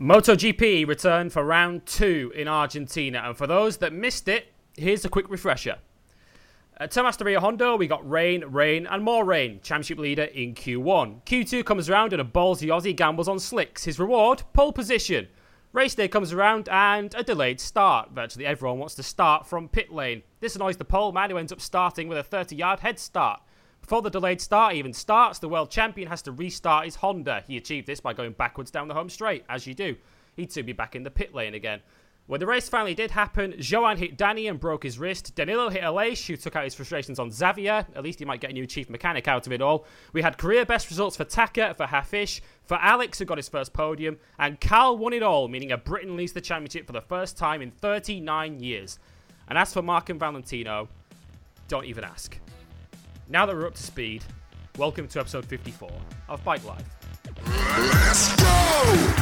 MotoGP returned for round two in Argentina, and for those that missed it, here's a quick refresher. At Termas de Rio Hondo, we got rain, rain, and more rain. Championship leader in Q1. Q2 comes around and a ballsy Aussie gambles on slicks. His reward, pole position. Race day comes around and a delayed start. Virtually everyone wants to start from pit lane. This annoys the pole man who ends up starting with a 30 yard head start. Before the delayed start even starts, the world champion has to restart his Honda. He achieved this by going backwards down the home straight, as you do. He'd soon be back in the pit lane again. When the race finally did happen, Johann hit Danny and broke his wrist. Danilo hit Aleix, who took out his frustrations on Xavier. At least he might get a new chief mechanic out of it all. We had career best results for Taka, for Hafizh, for Alex, who got his first podium, and Cal won it all, meaning a Britain leads the championship for the first time in 39 years. And as for Marc and Valentino, don't even ask. Now that we're up to speed, welcome to episode 54 of Bike Life. Let's go!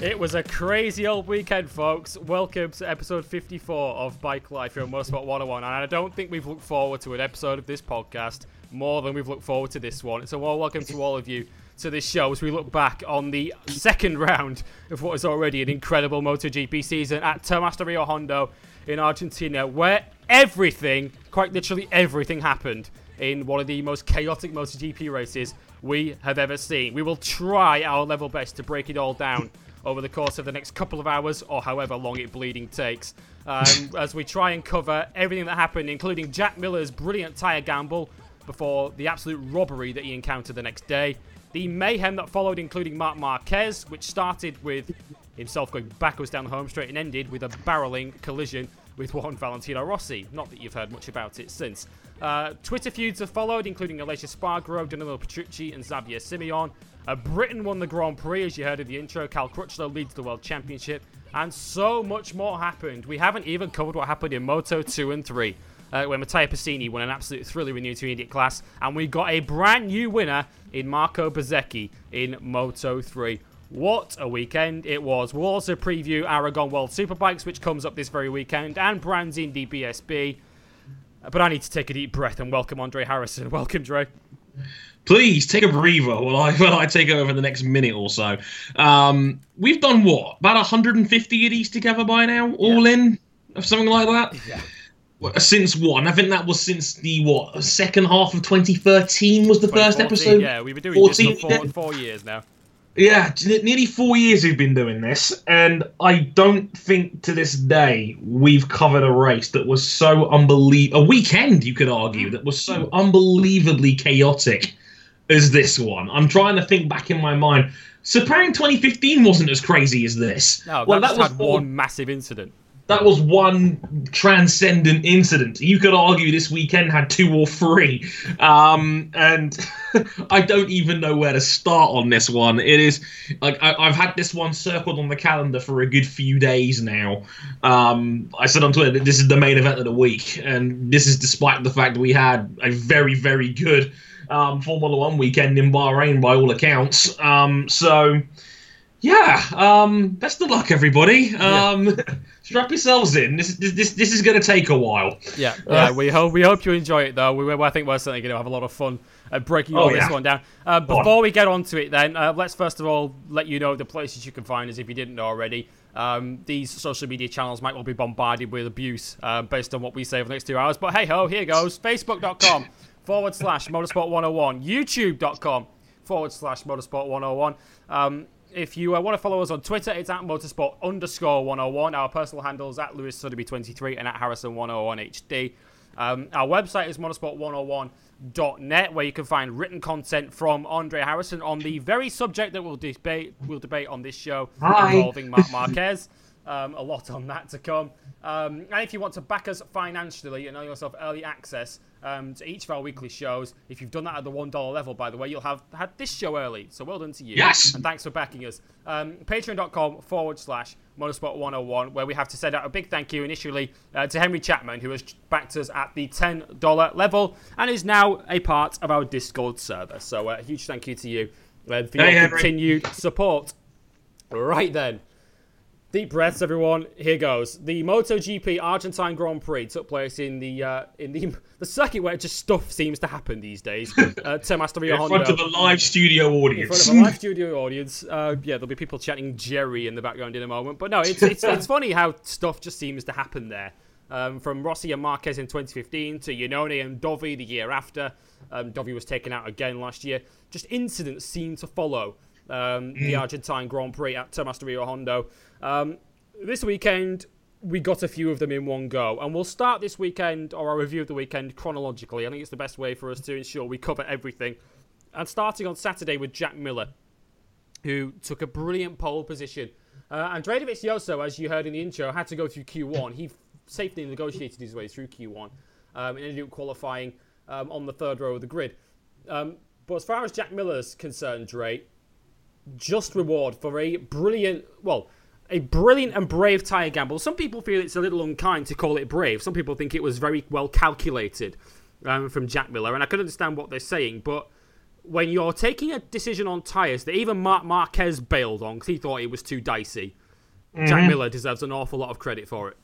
It was a crazy old weekend, folks. Welcome to episode 54 of Bike Life here on Motorsport 101. And I don't think we've looked forward to an episode of this podcast more than we've looked forward to this one. So, well, welcome to all of you to this show as we look back on the second round of what is already an incredible MotoGP season at Termas de Rio Hondo in Argentina, where everything, quite literally everything, happened in one of the most chaotic MotoGP races we have ever seen. We will try our level best to break it all down over the course of the next couple of hours or however long it bleeding takes. Um, as we try and cover everything that happened, including Jack Miller's brilliant tyre gamble before the absolute robbery that he encountered the next day. The mayhem that followed, including Marc Marquez, which started with himself going backwards down the home straight and ended with a barreling collision with Juan Valentino Rossi. Not that you've heard much about it since. Uh, Twitter feuds have followed, including Aleix Espargaro, Danilo Petrucci, and Xavier Simeon. Uh, Britain won the Grand Prix, as you heard in the intro. Cal Crutchlow leads the World Championship. And so much more happened. We haven't even covered what happened in Moto 2 and 3 uh, where Matteo Pasini won an absolute thriller in the intermediate class, and we got a brand new winner in Marco Bezzecchi in Moto 3. What a weekend it was. We'll also preview Aragon World Superbikes, which comes up this very weekend, and Brands Indy BSB. But I need to take a deep breath and welcome Andre Harrison. Welcome, Dre. Please take a breather while I while I take over the next minute or so. Um, we've done what about 150 of these together by now, all yeah. in, something like that. Yeah since one. I think that was since the what second half of 2013 was the first episode. Yeah, we've been doing 14, this for four, four years now. Yeah, nearly four years we've been doing this, and I don't think to this day we've covered a race that was so unbelievable. A weekend, you could argue, that was so unbelievably chaotic as this one. I'm trying to think back in my mind. Sepang 2015 wasn't as crazy as this. No, well, that just had one massive incident that was one transcendent incident. You could argue this weekend had two or three, um, and I don't even know where to start on this one. It is like I, have had this one circled on the calendar for a good few days now. Um, I said on Twitter that this is the main event of the week, and this is despite the fact that we had a very, very good um, Formula One weekend in Bahrain by all accounts. Um, so yeah, um, best of luck, everybody. Um, yeah. strap yourselves in. This this this, is going to take a while. Yeah, yeah. Uh, we hope we hope you enjoy it though. We, I think we're certainly going to have a lot of fun uh, breaking oh, all yeah. this one down. Uh, before we get on to it, then uh, let's first of all let you know the places you can find us if you didn't know already. Um, these social media channels might well be bombarded with abuse uh, based on what we say for the next two hours. But hey ho, here goes. Facebook.com forward slash motorsport 101. YouTube.com forward slash motorsport 101. If you uh, want to follow us on Twitter, it's at motorsport underscore 101. Our personal handles at Lewis Sotheby23 and at Harrison101HD. Um, our website is motorsport101.net, where you can find written content from Andre Harrison on the very subject that we'll debate we'll debate on this show Hi. involving Marc Marquez. Um, a lot on that to come. Um, and if you want to back us financially and know yourself early access um, to each of our weekly shows, if you've done that at the $1 level, by the way, you'll have had this show early. So well done to you. Yes. And thanks for backing us. Um, Patreon.com forward slash Motorsport 101, where we have to send out a big thank you initially uh, to Henry Chapman, who has backed us at the $10 level and is now a part of our Discord server. So a uh, huge thank you to you uh, for your hey, continued support. Right then Deep breaths, everyone. Here goes. The MotoGP Argentine Grand Prix took place in the uh, in the the circuit where just stuff seems to happen these days. Uh, Rio In front of a live studio in audience. front of a live studio audience. Uh, yeah, there'll be people chatting Jerry in the background in a moment. But no, it's it's, it's funny how stuff just seems to happen there. Um, from Rossi and Marquez in 2015 to Iannone and Dovi the year after. Um, Dovi was taken out again last year. Just incidents seem to follow um, the Argentine Grand Prix at Termas de Rio Hondo. Um, this weekend, we got a few of them in one go. And we'll start this weekend, or our review of the weekend, chronologically. I think it's the best way for us to ensure we cover everything. And starting on Saturday with Jack Miller, who took a brilliant pole position. Uh, and Dovizioso, as you heard in the intro, had to go through Q1. He safely negotiated his way through Q1 um, and ended up qualifying um, on the third row of the grid. Um, but as far as Jack Miller's concerned, Dre, just reward for a brilliant, well, a brilliant and brave tyre gamble. Some people feel it's a little unkind to call it brave. Some people think it was very well calculated um, from Jack Miller, and I can understand what they're saying. But when you're taking a decision on tyres that even Marc Marquez bailed on because he thought it was too dicey, Jack Miller deserves an awful lot of credit for it.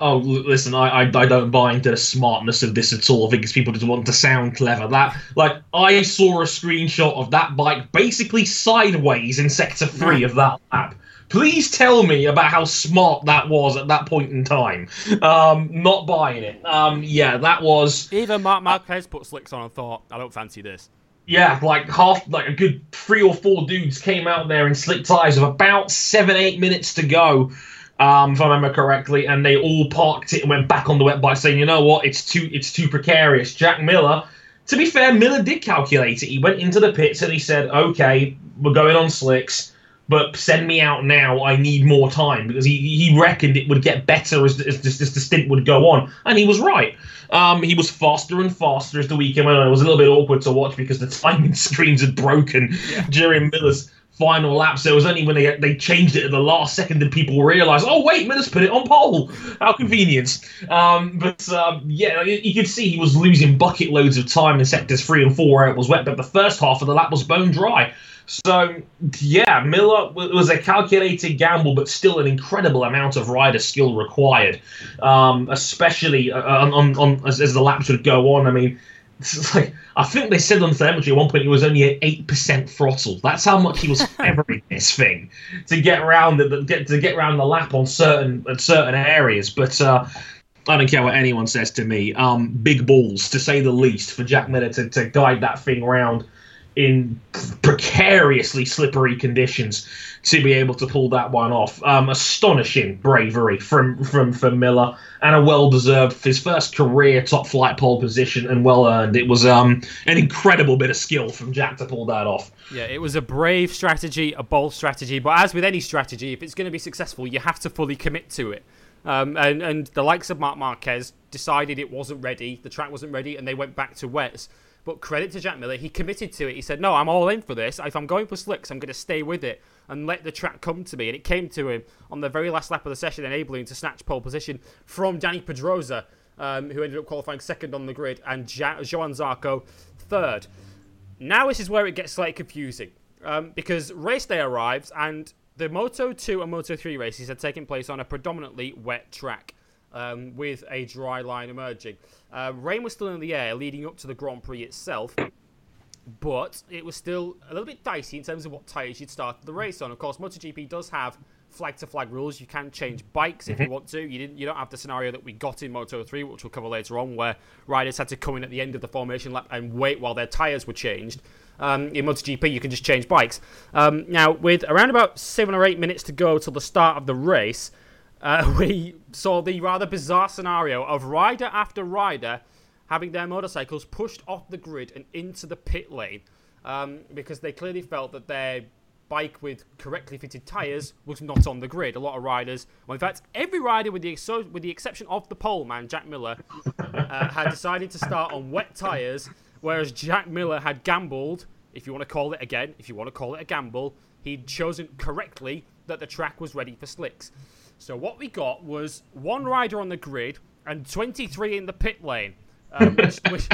Oh, listen, I, I I don't buy into the smartness of this at all. I think it's people just want to sound clever. That like I saw a screenshot of that bike basically sideways in sector three of that lap. Please tell me about how smart that was at that point in time. Um, not buying it. Um, yeah, that was Even Marc Marquez put slicks on and thought, I don't fancy this. yeah, like half like a good three or four dudes came out there in slick tires with about seven eight minutes to go. Um, if I remember correctly, and they all parked it and went back on the wet bike, saying, "You know what? It's too, it's too precarious." Jack Miller, to be fair, Miller did calculate it. He went into the pits and he said, "Okay, we're going on slicks, but send me out now. I need more time because he he reckoned it would get better as as, as, as the stint would go on, and he was right. Um, he was faster and faster as the weekend went on. It was a little bit awkward to watch because the timing screens had broken during Miller's final laps. It was only when they they changed it at the last second that people realised, oh wait, Miller's put it on pole. How convenient. Um, but um, yeah, you, you could see he was losing bucket loads of time in sectors three and four where it was wet, but the first half of the lap was bone dry. So yeah, Miller was a calculated gamble, but still an incredible amount of rider skill required, um, especially uh, on, on, on as, as the laps would go on. I mean, like I think they said on telemetry at one point he was only at eight percent throttle. That's how much he was fevering this thing to get around the get to get around the lap on certain at certain areas. But uh, I don't care what anyone says to me. Um, big balls to say the least for Jack Miller to, to guide that thing around in precariously slippery conditions to be able to pull that one off. Um, astonishing bravery from from from Miller and a well deserved his first career top flight pole position and well earned. It was um an incredible bit of skill from Jack to pull that off. Yeah, it was a brave strategy, a bold strategy, but as with any strategy, if it's going to be successful, you have to fully commit to it. Um, and, and the likes of Marc Marquez decided it wasn't ready, the track wasn't ready, and they went back to wets. But credit to Jack Miller, he committed to it. He said, No, I'm all in for this. If I'm going for slicks, I'm going to stay with it and let the track come to me. And it came to him on the very last lap of the session, enabling him to snatch pole position from Danny Pedrosa, um, who ended up qualifying second on the grid, and ja- Johann Zarco third. Now this is where it gets slightly confusing um, because race day arrives and the Moto 2 and Moto 3 races are taking place on a predominantly wet track um, with a dry line emerging. Uh, rain was still in the air leading up to the Grand Prix itself, but it was still a little bit dicey in terms of what tyres you'd start the race on. Of course, MotoGP does have flag to flag rules. You can change bikes if you want to. You didn't. You don't have the scenario that we got in Moto 3, which we'll cover later on, where riders had to come in at the end of the formation lap and wait while their tyres were changed. Um, in MotoGP, you can just change bikes. Um, now, with around about seven or eight minutes to go till the start of the race, uh, we saw the rather bizarre scenario of rider after rider having their motorcycles pushed off the grid and into the pit lane um, because they clearly felt that their bike with correctly fitted tyres was not on the grid. A lot of riders, well, in fact, every rider with the with the exception of the pole man, Jack Miller, uh, had decided to start on wet tyres, whereas Jack Miller had gambled, if you want to call it again, if you want to call it a gamble, he'd chosen correctly that the track was ready for slicks. So what we got was one rider on the grid and 23 in the pit lane. Um, which, which,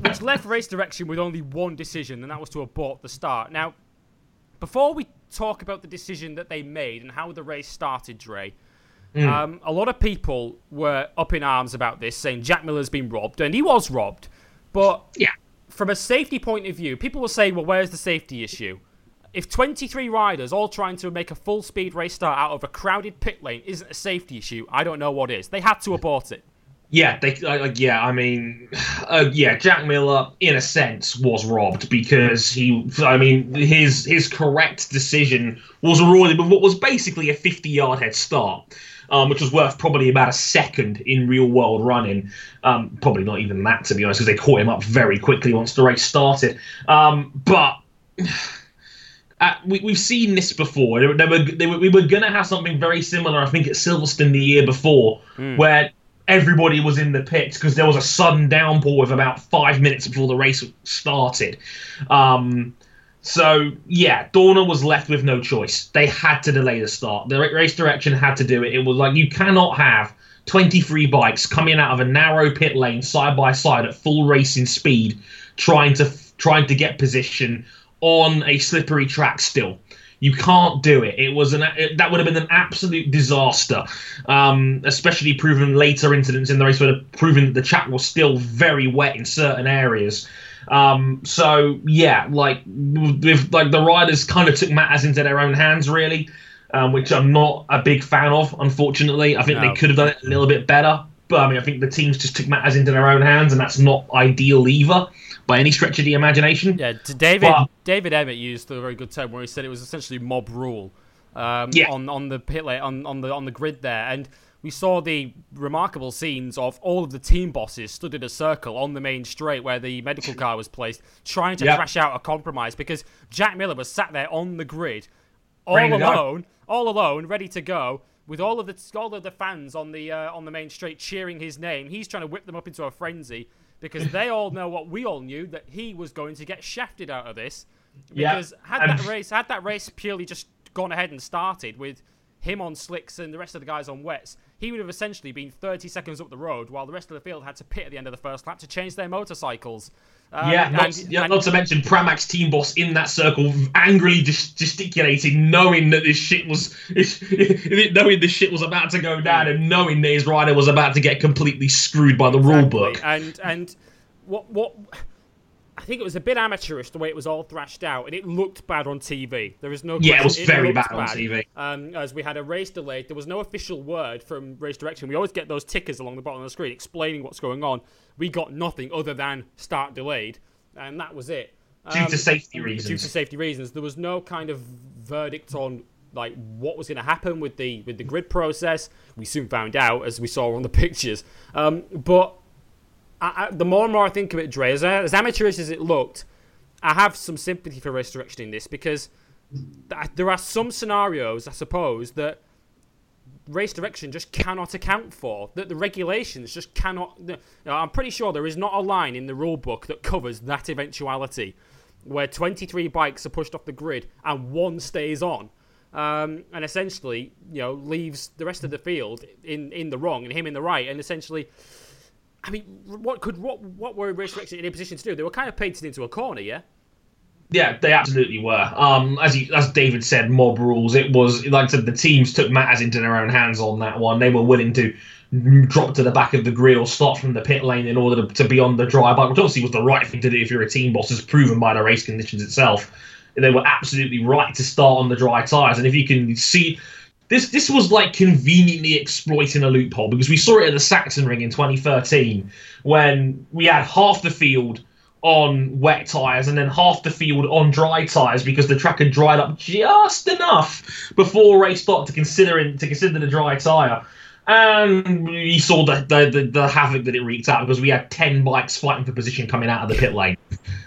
which left race direction with only one decision, and that was to abort the start. Now, before we talk about the decision that they made and how the race started, Dre. Mm. Um, a lot of people were up in arms about this, saying Jack Miller's been robbed, and he was robbed. But yeah. from a safety point of view, people will say, well, where's the safety issue? If 23 riders all trying to make a full speed race start out of a crowded pit lane isn't a safety issue, I don't know what is. They had to abort it. Yeah, they like yeah. I mean, uh, yeah. Jack Miller, in a sense, was robbed because he. I mean, his his correct decision was rewarded with what was basically a fifty-yard head start um, which was worth probably about a second in real world running. Um, probably not even that, to be honest, because they caught him up very quickly once the race started. Um, but. Uh, we, have seen this before. They, they were, they were, we were going to have something very similar, I think, at Silverstone the year before, mm. where everybody was in the pits because there was a sudden downpour with about five minutes before the race started. Um, so yeah, Dorna was left with no choice. They had to delay the start. The race direction had to do it. It was like you cannot have 23 bikes coming out of a narrow pit lane side by side at full racing speed, trying to trying to get position on a slippery track. Still, you can't do it. It was an it, that would have been an absolute disaster, um, especially proven later incidents in the race would have proven that the track was still very wet in certain areas. Um, so yeah, like with, like the riders kind of took matters into their own hands, really, um, which I'm not a big fan of. Unfortunately, I think no. they could have done it a little bit better. But I mean, I think the teams just took matters into their own hands, and that's not ideal either by any stretch of the imagination. Yeah, David but, David Emmett used a very good term where he said it was essentially mob rule um, yeah. on on the pit lane on, on the on the grid there, and we saw the remarkable scenes of all of the team bosses stood in a circle on the main straight where the medical car was placed, trying to yep. crash out a compromise because Jack Miller was sat there on the grid, all ready alone, all alone, ready to go, with all of the all of the fans on the uh, on the main straight cheering his name. He's trying to whip them up into a frenzy because they all know what we all knew that he was going to get shafted out of this. Because yep. had that race had that race purely just gone ahead and started with him on slicks and the rest of the guys on wets, he would have essentially been 30 seconds up the road while the rest of the field had to pit at the end of the first lap to change their motorcycles. Um, yeah, not, and, yeah and, not to mention Pramac's team boss in that circle, angrily just gesticulating, knowing that this shit was, knowing this shit was about to go down, and knowing that his rider was about to get completely screwed by the exactly. rule book. And and what what I think it was a bit amateurish the way it was all thrashed out, and it looked bad on TV. There is no yeah, it was very bad, bad, on TV. Um, as we had a race delayed, there was no official word from race direction. We always get those tickers along the bottom of the screen explaining what's going on. We got nothing other than start delayed, and that was it. Um, due to um, safety reasons. Due to safety reasons, there was no kind of verdict on like what was going to happen with the with the grid process. We soon found out, as we saw on the pictures. Um, but I, the more and more I think of it, Dre, as, as amateurish as it looked, I have some sympathy for race direction in this because th- there are some scenarios, I suppose, that race direction just cannot account for. That the regulations just cannot. You know, I'm pretty sure there is not a line in the rule book that covers that eventuality, where 23 bikes are pushed off the grid and one stays on. Um, and essentially, you know, leaves the rest of the field in, in the wrong and him in the right, and essentially I mean, what could what what were Resurrection in a position to do? They were kind of painted into a corner, yeah. Yeah, they absolutely were. Um, as as David said, mob rules. It was like I said, the teams took matters into their own hands on that one. They were willing to drop to the back of the grid or start from the pit lane in order to, to be on the dry bike, which obviously was the right thing to do if you're a team boss, as proven by the race conditions itself. They were absolutely right to start on the dry tyres, and if you can see this this was like conveniently exploiting a loophole because we saw it at the Sachsenring in 2013 when we had half the field on wet tyres and then half the field on dry tyres because the track had dried up just enough before race start to consider to consider the dry tyre. And we saw the, the, the, the, havoc that it wreaked out because we had 10 bikes fighting for position coming out of the pit lane.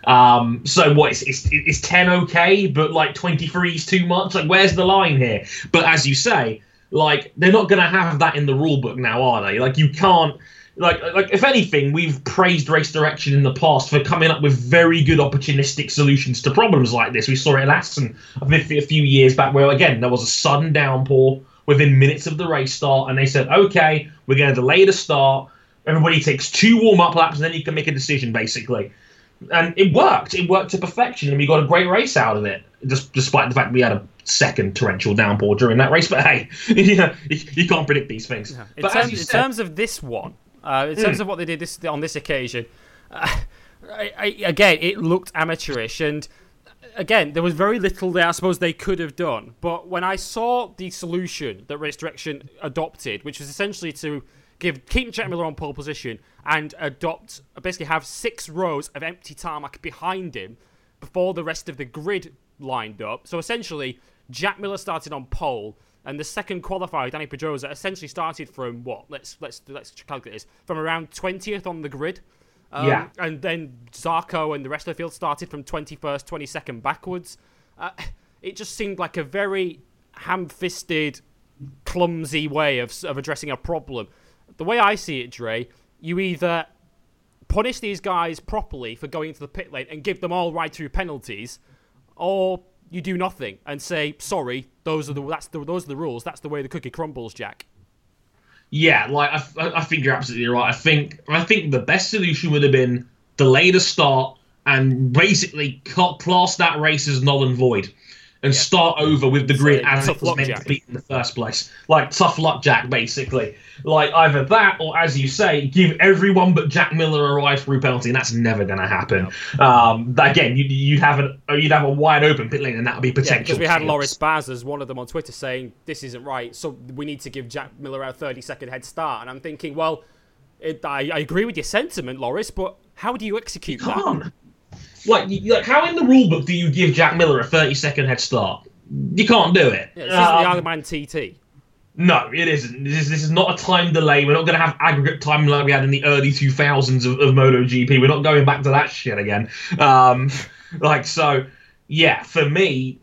Um, so what, is, is, is 10 okay, but like 23 is too much? Like, where's the line here? But as you say, like, they're not going to have that in the rule book now, are they? Like, you can't like like if anything, we've praised race direction in the past for coming up with very good opportunistic solutions to problems like this. We saw it at Assen a few years back, where again there was a sudden downpour within minutes of the race start, and they said, okay, we're going to delay the start. Everybody takes two warm up laps, and then you can make a decision, basically. And it worked. It worked to perfection, and we got a great race out of it, just despite the fact we had a second torrential downpour during that race. But hey, you, you can't predict these things. In, but terms, in said, terms of this one, uh, in terms mm. of what they did this on this occasion, uh, I, I, again, it looked amateurish and again, there was very little that I suppose they could have done. But when I saw the solution that Race Direction adopted, which was essentially to give keep Jack Miller on pole position and adopt basically have six rows of empty tarmac behind him before the rest of the grid lined up. So essentially, Jack Miller started on pole, and the second qualifier, Danny Pedrosa, essentially started from what? Let's let's let's calculate this from around twentieth on the grid. Um, yeah. And then Zarko and the rest of the field started from 21st, 22nd backwards. Uh, it just seemed like a very ham fisted, clumsy way of, of addressing a problem. The way I see it, Dre, you either punish these guys properly for going into the pit lane and give them all right through penalties, or you do nothing and say sorry. Those are the that's the, those are the rules. That's the way the cookie crumbles, Jack yeah, like I, I think you're absolutely right. I think I think the best solution would have been delay the start and basically cut, class that race as null and void and yeah. start over with the grid as it was meant Jack. to be in the first place. Like tough luck, Jack, basically. Like either that or, as you say, give everyone but Jack Miller a ride through penalty, and that's never going to happen. No. Um, again, you'd, you'd have an you'd have a wide open pit lane, and that would be potential. Because yeah, we had Loris Baz as one of them on Twitter saying this isn't right, so we need to give Jack Miller a 30 second head start. And I'm thinking, well, it, I, I agree with your sentiment, Loris, but how do you execute you that? Like, like, how in the rulebook do you give Jack Miller a 30 second head start? You can't do it. Yeah, this um, the Isle of Man TT. No, it isn't. This is, this is not a time delay. We're not going to have aggregate time like we had in the early 2000s of, of MotoGP. We're not going back to that shit again. Um, like, so, yeah, for me,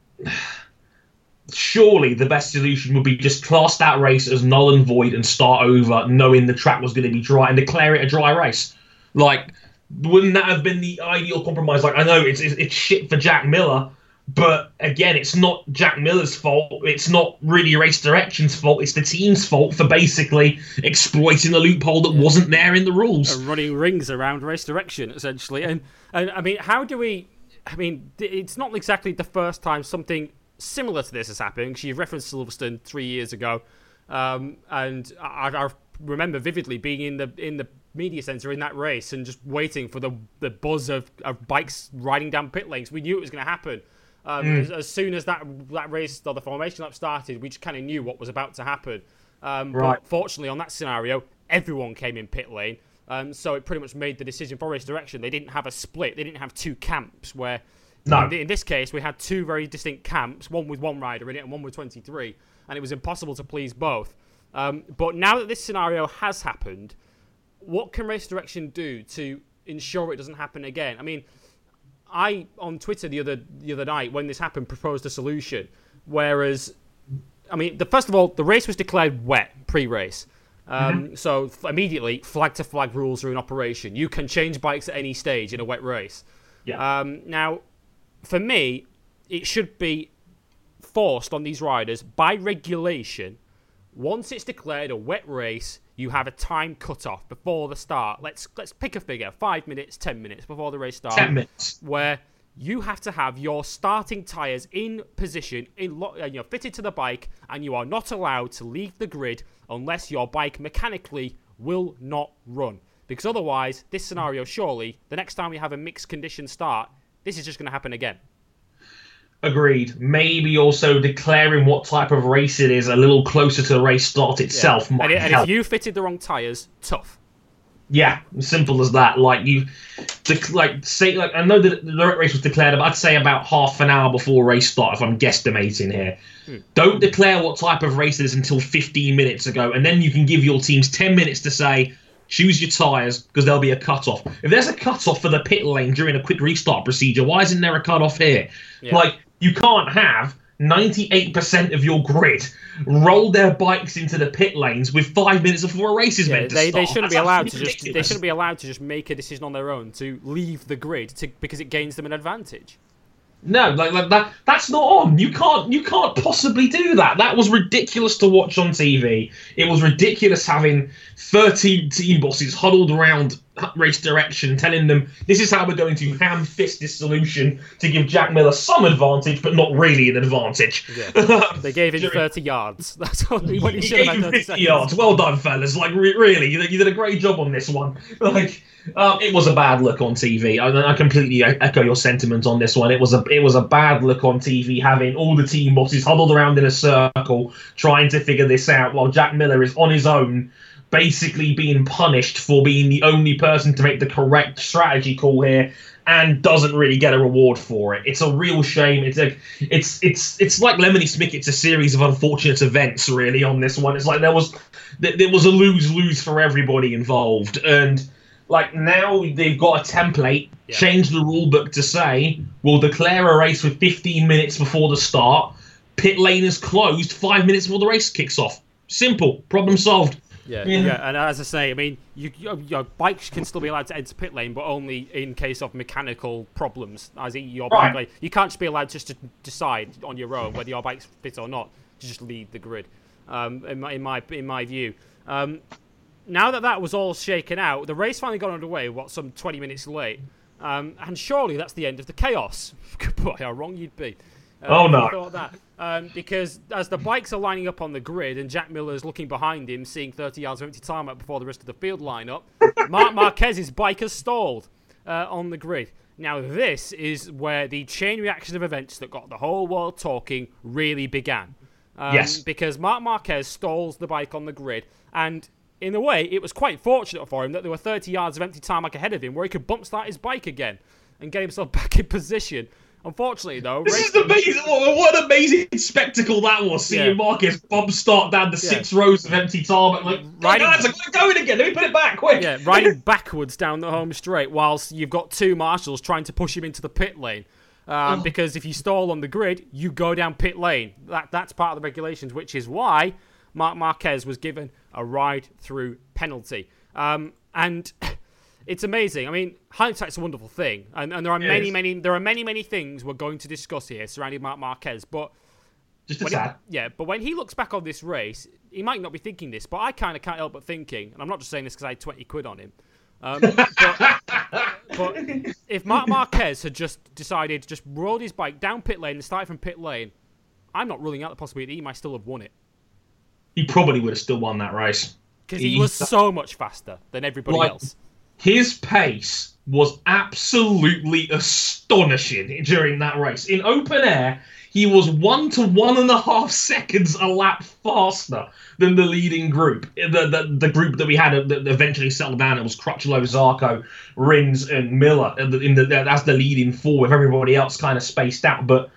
surely the best solution would be just class that race as null and void and start over knowing the track was going to be dry and declare it a dry race. Like, wouldn't that have been the ideal compromise? Like, I know it's, it's, it's shit for Jack Miller, but again, it's not Jack Miller's fault. It's not really Race Direction's fault. It's the team's fault for basically exploiting a loophole that wasn't there in the rules. And running rings around Race Direction, essentially. And, and I mean, how do we. I mean, it's not exactly the first time something similar to this has happened. She referenced Silverstone three years ago. Um, and I, I remember vividly being in the in the media center in that race and just waiting for the the buzz of, of bikes riding down pit lanes. We knew it was going to happen. Um, mm. as, as, soon as that that race or the formation lap started, we just kind of knew what was about to happen. Um, right. But fortunately, on that scenario, everyone came in pit lane. Um, so it pretty much made the decision for race direction. They didn't have a split. They didn't have two camps where. No. In, in this case, we had two very distinct camps, one with one rider in it and one with 23, and it was impossible to please both. Um, but now that this scenario has happened, what can race direction do to ensure it doesn't happen again? I mean, I on Twitter the other the other night when this happened proposed a solution. Whereas, I mean, the first of all, the race was declared wet pre-race. Um, mm-hmm. So f- immediately, flag to flag rules are in operation. You can change bikes at any stage in a wet race. Yeah. Um, now, for me, it should be forced on these riders by regulation. Once it's declared a wet race, you have a time cut off before the start. Let's let's pick a figure: five minutes, ten minutes before the race starts. Ten minutes. Where you have to have your starting tires in position, in lo- and you're fitted to the bike, and you are not allowed to leave the grid unless your bike mechanically will not run. Because otherwise, this scenario surely the next time we have a mixed condition start, this is just going to happen again. Agreed. Maybe also declaring what type of race it is a little closer to the race start itself yeah. might and, and if you fitted the wrong tires, tough. Yeah, simple as that. Like you, like say, like I know that the race was declared, but I'd say about half an hour before race start, if I'm guesstimating here. Hmm. Don't declare what type of race it is until 15 minutes ago, and then you can give your teams 10 minutes to say, choose your tyres because there'll be a cut off. If there's a cut off for the pit lane during a quick restart procedure, why isn't there a cut off here? Yeah. Like you can't have 98% of your grid roll their bikes into the pit lanes with five minutes before a race is yeah, meant to they, start. They shouldn't That's be allowed to just. They shouldn't be allowed to just make a decision on their own to leave the grid to, because it gains them an advantage. No, like, like that. That's not on. You can't. You can't possibly do that. That was ridiculous to watch on TV. It was ridiculous having thirteen team bosses huddled around race direction, telling them this is how we're going to ham fist this solution to give Jack Miller some advantage, but not really an advantage. Yeah. they gave him 30 yards. That's what he, he should have 50 seconds. yards. Well done, fellas. Like, re- really, you, you, did a great job on this one. Like, um, it was a bad look on TV. I, I completely echo your sentiments on this one. It was a it was a bad look on TV, having all the team bosses huddled around in a circle trying to figure this out, while Jack Miller is on his own basically being punished for being the only person to make the correct strategy call here and doesn't really get a reward for it. It's a real shame. It's like it's it's it's like Lemony Snicket. It's a series of unfortunate events, really. On this one, it's like there was there was a lose lose for everybody involved, and like now they've got a template. Yeah. Change the rule book to say we'll declare a race with 15 minutes before the start. Pit lane is closed five minutes before the race kicks off. Simple. Problem solved. Yeah, yeah, yeah, and as I say, I mean, you, your, your bikes can still be allowed to enter pit lane, but only in case of mechanical problems. As in your right. bike, you can't just be allowed just to decide on your own whether your bike's fit or not to just leave the grid. Um, in my in my in my view, um, now that that was all shaken out, the race finally got underway. What some 20 minutes late, um, and surely that's the end of the chaos. Boy, how wrong you'd be. Uh, oh no! Um, because as the bikes are lining up on the grid and Jack Miller's looking behind him, seeing 30 yards of empty tarmac before the rest of the field line up, Marc Marquez's bike has stalled uh, on the grid. Now, this is where the chain reaction of events that got the whole world talking really began. Um, yes. Because Marc Marquez stalls the bike on the grid, and in a way, it was quite fortunate for him that there were 30 yards of empty tarmac ahead of him where he could bump start his bike again and get himself back in position. Unfortunately, though, this is amazing. What an amazing spectacle that was! Seeing yeah. Marquez bomb start down the yeah. six rows of empty tarmac, like riding, guys, I'm going again. Let me put it back quick. Yeah, riding backwards down the home straight, whilst you've got two marshals trying to push him into the pit lane. Um, oh. Because if you stall on the grid, you go down pit lane. That that's part of the regulations, which is why Marc Marquez was given a ride through penalty. Um, and it's amazing. I mean, hindsight's a wonderful thing, and, and there are many, many, there are many, many things we're going to discuss here surrounding Marc Marquez. But just a sad. He, yeah, but when he looks back on this race, he might not be thinking this, but I kind of can't help but thinking, and I'm not just saying this because I had 20 quid on him. Um, but, but, if Marc Marquez had just decided to just rolled his bike down pit lane and started from pit lane, I'm not ruling out the possibility he might still have won it. He probably would have still won that race because he, he, was so much faster than everybody like, else his pace was absolutely astonishing during that race. In open air, he was one to one and a half seconds a lap faster than the leading group. The, the, the group that we had that eventually settled down, it was Crutchlow, Zarco, Rins, and Miller in the, in the, as the leading four, with everybody else kind of spaced out. But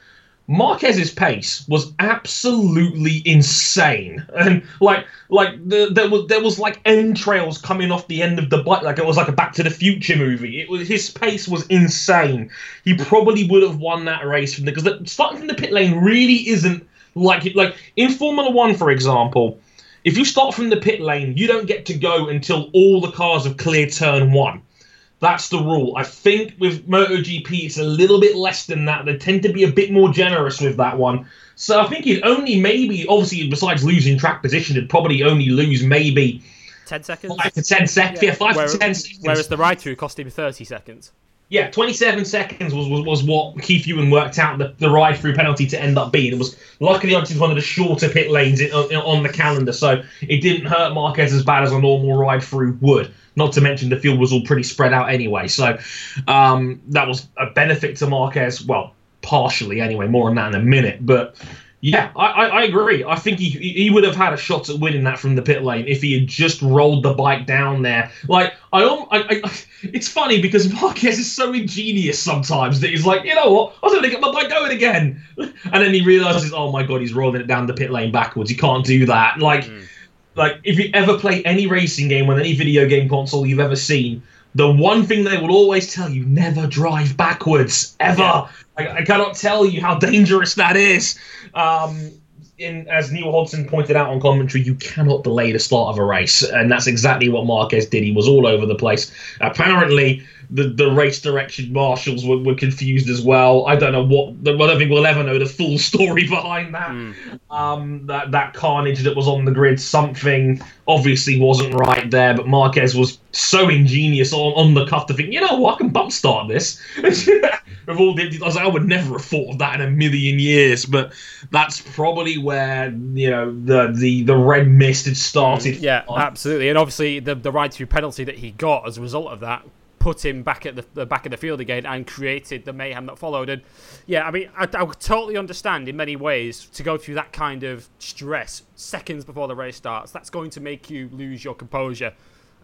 Marquez's pace was absolutely insane, and like like the, there was there was like entrails coming off the end of the bike, like it was like a Back to the Future movie. It was his pace was insane. He probably would have won that race from because starting from the pit lane really isn't like like in Formula One, for example. If you start from the pit lane, you don't get to go until all the cars have cleared turn one. That's the rule. I think with MotoGP, it's a little bit less than that. They tend to be a bit more generous with that one. So I think he'd only maybe, obviously, besides losing track position, it'd probably only lose maybe 10 seconds? 5 to 10 seconds. Yeah, yeah 5 to 10 seconds. Whereas the ride through cost him 30 seconds. Yeah, 27 seconds was, was, was what Keith Huewen worked out the, the ride through penalty to end up being. It was luckily it was one of the shorter pit lanes in, on, on the calendar, so it didn't hurt Marquez as bad as a normal ride through would. Not to mention the field was all pretty spread out anyway. So um, that was a benefit to Marquez. Well, partially anyway. More on that in a minute. But yeah, I, I, I, agree. I think he he would have had a shot at winning that from the pit lane if he had just rolled the bike down there. Like I, I, I it's funny because Marquez is so ingenious sometimes that he's like, you know what, I was going to get my bike going again, and then he realizes, oh my god, he's rolling it down the pit lane backwards. He can't do that. Like. Mm like if you ever play any racing game on any video game console you've ever seen, the one thing they will always tell you: never drive backwards, ever. Yeah. I, I, cannot tell you how dangerous that is. Um, in, as Neil Hodgson pointed out on commentary, you cannot delay the start of a race, and that's exactly what Marquez did. He was all over the place. Apparently, the, the race direction marshals were, were confused as well. I don't know what. I don't think we'll ever know the full story behind that. Mm. Um, that that carnage that was on the grid, something obviously wasn't right there. But Marquez was so ingenious on, on the cuff to think, you know what, I can bump start this. With all the, I was like, I would never have thought of that in a million years. But that's probably where you know the the the red mist had started. Yeah, absolutely. And obviously the the ride through penalty that he got as a result of that put him back at the, the, back of the field again and created the mayhem that followed. And yeah, I mean, I, I totally understand in many ways to go through that kind of stress seconds before the race starts. That's going to make you lose your composure.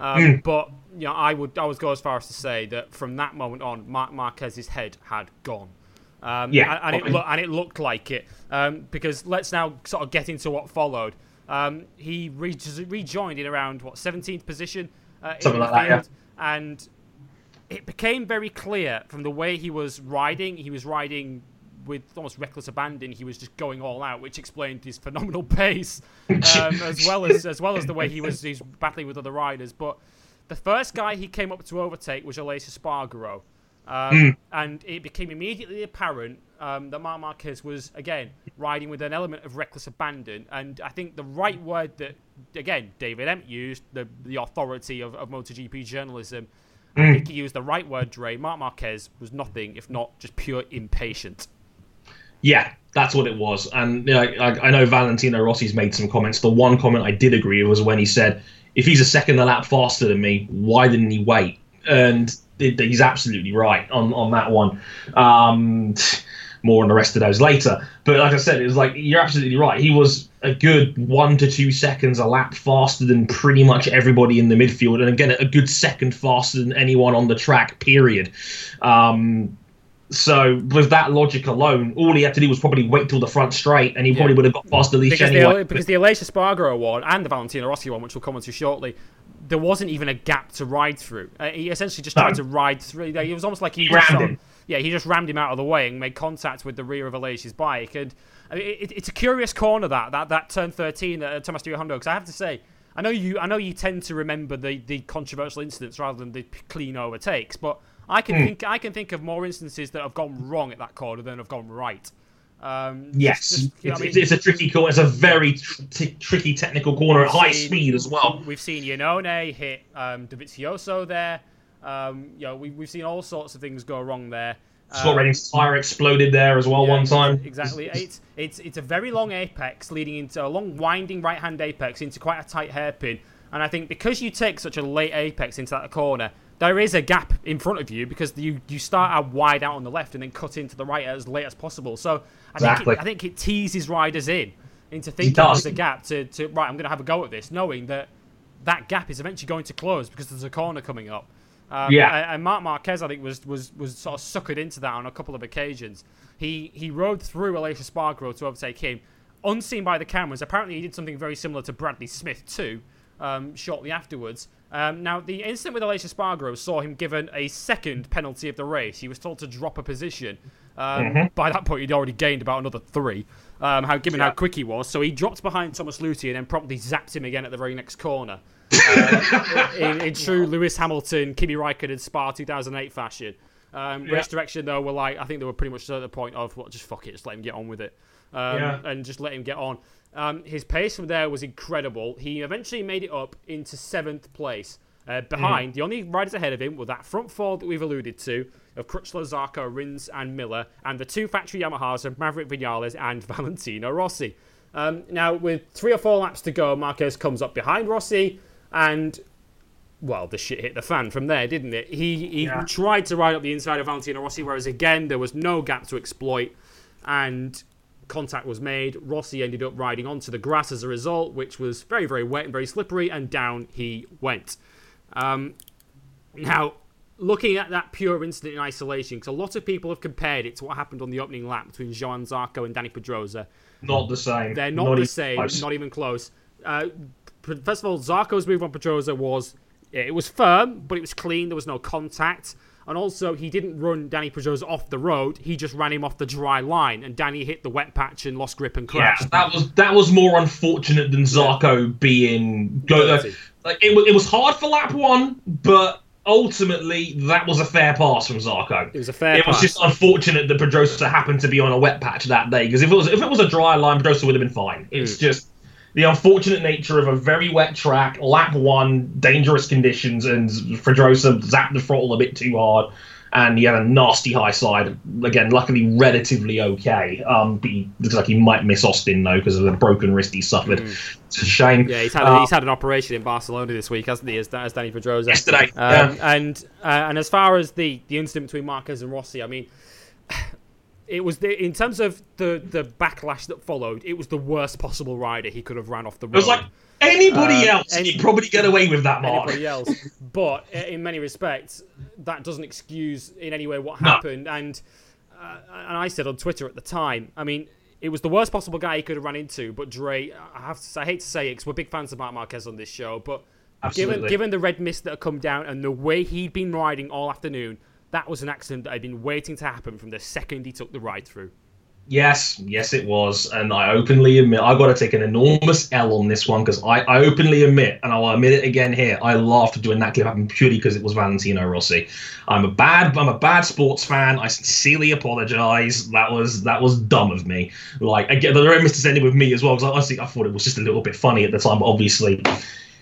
Um, mm. But you know, I would I would go as far as to say that from that moment on, Marc Marquez's head had gone. Um, yeah, and, and okay. it lo- and it looked like it um, because let's now sort of get into what followed. Um, he re- rejoined in around what 17th position uh, Something like field, that, yeah. and it became very clear from the way he was riding. He was riding with almost reckless abandon. He was just going all out, which explained his phenomenal pace, um, as well as as well as the way he was he's battling with other riders. But the first guy he came up to overtake was Aleix Espargaro. Um, mm. And it became immediately apparent um, that Marc Marquez was, again, riding with an element of reckless abandon. And I think the right word that, again, David Emmett used, the, the authority of, of MotoGP journalism, Mm. I think he used the right word, Dre. Marc Marquez was nothing if not just pure impatient. Yeah, that's what it was. And you know, I, I, know Valentino Rossi's made some comments. The one comment I did agree with was when he said, if he's a second a lap faster than me, why didn't he wait? And he's absolutely right on, on that one. Um, more on the rest of those later. But like I said, it was like, you're absolutely right. He was a good one to two seconds a lap faster than pretty much everybody in the midfield, and again a good second faster than anyone on the track. Period. Um, so with that logic alone, all he had to do was probably wait till the front straight, and he yeah. probably would have got past the leash because anyway. The, because the Espargaro one and the Valentino Rossi one, which we'll come on to shortly, there wasn't even a gap to ride through. Uh, he essentially just tried no. to ride through. It was almost like he, he him. Yeah, he just rammed him out of the way and made contact with the rear of Aleix's bike, and I mean, it, it's a curious corner that that that turn 13 at Termas de Hondo because I have to say. I know you. I know you tend to remember the, the controversial incidents rather than the clean overtakes, but I can mm. think I can think of more instances that have gone wrong at that corner than have gone right. Um, yes, just, it's, I mean, it's, a tricky corner. It's a very tr- t- tricky technical corner at high seen, speed as well. We've seen Iannone hit um, Dovizioso there. Um, you know, we, we've seen all sorts of things go wrong there. Scott um, tire exploded there as well yeah, one time. Exactly. It's it's it's a very long apex leading into a long winding right hand apex into quite a tight hairpin. And I think because you take such a late apex into that corner, there is a gap in front of you because you you start out wide out on the left and then cut into the right as late as possible. So I exactly. think it, I think it teases riders in into thinking there's a gap to, to right. I'm going to have a go at this, knowing that that gap is eventually going to close because there's a corner coming up. Um, yeah. And Marc Marquez, I think, was, was was sort of suckered into that on a couple of occasions. He he rode through Aleix Espargaro to overtake him, unseen by the cameras. Apparently, he did something very similar to Bradley Smith too, um, shortly afterwards. Um, now, the incident with Aleix Espargaro saw him given a second penalty of the race. He was told to drop a position. Um, mm-hmm. By that point, he'd already gained about another three, um, how given yeah. how quick he was. So he dropped behind Thomas Lüthi and then promptly zapped him again at the very next corner in, in, true Lewis Hamilton, Kimi Raikkonen and Spa 2008 fashion. Um, yeah. Race direction though were like I think they were pretty much at the point of well, just fuck it, just let him get on with it, um, yeah. and just let him get on. Um, his pace from there was incredible. He eventually made it up into seventh place. Uh, behind, mm. the only riders ahead of him were that front four that we've alluded to of Crutchlow, Zarco, Rins, and Miller, and the two factory Yamahas of Maverick Vinales and Valentino Rossi. Um, now, with three or four laps to go, Marquez comes up behind Rossi, and well, the shit hit the fan from there, didn't it? He he yeah. tried to ride up the inside of Valentino Rossi, whereas again there was no gap to exploit, and contact was made. Rossi ended up riding onto the grass as a result, which was very very wet and very slippery, and down he went. Um, now, looking at that pure incident in isolation, because a lot of people have compared it to what happened on the opening lap between Johann Zarco and Danny Pedrosa. Not the same. They're not, not the same. Close. Not even close. Uh, first of all, Zarco's move on Pedrosa was it was firm, but it was clean. There was no contact. And also, he didn't run Danny Pedrosa off the road. He just ran him off the dry line, and Danny hit the wet patch and lost grip and crashed. Yeah, that was that was more unfortunate than Zarco being go, uh, like it, it was hard for lap one, but ultimately that was a fair pass from Zarco. It was a fair. It was pass. just unfortunate that Pedrosa happened to be on a wet patch that day because if it was if it was a dry line, Pedrosa would have been fine. It's Mm. just the unfortunate nature of a very wet track, lap one, dangerous conditions, and Pedrosa zapped the throttle a bit too hard, and he had a nasty high side. Again, luckily relatively okay. Um, but he looks like he might miss Austin though because of the broken wrist he suffered. It's a shame. Mm. Yeah, he's had Uh, he's had an operation in Barcelona this week, hasn't he? As, as Danny Pedrosa. yesterday. Um, yeah. And uh, and as far as the the incident between Marquez and Rossi, I mean, it was the in terms of the the backlash that followed. It was the worst possible rider he could have ran off the road. It was like anybody Uh, else, any- you'd probably get away with that, Mark. anybody else. But in many respects, that doesn't excuse in any way what No. happened. And uh, and I said on Twitter at the time, I mean, it was the worst possible guy he could have run into. But Dre, I have to, say- I hate to say it because we're big fans of Marc Marquez on this show, but given given the red mist that had come down and the way he'd been riding all afternoon, that was an accident that I'd been waiting to happen from the second he took the ride through. Yes, yes, it was, and I openly admit I've got to take an enormous L on this one because I, I openly admit, and I'll admit it again here, I laughed doing that clip happen purely because it was Valentino Rossi. I'm a bad, I'm a bad sports fan. I sincerely apologise. That was that was dumb of me. Like again, the red mist ended with me as well because honestly I thought it was just a little bit funny at the time, but obviously.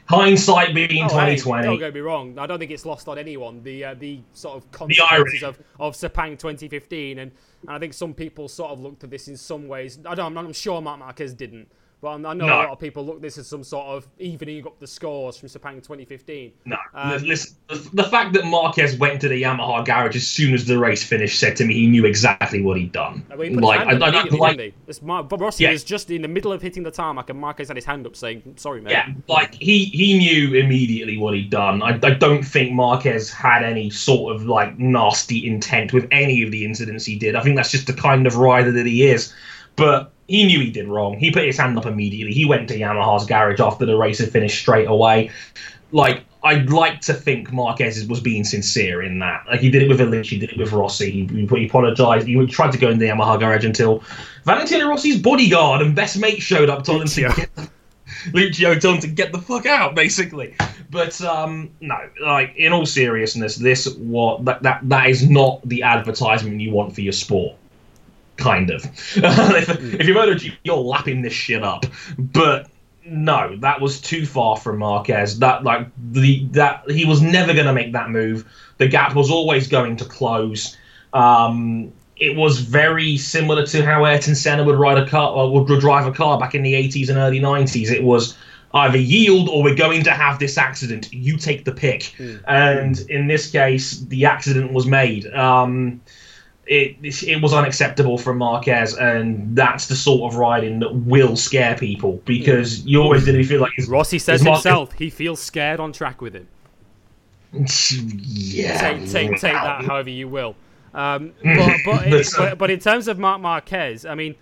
Hindsight being Oh, hey, 2020. don't get me wrong. I don't think it's lost on anyone. The uh, the sort of consequences of, of Sepang 2015, and, and I think some people sort of looked at this in some ways. I don't. I'm, I'm sure Marc Marquez didn't, but I'm- know No. a lot of people look at this as some sort of evening up the scores from Sepang 2015. No, Um, listen. The, the fact that Marquez went to the Yamaha garage as soon as the race finished said to me he knew exactly what he'd done. I mean, he like, hand I, I like. Bob Rossi Yeah. was just in the middle of hitting the tarmac, and Marquez had his hand up saying, "Sorry, mate." Yeah, like he he knew immediately what he'd done. I, I don't think Marquez had any sort of like nasty intent with any of the incidents he did. I think that's just the kind of rider that he is. But he knew he did wrong. He put his hand up immediately. He went to Yamaha's garage after the race had finished straight away. Like I'd like to think Marquez was being sincere in that. Like he did it with Aleix, he did it with Rossi. He, he, he apologized. He tried to go in the Yamaha garage until Valentino Rossi's bodyguard and best mate showed up, told him to get the, Uccio told him to get the fuck out, basically. But um, no, like in all seriousness, this what that, that that is not the advertisement you want for your sport. Kind of. if, if you're MotoGP, you're lapping this shit up. But no, that was too far from Marquez. That like the that he was never going to make that move. The gap was always going to close. Um, it was very similar to how Ayrton Senna would ride a car or would drive a car back in the 80s and early 90s. It was either yield or we're going to have this accident. You take the pick. And in this case, the accident was made. Um, it it was unacceptable from Marquez, and that's the sort of riding that will scare people because you always did feel like his, Rossi says his Marquez- himself he feels scared on track with him. yeah, take, take, take that however you will. Um, Mm. but, but, But, uh, but, but in terms of Marc Marquez, I mean,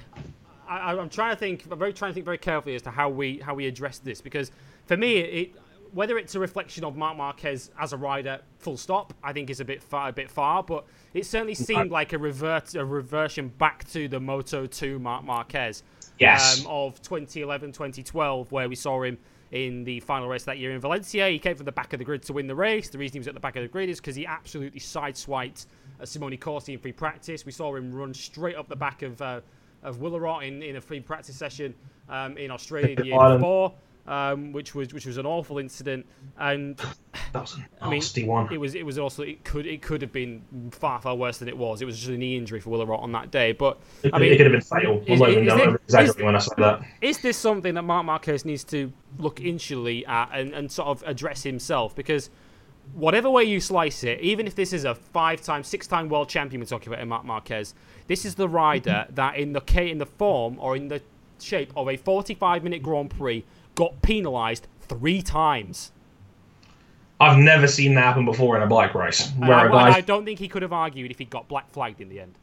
I, I'm trying to think. I'm very trying to think very carefully as to how we how we address this because for me, it whether it's a reflection of Marc Marquez as a rider, full stop, I think is a bit far, a bit far. But it certainly seemed like a revert a reversion back to the Moto 2 Marc Marquez Yes. um, of 2011, 2012, where we saw him in the final race that year in Valencia. He came from the back of the grid to win the race. The reason he was at the back of the grid is because he absolutely sideswiped uh, Simone Corsi in free practice. We saw him run straight up the back of uh, of Wilairot in, in a free practice session um, in Australia the year before, um, which was which was an awful incident. And that was I mean, one. it was it was also it could it could have been far far worse than it was. It was just a knee injury for Wilairot on that day. But It, I mean, it could have been fatal. is- not is it- exaggerating is- when I say that. is this something that Marc Marquez needs to look initially at and, and sort of address himself? Because whatever way you slice it, even if this is a five-time, six-time world champion we're talking about in Marc Marquez, this is the rider that in the in the form or in the shape of a 45-minute Grand Prix got penalised three times. I've never seen that happen before in a bike race. Where I, a guy I don't think he could have argued if he got black flagged in the end.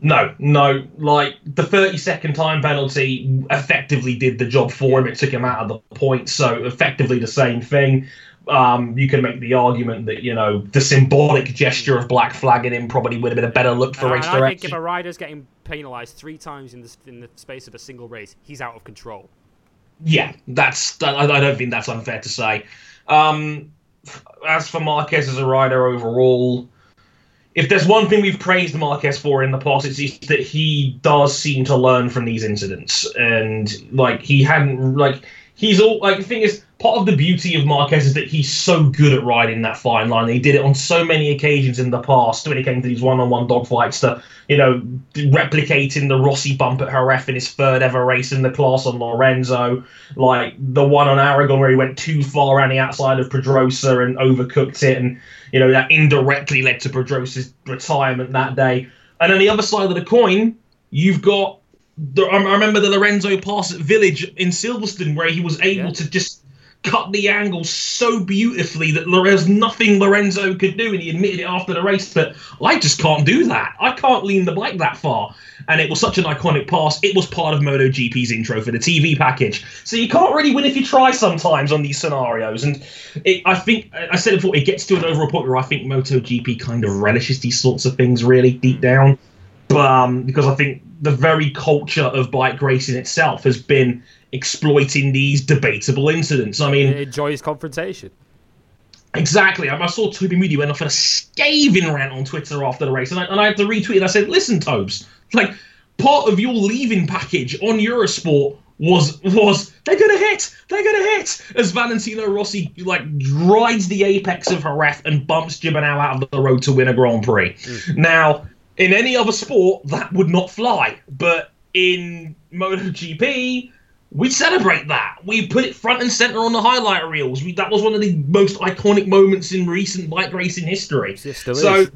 No, no. Like the 30 second time penalty effectively did the job for him. It took him out of the point. So effectively the same thing. Um, you can make the argument that you know the symbolic gesture of black flagging him probably would have been a better look for I- race and I think if a rider's getting penalised three times in the, in the space of a single race, he's out of control. Yeah, that's. I, don't think that's unfair to say. Um, as for Marquez as a rider overall, if there's one thing we've praised Marquez for in the past, it's that he does seem to learn from these incidents, and like he hadn't like he's all like the thing is part of the beauty of Marquez is that he's so good at riding that fine line. He did it on so many occasions in the past when it came to these one-on-one dogfights to, you know, replicating the Rossi bump at Jerez in his third ever race in the class on Lorenzo, like the one on Aragon where he went too far around the outside of Pedrosa and overcooked it, and you know that indirectly led to Pedrosa's retirement that day. And on the other side of the coin, you've got. The, I remember the Lorenzo pass at Village in Silverstone where he was able yeah. to just cut the angle so beautifully that there's nothing Lorenzo could do, and he admitted it after the race that I just can't do that. I can't lean the bike that far. And it was such an iconic pass. It was part of MotoGP's intro for the TV package. So you can't really win if you try sometimes on these scenarios. And it, I think I said it before, it gets to an overall point where I think MotoGP kind of relishes these sorts of things really deep down. But um, because I think the very culture of bike racing itself has been exploiting these debatable incidents. I mean, it enjoys confrontation. Exactly. I saw Toby Moody went off on a scathing rant on Twitter after the race, and I, and I had to retweet it. I said, "Listen, Tobes, like part of your leaving package on Eurosport was was they're gonna hit, they're gonna hit as Valentino Rossi like rides the apex of Jerez and bumps Gibernau out of the road to win a Grand Prix. Mm. Now, in any other sport, that would not fly, but in MotoGP, we celebrate that. We put it front and center on the highlight reels. We, that was one of the most iconic moments in recent bike racing history. It still so, is.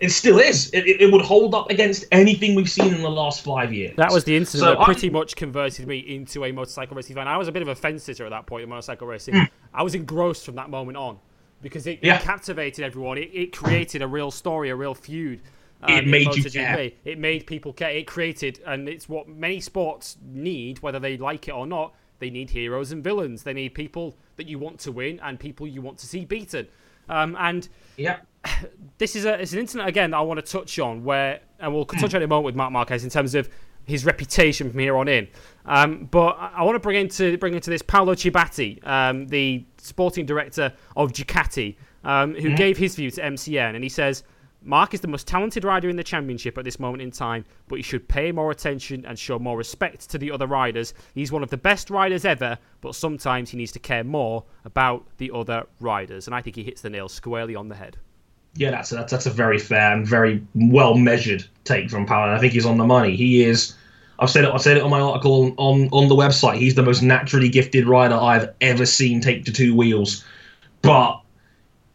It still is. It, it, would hold up against anything we've seen in the last five years. That was the incident so that pretty much converted me into a motorcycle racing fan. I was a bit of a fence sitter at that point in motorcycle racing. Mm. I was engrossed from that moment on because it, yeah. it captivated everyone. It, it created a real story, a real feud it made you care. It made people care. It created, and it's what many sports need, whether they like it or not. They need heroes and villains. They need people that you want to win and people you want to see beaten. Um, and yeah, this is a it's an incident again that I want to touch on where, and we'll touch on it in a moment with Marc Marquez in terms of his reputation from here on in. Um, but I want to bring into bring into this Paolo Ciabatti, um, the sporting director of Ducati, um, who mm-hmm. gave his view to MCN, and he says Marc is the most talented rider in the championship at this moment in time, but he should pay more attention and show more respect to the other riders. He's one of the best riders ever, but sometimes he needs to care more about the other riders. And I think he hits the nail squarely on the head. Yeah, that's a, that's, that's a very fair and very well measured take from Powell. I think he's on the money. He is. I've said it. I said it on my article on on the website. He's the most naturally gifted rider I've ever seen take to two wheels. But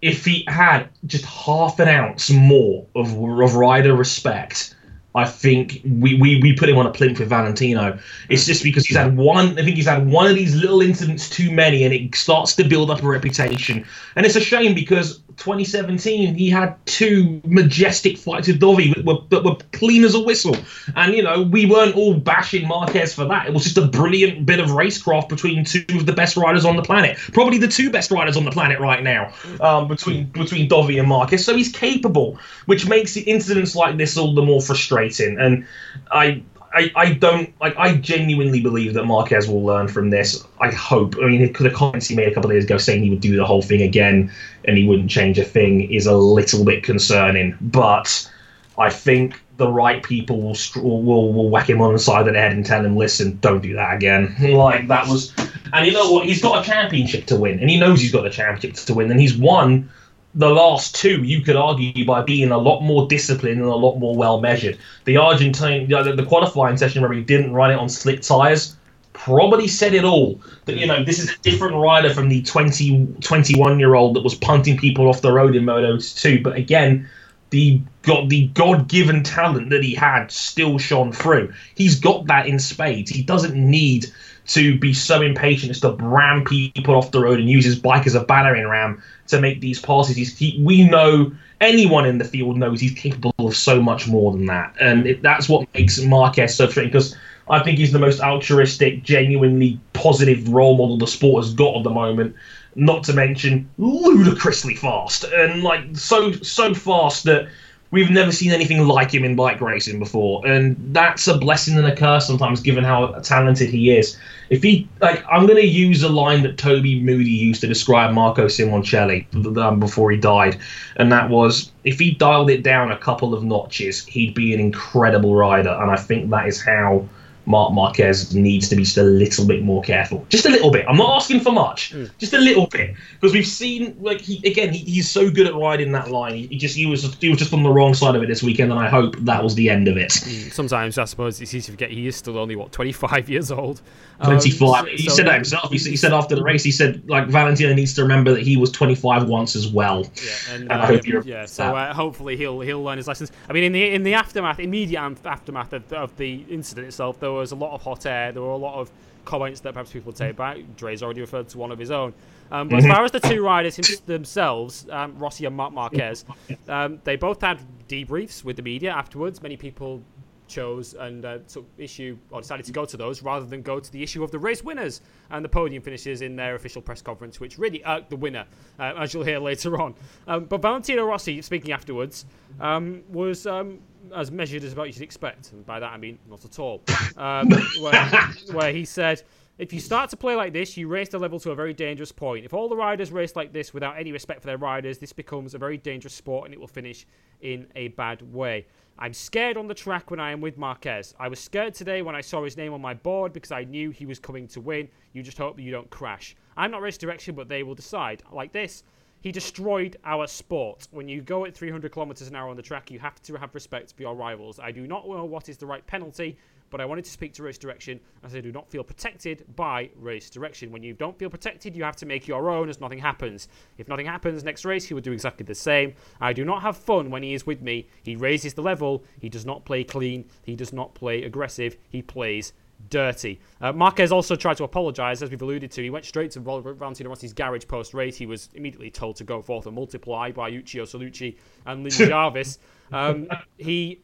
if he had just half an ounce more of, of rider respect, I think we, we, we put him on a plinth with Valentino. It's just because he's had one. I think he's had one of these little incidents too many, and it starts to build up a reputation. And it's a shame because 2017 he had two majestic fights with Dovi that were, that were clean as a whistle. And you know we weren't all bashing Marquez for that. It was just a brilliant bit of racecraft between two of the best riders on the planet, probably the two best riders on the planet right now, um, between between Dovi and Marquez. So he's capable, which makes the incidents like this all the more frustrating and I I, I don't like I genuinely believe that Marquez will learn from this. I hope. I mean, the comments he made a couple of days ago saying he would do the whole thing again and he wouldn't change a thing is a little bit concerning. But I think the right people will will will whack him on the side of the head and tell him, "Listen, don't do that again." like that was, and you know what? He's got a championship to win, and he knows he's got a championship to win, and he's won the last two, you could argue, by being a lot more disciplined and a lot more well measured. The Argentine, the, the qualifying session where he didn't run it on slick tyres, probably said it all. That you know, this is a different rider from the 20, 21 year old that was punting people off the road in Moto 2. But again, the got the God given talent that he had still shone through. He's got that in spades. He doesn't need to be so impatient as to ram people off the road and use his bike as a battering ram to make these passes. He, we know anyone in the field knows he's capable of so much more than that, and it, that's what makes Marquez so frustrating because I think he's the most altruistic, genuinely positive role model the sport has got at the moment. Not to mention ludicrously fast and like so so fast that We've never seen anything like him in bike racing before, and that's a blessing and a curse sometimes, given how talented he is. If he, like, I'm going to use a line that Toby Moody used to describe Marco Simoncelli um, before he died, and that was, if he dialed it down a couple of notches, he'd be an incredible rider, and I think that is how Marc Marquez needs to be just a little bit more careful. Just a little bit. I'm not asking for much. Mm. Just a little bit. Because we've seen, like, he again, he, he's so good at riding that line. He, he, just he was he was just on the wrong side of it this weekend, and I hope that was the end of it. Mm. Sometimes I suppose it's easy to forget he is still only what 25 years old. 25. Um, he so, said that himself. He, he, said after the race, he said like Valentino needs to remember that he was 25 once as well. Yeah, and, and uh, I hope you're. Yeah, so uh, hopefully he'll he'll learn his lessons. I mean, in the in the aftermath, immediate aftermath of, of the incident itself, there was a lot of hot air. There were a lot of comments that perhaps people take back. Dre's already referred to one of his own. Um, but as far as the two riders themselves, um, Rossi and Marc Marquez, um, they both had debriefs with the media afterwards. Many people chose and uh, took issue or decided to go to those rather than go to the issue of the race winners and the podium finishes in their official press conference, which really irked the winner, uh, as you'll hear later on. Um, but Valentino Rossi, speaking afterwards, um, was um, as measured as about you should expect, and by that I mean not at all. Um, where, where he said. If you start to play like this, you raise the level to a very dangerous point. If all the riders race like this without any respect for their riders, this becomes a very dangerous sport and it will finish in a bad way. I'm scared on the track when I am with Marquez. I was scared today when I saw his name on my board because I knew he was coming to win. You just hope that you don't crash. I'm not race direction, but they will decide. Like this, he destroyed our sport. When you go at 300 kilometers an hour on the track, you have to have respect for your rivals. I do not know what is the right penalty, but I wanted to speak to race direction as I do not feel protected by race direction. When you don't feel protected, you have to make your own as nothing happens. If nothing happens next race, he will do exactly the same. I do not have fun when he is with me. He raises the level. He does not play clean. He does not play aggressive. He plays dirty. Uh, Marquez also tried to apologise, as we've alluded to. He went straight to Valentino Rossi's garage post race. He was immediately told to go forth and multiply by Uccio Salucci and Lin Jarvis. Um, he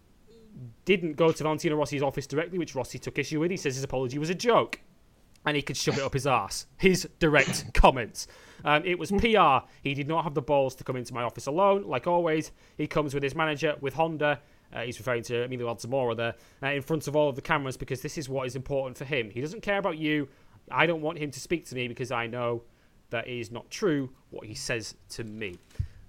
didn't go to Valentino Rossi's office directly, which Rossi took issue with. He says his apology was a joke and he could shove it up his ass. His direct comments. Um, it was PR. He did not have the balls to come into my office alone. Like always, he comes with his manager, with Honda. Uh, he's referring to Emilio Alzamora there, uh, in front of all of the cameras because this is what is important for him. He doesn't care about you. I don't want him to speak to me because I know that is not true what he says to me.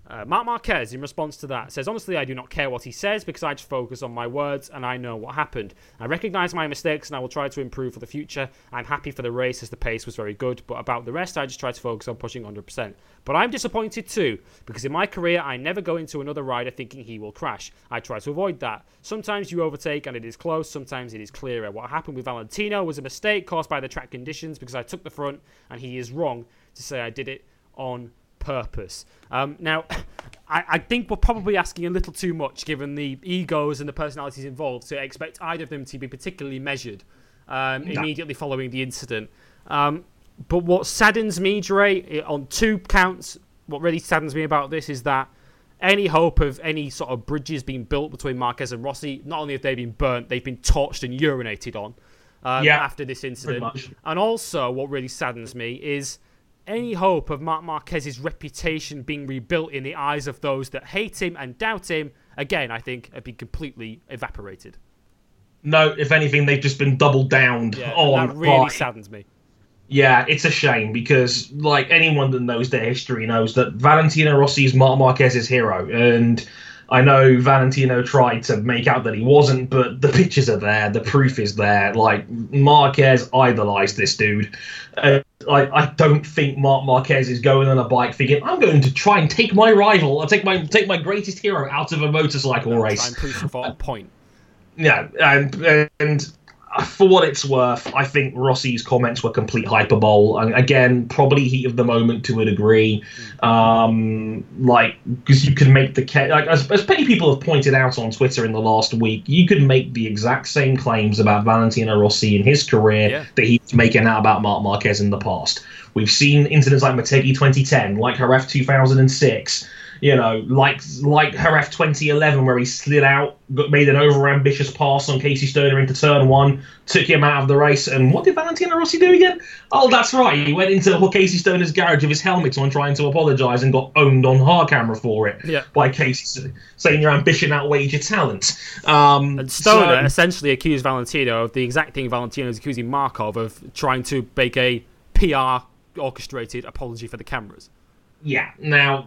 Uh, Marc Marquez, in response to that, says, Honestly, I do not care what he says because I just focus on my words and I know what happened. I recognize my mistakes and I will try to improve for the future. I'm happy for the race as the pace was very good, but about the rest, I just try to focus on pushing 100%. But I'm disappointed too because in my career, I never go into another rider thinking he will crash. I try to avoid that. Sometimes you overtake and it is close, sometimes it is clearer. What happened with Valentino was a mistake caused by the track conditions because I took the front and he is wrong to say I did it on purpose. Um, now, I, I, think we're probably asking a little too much given the egos and the personalities involved to expect either of them to be particularly measured um, no. immediately following the incident. Um, but what saddens me, Dre, on two counts, what really saddens me about this is that any hope of any sort of bridges being built between Marquez and Rossi, not only have they been burnt, they've been torched and urinated on um, yeah, after this incident. And also, what really saddens me is any hope of Marc Marquez's reputation being rebuilt in the eyes of those that hate him and doubt him, again, I think, have been completely evaporated. No, if anything, they've just been doubled down yeah, on. That really by... saddens me. Yeah, it's a shame because, like anyone that knows their history knows that Valentino Rossi is Marc Marquez's hero, and I know Valentino tried to make out that he wasn't, but the pictures are there, the proof is there. Like Marquez idolized this dude. Uh, I, I don't think Marc Marquez is going on a bike thinking I'm going to try and take my rival or take my take my greatest hero out of a motorcycle no, race. I'm proof of a point. Yeah, and and for what it's worth, I think Rossi's comments were complete hyperbole. And again, probably heat of the moment to a degree. Um, like, because you can make the case, like, as, as many people have pointed out on Twitter in the last week, you could make the exact same claims about Valentino Rossi in his career yeah. that he's making out about Marc Marquez in the past. We've seen incidents like Motegi 2010, like Jerez 2006 You know, like like Jerez 2011, where he slid out, made an over-ambitious pass on Casey Stoner into turn one, took him out of the race. And what did Valentino Rossi do again? Oh, that's right. He went into Casey Stoner's garage with his helmet on, trying to apologise, and got owned on hard camera for it yeah. by Casey saying your ambition outweighs your talent. Um, and Stoner so, essentially accused Valentino of the exact thing Valentino is accusing Markov of trying to make a PR orchestrated apology for the cameras. Yeah. Now,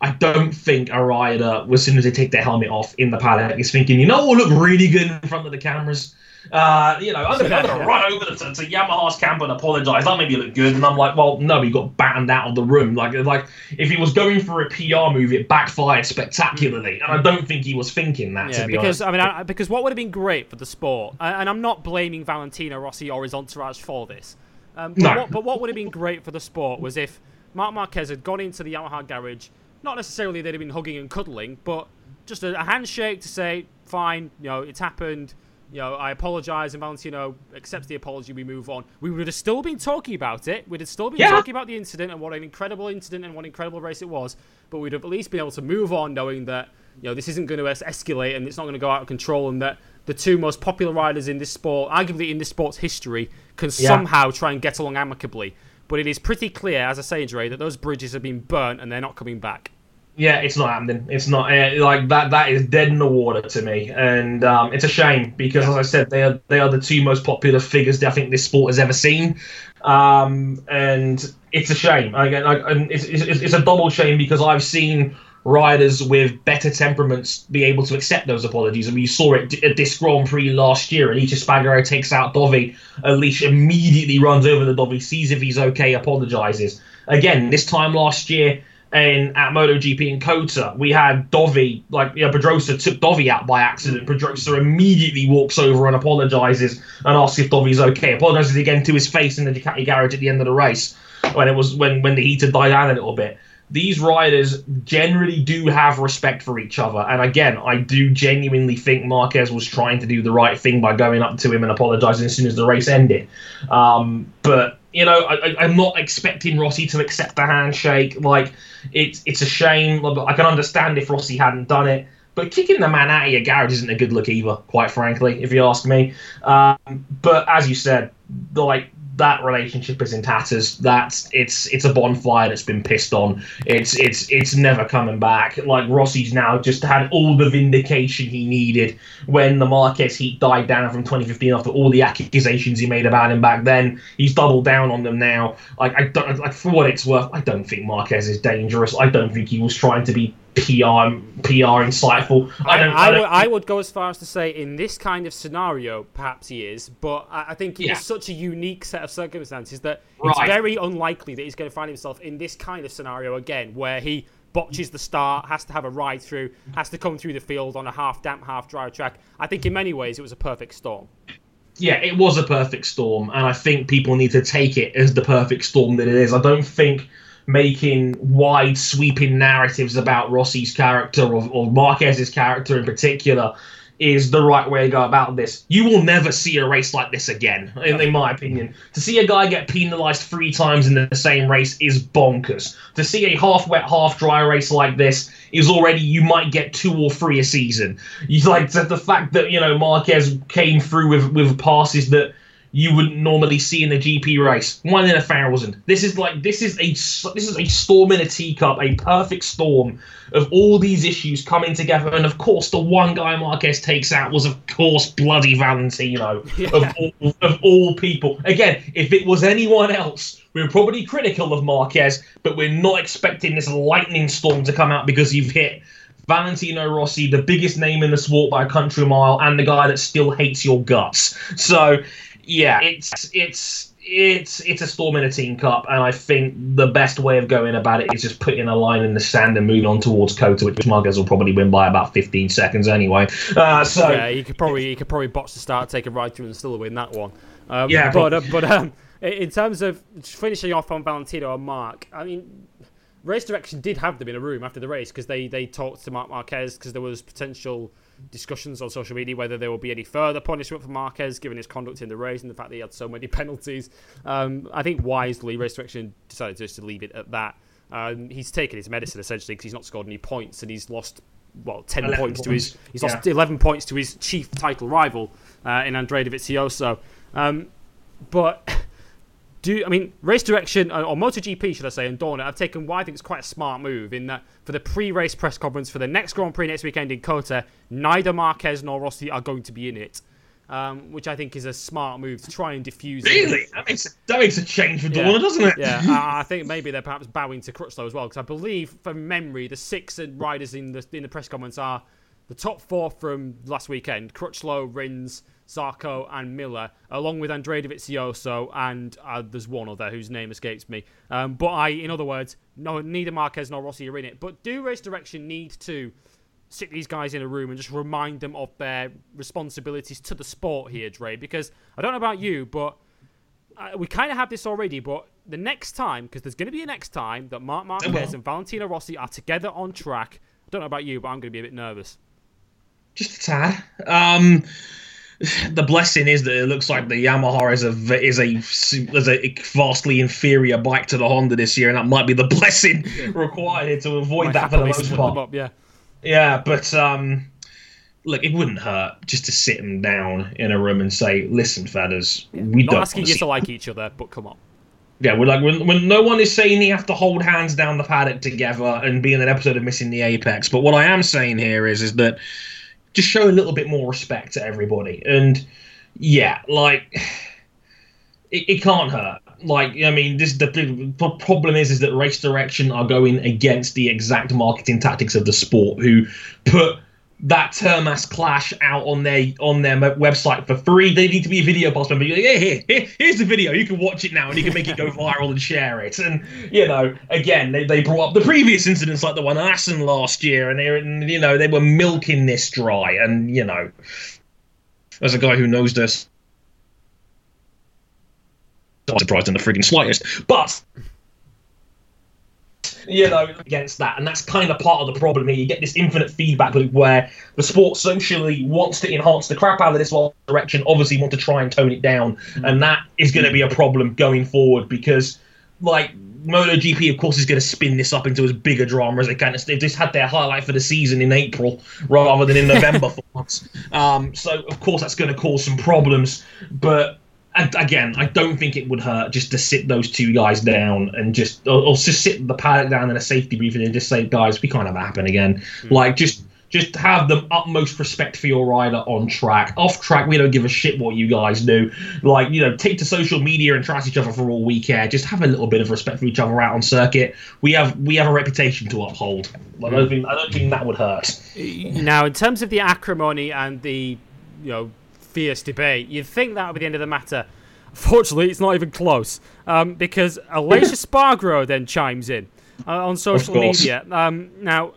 I don't think a rider, as soon as they take their helmet off in the paddock, is thinking, you know, we'll look really good in front of the cameras. Uh, you know, I'm going to run over to, to Yamaha's camp and apologise. That made me look good. And I'm like, well, no, he got battened out of the room. Like, like if he was going for a PR move, it backfired spectacularly. And I don't think he was thinking that. Yeah, be because honest. I mean, I, because what would have been great for the sport, and I'm not blaming Valentino Rossi or his entourage for this. Um, but, No. what, but what would have been great for the sport was if Marc Marquez had gone into the Yamaha garage, not necessarily they'd have been hugging and cuddling, but just a, a handshake to say, fine, you know, it's happened. You know, I apologise, and Valentino accepts the apology. We move on. We would have still been talking about it. We'd have still been Yeah. talking about the incident and what an incredible incident and what an incredible race it was. But we'd have at least been able to move on, knowing that you know this isn't going to es- escalate and it's not going to go out of control, and that the two most popular riders in this sport, arguably in this sport's history, can Yeah. somehow try and get along amicably. But it is pretty clear, as I say, Dre, that those bridges have been burnt and they're not coming back. Yeah, it's not happening. It's not uh, like that. That is dead in the water to me, and um, it's a shame because, as I said, they are they are the two most popular figures that I think this sport has ever seen, um, and it's a shame. Again, I, and it's, it's it's a double shame because I've seen riders with better temperaments be able to accept those apologies. I mean, you saw it at this Grand Prix last year. and Aleix Espargaro takes out Dovi. Aleix immediately runs over the Dovi, sees if he's okay, apologizes. Again, this time last year, and at MotoGP in COTA, we had Dovi, like, you know, Pedrosa took Dovi out by accident. Mm. Pedrosa immediately walks over and apologizes and asks if Dovi's okay. Apologizes again to his face in the Ducati garage at the end of the race when it was when when the heat had died down a little bit. These riders generally do have respect for each other, and again, I do genuinely think Marquez was trying to do the right thing by going up to him and apologizing as soon as the race ended. Um, but you know, I, I'm not expecting Rossi to accept the handshake. Like, it's it's a shame. I can understand if Rossi hadn't done it. But kicking the man out of your garage isn't a good look either, quite frankly, if you ask me. Um, but as you said, like that relationship is in tatters. That's it's it's a bonfire that's been pissed on. It's it's it's never coming back. Like Rossi's now just had all the vindication he needed when the Marquez heat died down from 2015 after all the accusations he made about him back then. He's doubled down on them now. Like I don't like for what it's worth, I don't think Marquez is dangerous. I don't think he was trying to be PR PR insightful. I don't. I, I, don't would, I would go as far as to say, in this kind of scenario, perhaps he is, but I, think Yeah. it's such a unique set of circumstances that it's very unlikely that he's going to find himself in this kind of scenario again, where he botches the start, has to have a ride through, has to come through the field on a half damp, half dry track. I think in many ways it was a perfect storm. yeah, it was a perfect storm, and I think people need to take it as the perfect storm that it is. I don't think making wide sweeping narratives about Rossi's character or, or Marquez's character in particular is the right way to go about this. You will never see a race like this again, in, in my opinion. To see a guy get penalised three times in the same race is bonkers. To see a half wet, half dry race like this is already you might get two or three a season. You like the, the fact that you know Marquez came through with with passes that you wouldn't normally see in a GP race. One in a thousand. This is like this is a this is a storm in a teacup, a perfect storm of all these issues coming together. And of course, the one guy Marquez takes out was, of course, bloody Valentino of all, of all people. Again, if it was anyone else, we were probably critical of Marquez, but we're not expecting this lightning storm to come out because you've hit. Valentino Rossi, the biggest name in the sport by a country mile, and the guy that still hates your guts. So, yeah, it's it's it's it's a storm in a team cup, and I think the best way of going about it is just putting a line in the sand and moving on towards COTA, which Marquez will probably win by about 15 seconds anyway. Uh, so Yeah, you could probably you could probably botch the start, take a ride through, and still win that one. Um, Yeah, but uh, but um, in- in terms of finishing off on Valentino and Marc, I mean, race direction did have them in a room after the race because they they talked to Marc Marquez because there was potential discussions on social media whether there will be any further punishment for Marquez given his conduct in the race and the fact that he had so many penalties. Um, I think wisely race direction decided just to leave it at that. Um, he's taken his medicine essentially because he's not scored any points and he's lost well ten 11 points, to his points. he's lost eleven points to his chief title rival uh, in Andrea Dovizioso. Um, but do I mean race direction uh, or MotoGP should I say and Dorna have taken what I think is quite a smart move in that for the pre-race press conference for the next Grand Prix next weekend in COTA, neither Marquez nor Rossi are going to be in it, um, which I think is a smart move to try and diffuse. it. Really? That makes that makes a change for Yeah. Dorna, doesn't it? Yeah, I, I think maybe they're perhaps bowing to Crutchlow as well because I believe, from memory, the six riders in the in the press conference are the top four from last weekend: Crutchlow, Rins, Zarco, and Miller, along with Andrea Dovizioso, and uh, there's one other whose name escapes me. Um, but I, in other words, no, neither Marquez nor Rossi are in it. But do race direction need to? sit these guys in a room and just remind them of their responsibilities to the sport here, Dre. Because I don't know about you, but uh, we kind of have this already. But the next time, because there's going to be a next time that Marc Marquez and Valentino Rossi are together on track. I don't know about you, but I'm going to be a bit nervous. Just a tad. Um, the blessing is that it looks like the Yamaha is a is a is a vastly inferior bike to the Honda this year, and that might be the blessing required to avoid that for the most part. up, yeah. Yeah, but um, look, it wouldn't hurt just to sit them down in a room and say, "Listen, fellas, we Not don't asking you to like each other, but come on. Yeah, we're like when, when no one is saying you have to hold hands down the paddock together and be in an episode of Missing the Apex. But what I am saying here is is that just show a little bit more respect to everybody. And yeah, like it, it can't hurt. Like I mean, this the, the problem is is that race direction are going against the exact marketing tactics of the sport, who put that Termas clash out on their on their website for free. They need to be a VideoPass member. Like, "Here, here, here, here's the video. You can watch it now, and you can make it go viral and share it. And you know, again, they, they brought up the previous incidents like the one at Assen last year, and they you know they were milking this dry. And you know, as a guy who knows this, not surprised in the friggin' slightest. But you know, against that. And that's kind of part of the problem here. You get this infinite feedback loop where the sport socially wants to enhance the crap out of this one direction, obviously want to try and tone it down. And that is going to be a problem going forward because, like, MotoGP, of course, is going to spin this up into as big a drama as they can. They've just had their highlight for the season in April rather than in November for once. Um, so, of course, that's going to cause some problems. But again, I don't think it would hurt just to sit those two guys down and just, or, or just sit the paddock down in a safety briefing and just say, guys, we can't have that happen again. Hmm. Like, just. Just have the utmost respect for your rider on track. Off track, we don't give a shit what you guys do. Like, you know, take to social media and trash each other for all we care. Just have a little bit of respect for each other out on circuit. We have we have a reputation to uphold. I don't hmm. think I don't think that would hurt. Now, in terms of the acrimony and the, you know, fierce debate, you'd think that would be the end of the matter. Fortunately, it's not even close, um, because Aleix Espargaro then chimes in uh, on social media. Um, now,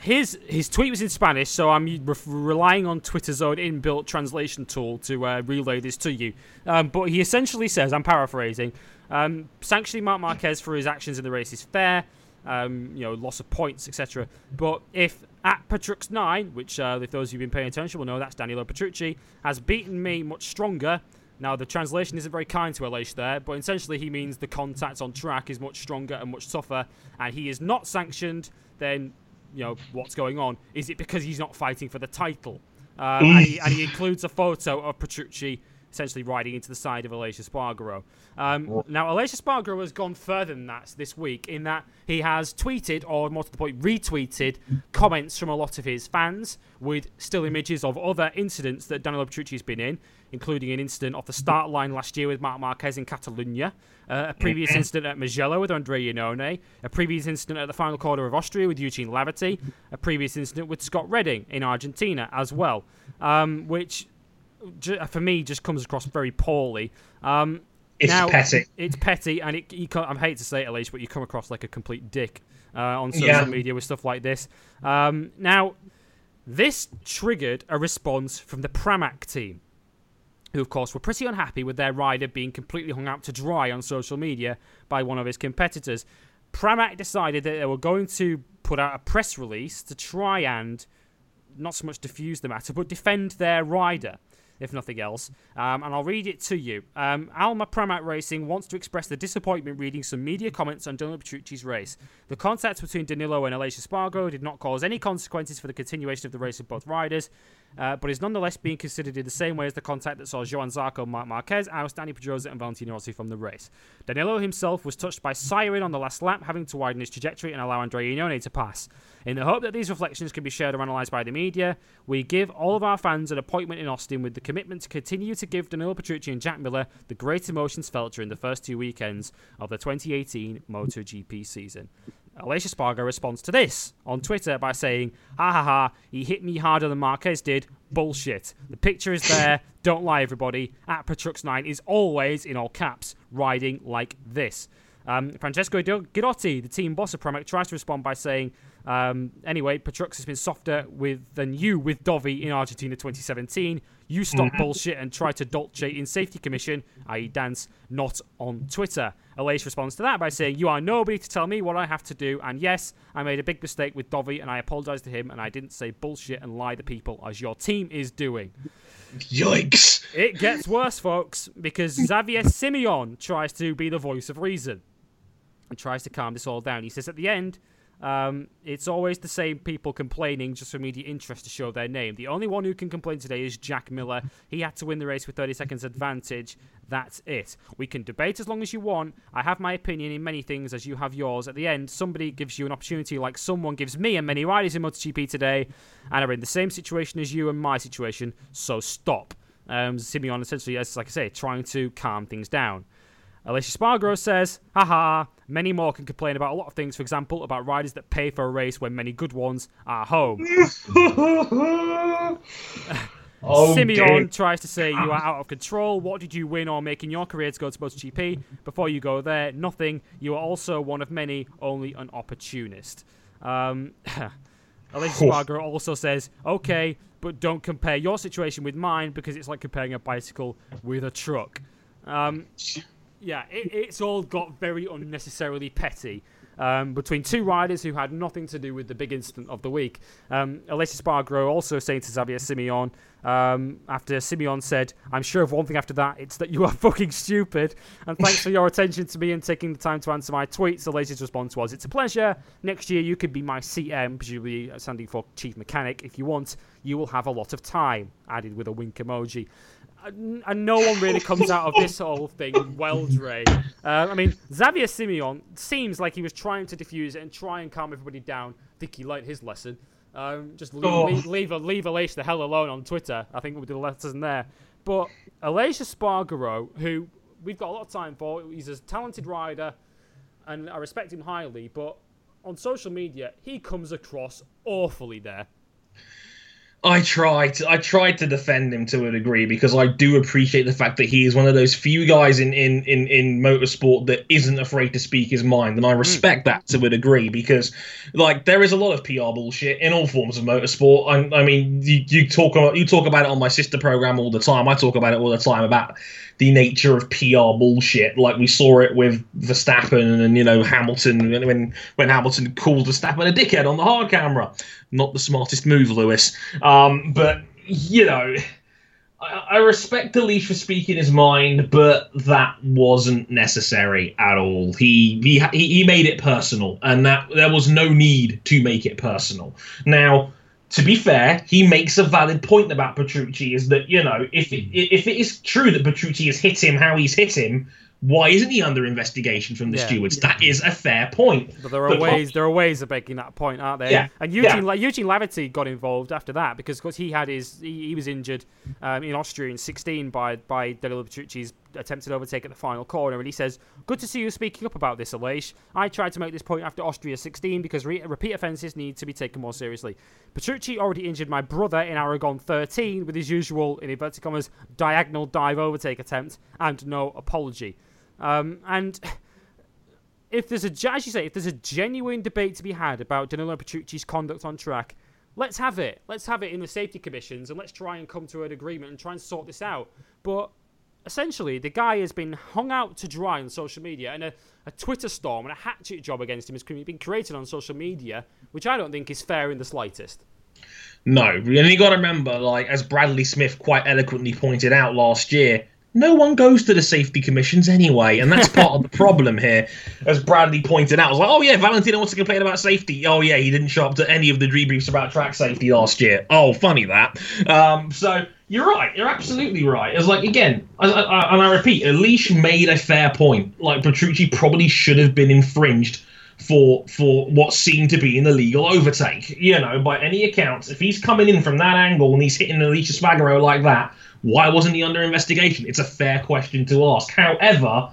his his tweet was in Spanish, so I'm re- relying on Twitter's own inbuilt translation tool to uh, relay this to you. Um, but he essentially says, I'm paraphrasing, um, sanctioning Marc Marquez for his actions in the race is fair. Um, you know, loss of points, etc. But if at Petrux9, which uh, if those of you who've been paying attention will know that's Danilo Petrucci, has beaten me much stronger. Now the translation isn't very kind to Elish there, but essentially he means the contact on track is much stronger and much tougher, and he is not sanctioned. Then you know what's going on. Is it because he's not fighting for the title? Um, and, he, and he includes a photo of Petrucci essentially riding into the side of Aleix Espargaro. Um, now, Aleix Espargaro has gone further than that this week in that he has tweeted, or more to the point, retweeted comments from a lot of his fans with still images of other incidents that Danilo Petrucci has been in, including an incident off the start line last year with Marc Marquez in Catalunya, uh, a previous incident at Mugello with Andrea Iannone, a previous incident at the final quarter of Austria with Eugene Laverty, a previous incident with Scott Redding in Argentina as well, um, which ju- for me just comes across very poorly. Um, It's now, petty. It's petty, and it, you I hate to say it, Elise, but you come across like a complete dick uh, on social Yeah. media with stuff like this. Um, now, this triggered a response from the Pramac team, who, of course, were pretty unhappy with their rider being completely hung out to dry on social media by one of his competitors. Pramac decided that they were going to put out a press release to try and not so much diffuse the matter, but defend their rider. If nothing else. Um, and I'll read it to you. Um, Alma Pramac Racing wants to express the disappointment reading some media comments on Danilo Petrucci's race. The contact between Danilo and Aleix Espargaro did not cause any consequences for the continuation of the race of both riders uh, but is nonetheless being considered in the same way as the contact that saw Johann Zarco, Marc Marquez, oust Dani Pedrosa, and Valentino Rossi from the race. Danilo himself was touched by siren on the last lap, having to widen his trajectory and allow Andrea Iannone to pass. In the hope that these reflections can be shared or analysed by the media, we give all of our fans an appointment in Austin with the commitment to continue to give Danilo Petrucci and Jack Miller the great emotions felt during the first two weekends of the 2018 MotoGP season. Aleix Espargaro responds to this on Twitter by saying, ha ha ha, he hit me harder than Marquez did. Bullshit. The picture is there. Don't lie, everybody. At Petrux9 is always, in all caps, riding like this. Um, Francesco Guidotti, the team boss of Pramac, tries to respond by saying, um, anyway, Petrux has been softer with than you with Dovi in Argentina 2017. You stop mm-hmm. bullshit and try to dolce in safety commission, i.e. dance, not on Twitter. Aleix responds to that by saying, You are nobody to tell me what I have to do, and yes, I made a big mistake with Dovi and I apologise to him and I didn't say bullshit and lie to people as your team is doing. Yikes. It gets worse, folks, because Xavier Simeon tries to be the voice of reason and tries to calm this all down. He says at the end, um, it's always the same people complaining just for media interest to show their name. The only one who can complain today is Jack Miller. He had to win the race with 30 seconds advantage. That's it. We can debate as long as you want. I have my opinion in many things as you have yours. At the end, somebody gives you an opportunity like someone gives me and many riders in MotoGP today and are in the same situation as you and my situation, so stop. Um, Simeon essentially, as like I say, trying to calm things down. Aleix Espargaro says, haha, many more can complain about a lot of things, for example, about riders that pay for a race when many good ones are home. oh, Simeon tries to say you are out of control. What did you win or make in your career to go to MotoGP? Before you go there, nothing. You are also one of many, only an opportunist. Um, Aleix Espargaro also says, okay, but don't compare your situation with mine because it's like comparing a bicycle with a truck. Um, yeah, it, it's all got very unnecessarily petty. Um, between two riders who had nothing to do with the big incident of the week. Um, Aleix Espargaro also saying to Xavier Simeon, um, after Simeon said, I'm sure of one thing after that, it's that you are fucking stupid. And thanks for your attention to me and taking the time to answer my tweets. Aleix's response was, It's a pleasure. Next year you could be my CM, presumably standing for Chief Mechanic. If you want, you will have a lot of time, added with a wink emoji and no one really comes out of this whole thing well, Dre. Uh, I mean, Xavier Simeon seems like he was trying to diffuse it and try and calm everybody down. I think he learned his lesson. Um, just leave, oh. leave, leave, leave Aleix the hell alone on Twitter. I think with the letters in there. But Aleix Espargaro, who we've got a lot of time for, he's a talented rider, and I respect him highly. But on social media, he comes across awfully there. I tried. I tried to defend him to a degree because I do appreciate the fact that he is one of those few guys in in in, in motorsport that isn't afraid to speak his mind, and I respect mm. that to a degree because, like, there is a lot of PR bullshit in all forms of motorsport. I, I mean, you, you talk about you talk about it on my sister program all the time. I talk about it all the time about the nature of PR bullshit. Like we saw it with Verstappen and you know Hamilton when when Hamilton called Verstappen a dickhead on the hard camera. Not the smartest move, Lewis. Um, but you know. I, respect Aleix for speaking his mind, but that wasn't necessary at all. He, he he made it personal, and that there was no need to make it personal. Now, to be fair, he makes a valid point about Petrucci. Is that you know if it, if it is true that Petrucci has hit him how he's hit him, why isn't he under investigation from the yeah. stewards? That is a fair point. But there are but ways there are ways of making that point, aren't there? Yeah. And Eugene yeah. Eugene Laverty got involved after that because cause he had his he, he was injured um, in Austria in 16 by by Danilo Petrucci's attempted overtake at the final corner, and he says, "Good to see you speaking up about this, Aleix. I tried to make this point after Austria 16 because re- repeat offences need to be taken more seriously. Petrucci already injured my brother in Aragon 13 with his usual, in inverted commas, diagonal dive overtake attempt and no apology." Um, and if there's a, as you say, if there's a genuine debate to be had about Danilo Petrucci's conduct on track, let's have it. Let's have it in the safety commissions and let's try and come to an agreement and try and sort this out. But essentially, the guy has been hung out to dry on social media, and a, a Twitter storm and a hatchet job against him has been created on social media, which I don't think is fair in the slightest. No, and you got to remember, like as Bradley Smith quite eloquently pointed out last year, no one goes to the safety commissions anyway, and that's part of the problem here. As Bradley pointed out, I was like, oh yeah, Valentino wants to complain about safety. Oh yeah, he didn't show up to any of the debriefs about track safety last year. Oh, funny that. Um, so you're right. You're absolutely right. It's like again, I, I, and I repeat, Aleix made a fair point. Like Petrucci probably should have been infringed for for what seemed to be an illegal overtake. You know, by any accounts, if he's coming in from that angle and he's hitting Aleix Espargaro like that, why wasn't he under investigation? It's a fair question to ask. However,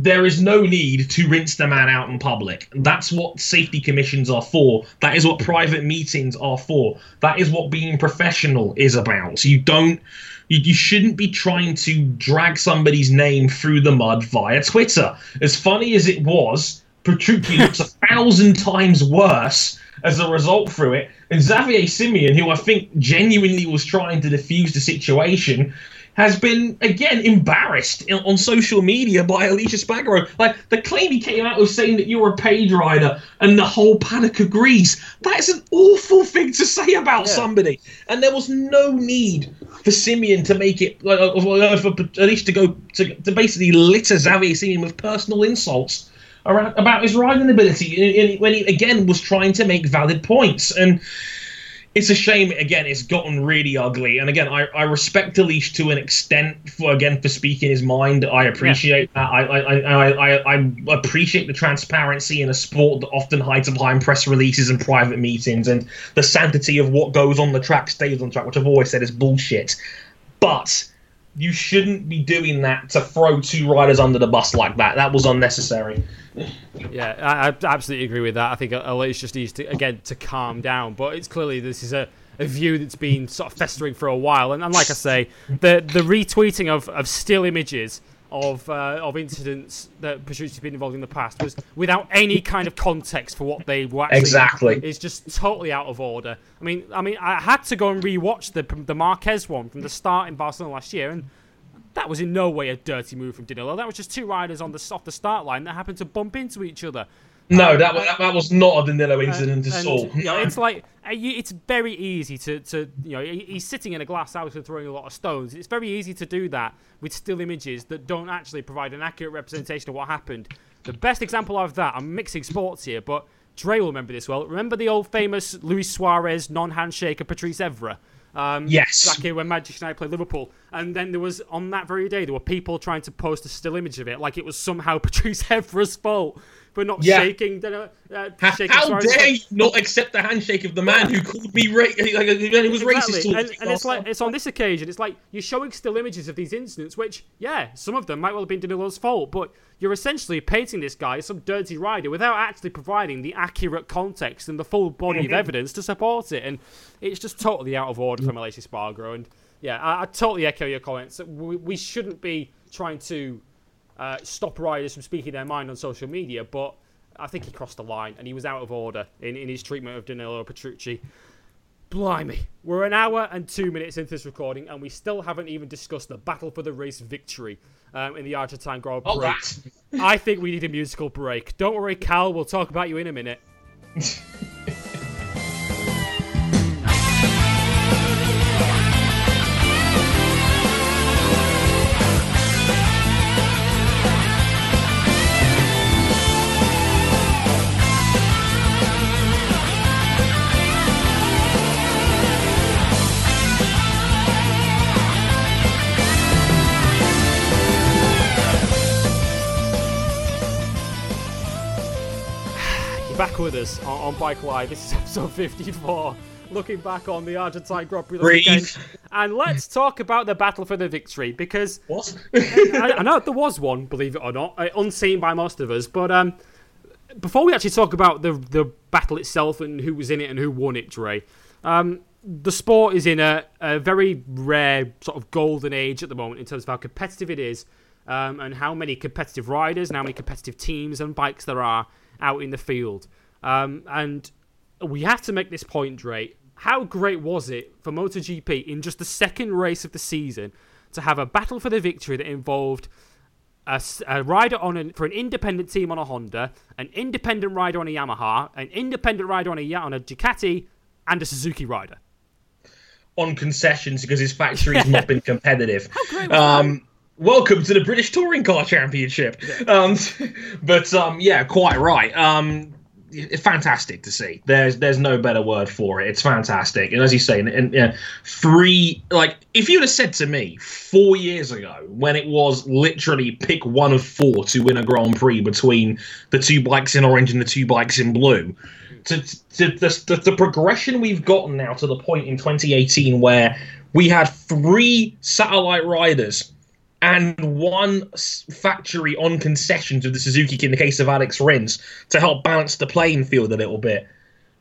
there is no need to rinse the man out in public. That's what safety commissions are for. That is what private meetings are for. That is what being professional is about. So you don't you, you shouldn't be trying to drag somebody's name through the mud via Twitter. As funny as it was, Petrucci looks a thousand times worse as a result through it. And Xavier Simeon, who I think genuinely was trying to defuse the situation, has been again embarrassed on social media by Aleix Espargaro. Like the claim he came out with saying that you're a page rider and the whole paddock agrees. That is an awful thing to say about yeah. somebody. And there was no need for Simeon to make it like uh, uh, for Aleix to go to, to basically litter Xavier Simeon with personal insults around, about his riding ability when he again was trying to make valid points and it's a shame again it's gotten really ugly. And again i, I respect Aleix to an extent for again for speaking his mind. I appreciate yeah. that I, I, I, I, I appreciate the transparency in a sport that often hides behind press releases and private meetings and the sanctity of what goes on the track stays on track which i've always said is bullshit. But you shouldn't be doing that to throw two riders under the bus like that that was unnecessary yeah, I, I, absolutely agree with that. I think Aleix just needs to again to calm down. But it's clearly this is a, a view that's been sort of festering for a while. And, and like I say, the the retweeting of, of still images of uh, of incidents that Petrucci's been involved in the past was without any kind of context for what they were actually exactly is just totally out of order. I mean, I mean, I had to go and rewatch the the Marquez one from the start in Barcelona last year, and that was in no way a dirty move from Danilo. That was just two riders on the off the start line that happened to bump into each other. No, um, that, was, that was not a Danilo incident at all. You know, it's like uh, it's very easy to, to you know he's sitting in a glass house and throwing a lot of stones. It's very easy to do that with still images that don't actually provide an accurate representation of what happened. The best example of that, I'm mixing sports here, but Dre will remember this well. Remember the old famous Luis Suarez non-handshake of Patrice Evra? Um, yes. Back here when Magic United played Liverpool. And then there was, on that very day, there were people trying to post a still image of it like it was somehow Patrice Evra's fault for not yeah. shaking. Uh, how, shaking how dare you not accept the handshake of the man who called me ra- like, he was exactly. racist? And, and it's like it's on this occasion. It's like you're showing still images of these incidents, which yeah, some of them might well have been Danilo's fault, but you're essentially painting this guy as some dirty rider without actually providing the accurate context and the full body of mm-hmm. evidence to support it. And it's just totally out of order from Aleix Espargaro. And yeah, I, I, totally echo your comments. We, we shouldn't be trying to uh, stop riders from speaking their mind on social media, but I think he crossed the line and he was out of order in, in his treatment of Danilo Petrucci. Blimey, we're an hour and two minutes into this recording, and we still haven't even discussed the battle for the race victory um, in the Argentine Grand Prix. Oh, I think we need a musical break. Don't worry, Cal, we'll talk about you in a minute. back with us on, on, Bike Live. This is episode 54. Looking back on the Argentine Grand Prix weekend. And let's talk about the battle for the victory because. What? I, I, know there was one, believe it or not, uh, unseen by most of us. But um, before we actually talk about the, the battle itself and who was in it and who won it, Dre, um, the sport is in a, a very rare sort of golden age at the moment in terms of how competitive it is um, and how many competitive riders and how many competitive teams and bikes there are out in the field. Um, and we have to make this point, Dre. How great was it for MotoGP in just the second race of the season to have a battle for the victory that involved a, a rider on an, for an independent team on a Honda, an independent rider on a Yamaha, an independent rider on a on a Ducati, and a Suzuki rider. on concessions because his factory's not been competitive. Um, welcome to the British Touring Car Championship. Um, but um, yeah, quite right. Fantastic to see. There's there's no better word for it. It's fantastic. And as you say, and, and three like if you'd have said to me four years ago when it was literally pick one of four to win a Grand Prix between the two bikes in orange and the two bikes in blue, to, to the, the, the progression we've gotten now to the point in 2018 where we had three satellite riders and one factory on concessions with the Suzuki in the case of Alex Rins to help balance the playing field a little bit.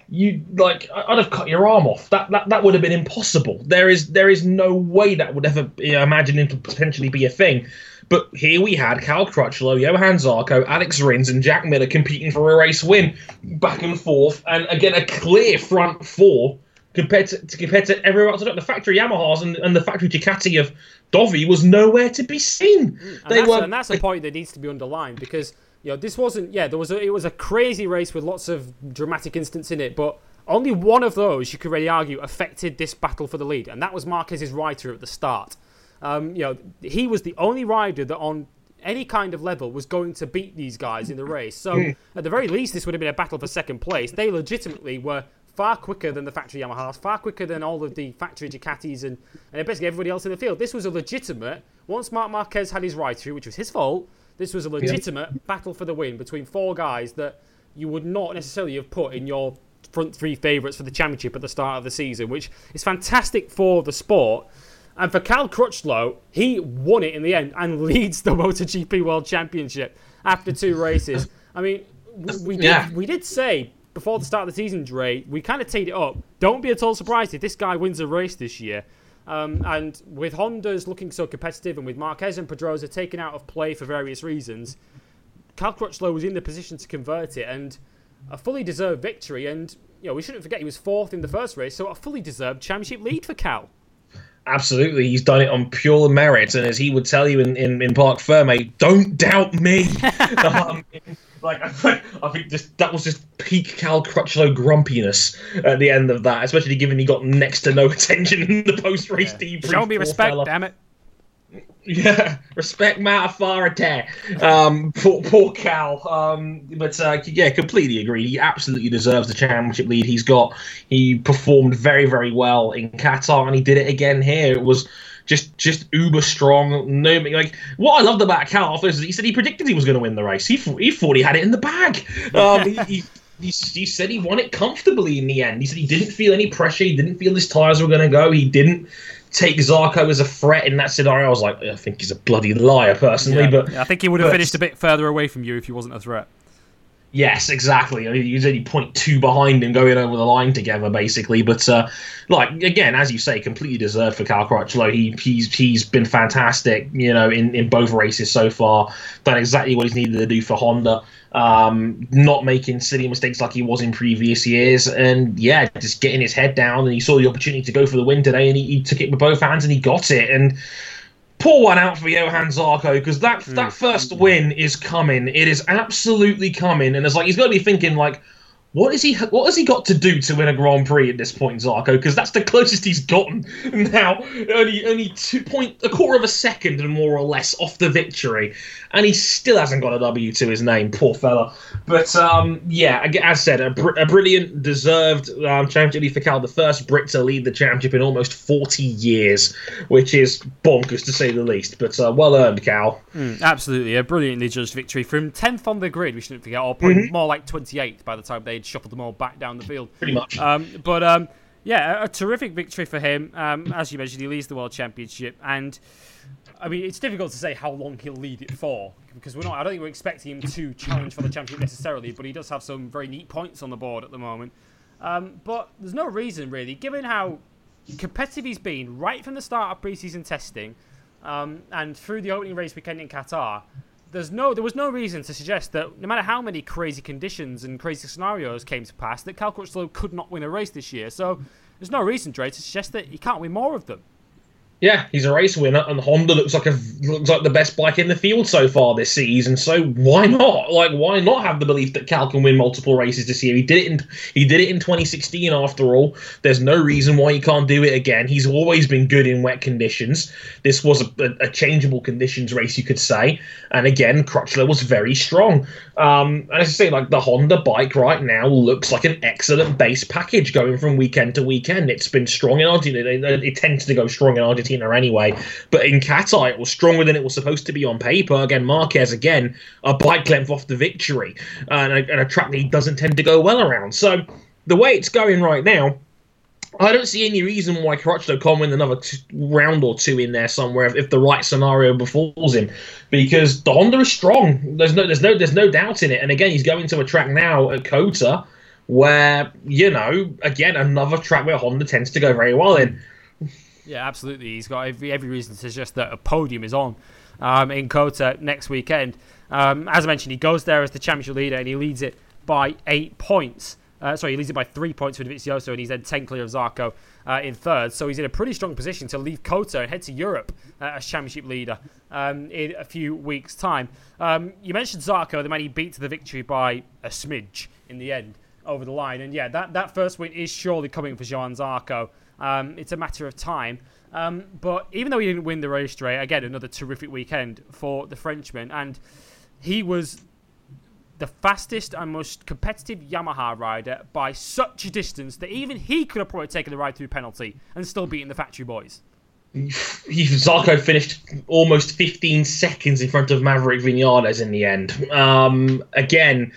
You like I'd have cut your arm off. That that, that would have been impossible. There is there is no way that would ever you know, imagine to potentially be a thing. But here we had Cal Crutchlow, Johann Zarco, Alex Rins, and Jack Miller competing for a race win, back and forth, and again a clear front four compared to, to compared to everyone else. The factory Yamahas and, and the factory Ducati of Dovi was nowhere to be seen. Mm, and, they that's, were, and that's a point that needs to be underlined because you know this wasn't yeah there was a, it was a crazy race with lots of dramatic instances in it, but only one of those you could really argue affected this battle for the lead, and that was Marquez's rider at the start. Um, you know he was the only rider that on any kind of level was going to beat these guys in the race. So hmm. at the very least, this would have been a battle for second place. They legitimately were far quicker than the factory Yamahas, far quicker than all of the factory Ducatis and, and basically everybody else in the field. This was a legitimate, once Marc Marquez had his ride through, which was his fault, this was a legitimate yeah. battle for the win between four guys that you would not necessarily have put in your front three favourites for the championship at the start of the season, which is fantastic for the sport. And for Cal Crutchlow, he won it in the end and leads the MotoGP World Championship after two races. I mean, we did, yeah. we did say before the start of the season, Dre, we kind of teed it up. Don't be at all surprised if this guy wins a race this year. Um, and with Honda's looking so competitive and with Marquez and Pedrosa taken out of play for various reasons, Cal Crutchlow was in the position to convert it and a fully deserved victory. And you know we shouldn't forget he was fourth in the first race, so a fully deserved championship lead for Cal. Absolutely, he's done it on pure merit, and as he would tell you in, in, in Parc Ferme, don't doubt me. um, like I think, I just that was just peak Cal Crutchlow grumpiness at the end of that, especially given he got next to no attention in the post race yeah. debrief. Show me respect, fella. damn it. Yeah, respect my authority. Um, poor, poor Cal. Um, but uh, yeah, completely agree. He absolutely deserves the championship lead. He's got. He performed very, very well in Qatar, and he did it again here. It was just just uber strong. No, like what I loved about Cal is he said he predicted he was going to win the race. He he thought he had it in the bag. Um, he, he, he, he, said he won it comfortably in the end. He said he didn't feel any pressure. He didn't feel his tires were going to go. He didn't take Zarco as a threat in that scenario. I was like, I think he's a bloody liar personally. Yeah, but I think he would have but, finished a bit further away from you if he wasn't a threat. Yes, exactly. Mean, you only point two behind him going over the line together, basically. But uh, like again, as you say, completely deserved for Cal Crutchlow. He he's he's been fantastic, you know, in, in both races so far. Done exactly what he's needed to do for Honda. Um, not making silly mistakes like he was in previous years, and yeah, just getting his head down. And he saw the opportunity to go for the win today, and he, he took it with both hands and he got it. And pour one out for Johann Zarco because that mm. that first win is coming. It is absolutely coming, and it's like he's got to be thinking like, what is he? What has he got to do to win a Grand Prix at this point, Zarco? Because that's the closest he's gotten now. Only only two point a quarter of a second and more or less off the victory, and he still hasn't got a W to his name. Poor fella. But um, yeah, as said, a, br- a brilliant, deserved um, championship lead for Cal, the first Brit to lead the championship in almost forty years, which is bonkers to say the least. But uh, well earned, Cal. Mm, absolutely, a brilliantly judged victory from tenth on the grid. We shouldn't forget, or probably mm-hmm. more like twenty eighth by the time they'd shuffled them all back down the field. Pretty much. Um, but um, yeah, a, a, terrific victory for him. Um, as you mentioned, he leads the world championship, and I mean, it's difficult to say how long he'll lead it for because we're not. I don't think we're expecting him to challenge for the championship necessarily, but he does have some very neat points on the board at the moment. Um, but there's no reason really, given how competitive he's been right from the start of preseason testing um, and through the opening race weekend in Qatar there's no there was no reason to suggest that no matter how many crazy conditions and crazy scenarios came to pass that Cal Crutchlow could not win a race this year. So there's no reason, Dre, to suggest that he can't win more of them. Yeah, he's a race winner, and Honda looks like a looks like the best bike in the field so far this season. So why not? Like, why not have the belief that Cal can win multiple races this year? He did it in he did it in 2016. After all, there's no reason why he can't do it again. He's always been good in wet conditions. This was a, a, a changeable conditions race, you could say. And again, Crutchlow was very strong. Um, and as I say, like the Honda bike right now looks like an excellent base package going from weekend to weekend. It's been strong in Argentina. It, it tends to go strong in Argentina Argentina anyway. But in Qatar, it was stronger than it was supposed to be on paper. Again, Marquez, again, a bike length off the victory, and a, and a track that he doesn't tend to go well around. So the way it's going right now, I don't see any reason why Crutchlow can't win another t- round or two in there somewhere if, if, the right scenario befalls him, because the Honda is strong. There's no, there's no, there's no doubt in it. And again, he's going to a track now at COTA, where you know, again, another track where Honda tends to go very well in. Yeah, absolutely. He's got every, every reason to suggest that a podium is on um, in COTA next weekend. Um, as I mentioned, he goes there as the championship leader and he leads it by eight points. Uh, sorry, he leads it by three points with Dovizioso and he's then 10 clear of Zarco uh, in third. So he's in a pretty strong position to leave COTA and head to Europe uh, as championship leader um, in a few weeks' time. Um, you mentioned Zarco, the man he beat to the victory by a smidge in the end over the line. And yeah, that, that first win is surely coming for Johann Zarco. Um, it's a matter of time. Um, but even though he didn't win the race straight, again, another terrific weekend for the Frenchman. And he was the fastest and most competitive Yamaha rider by such a distance that even he could have probably taken the ride through penalty and still beaten the factory boys. Zarco finished almost 15 seconds in front of Maverick Vinales in the end. Um, again,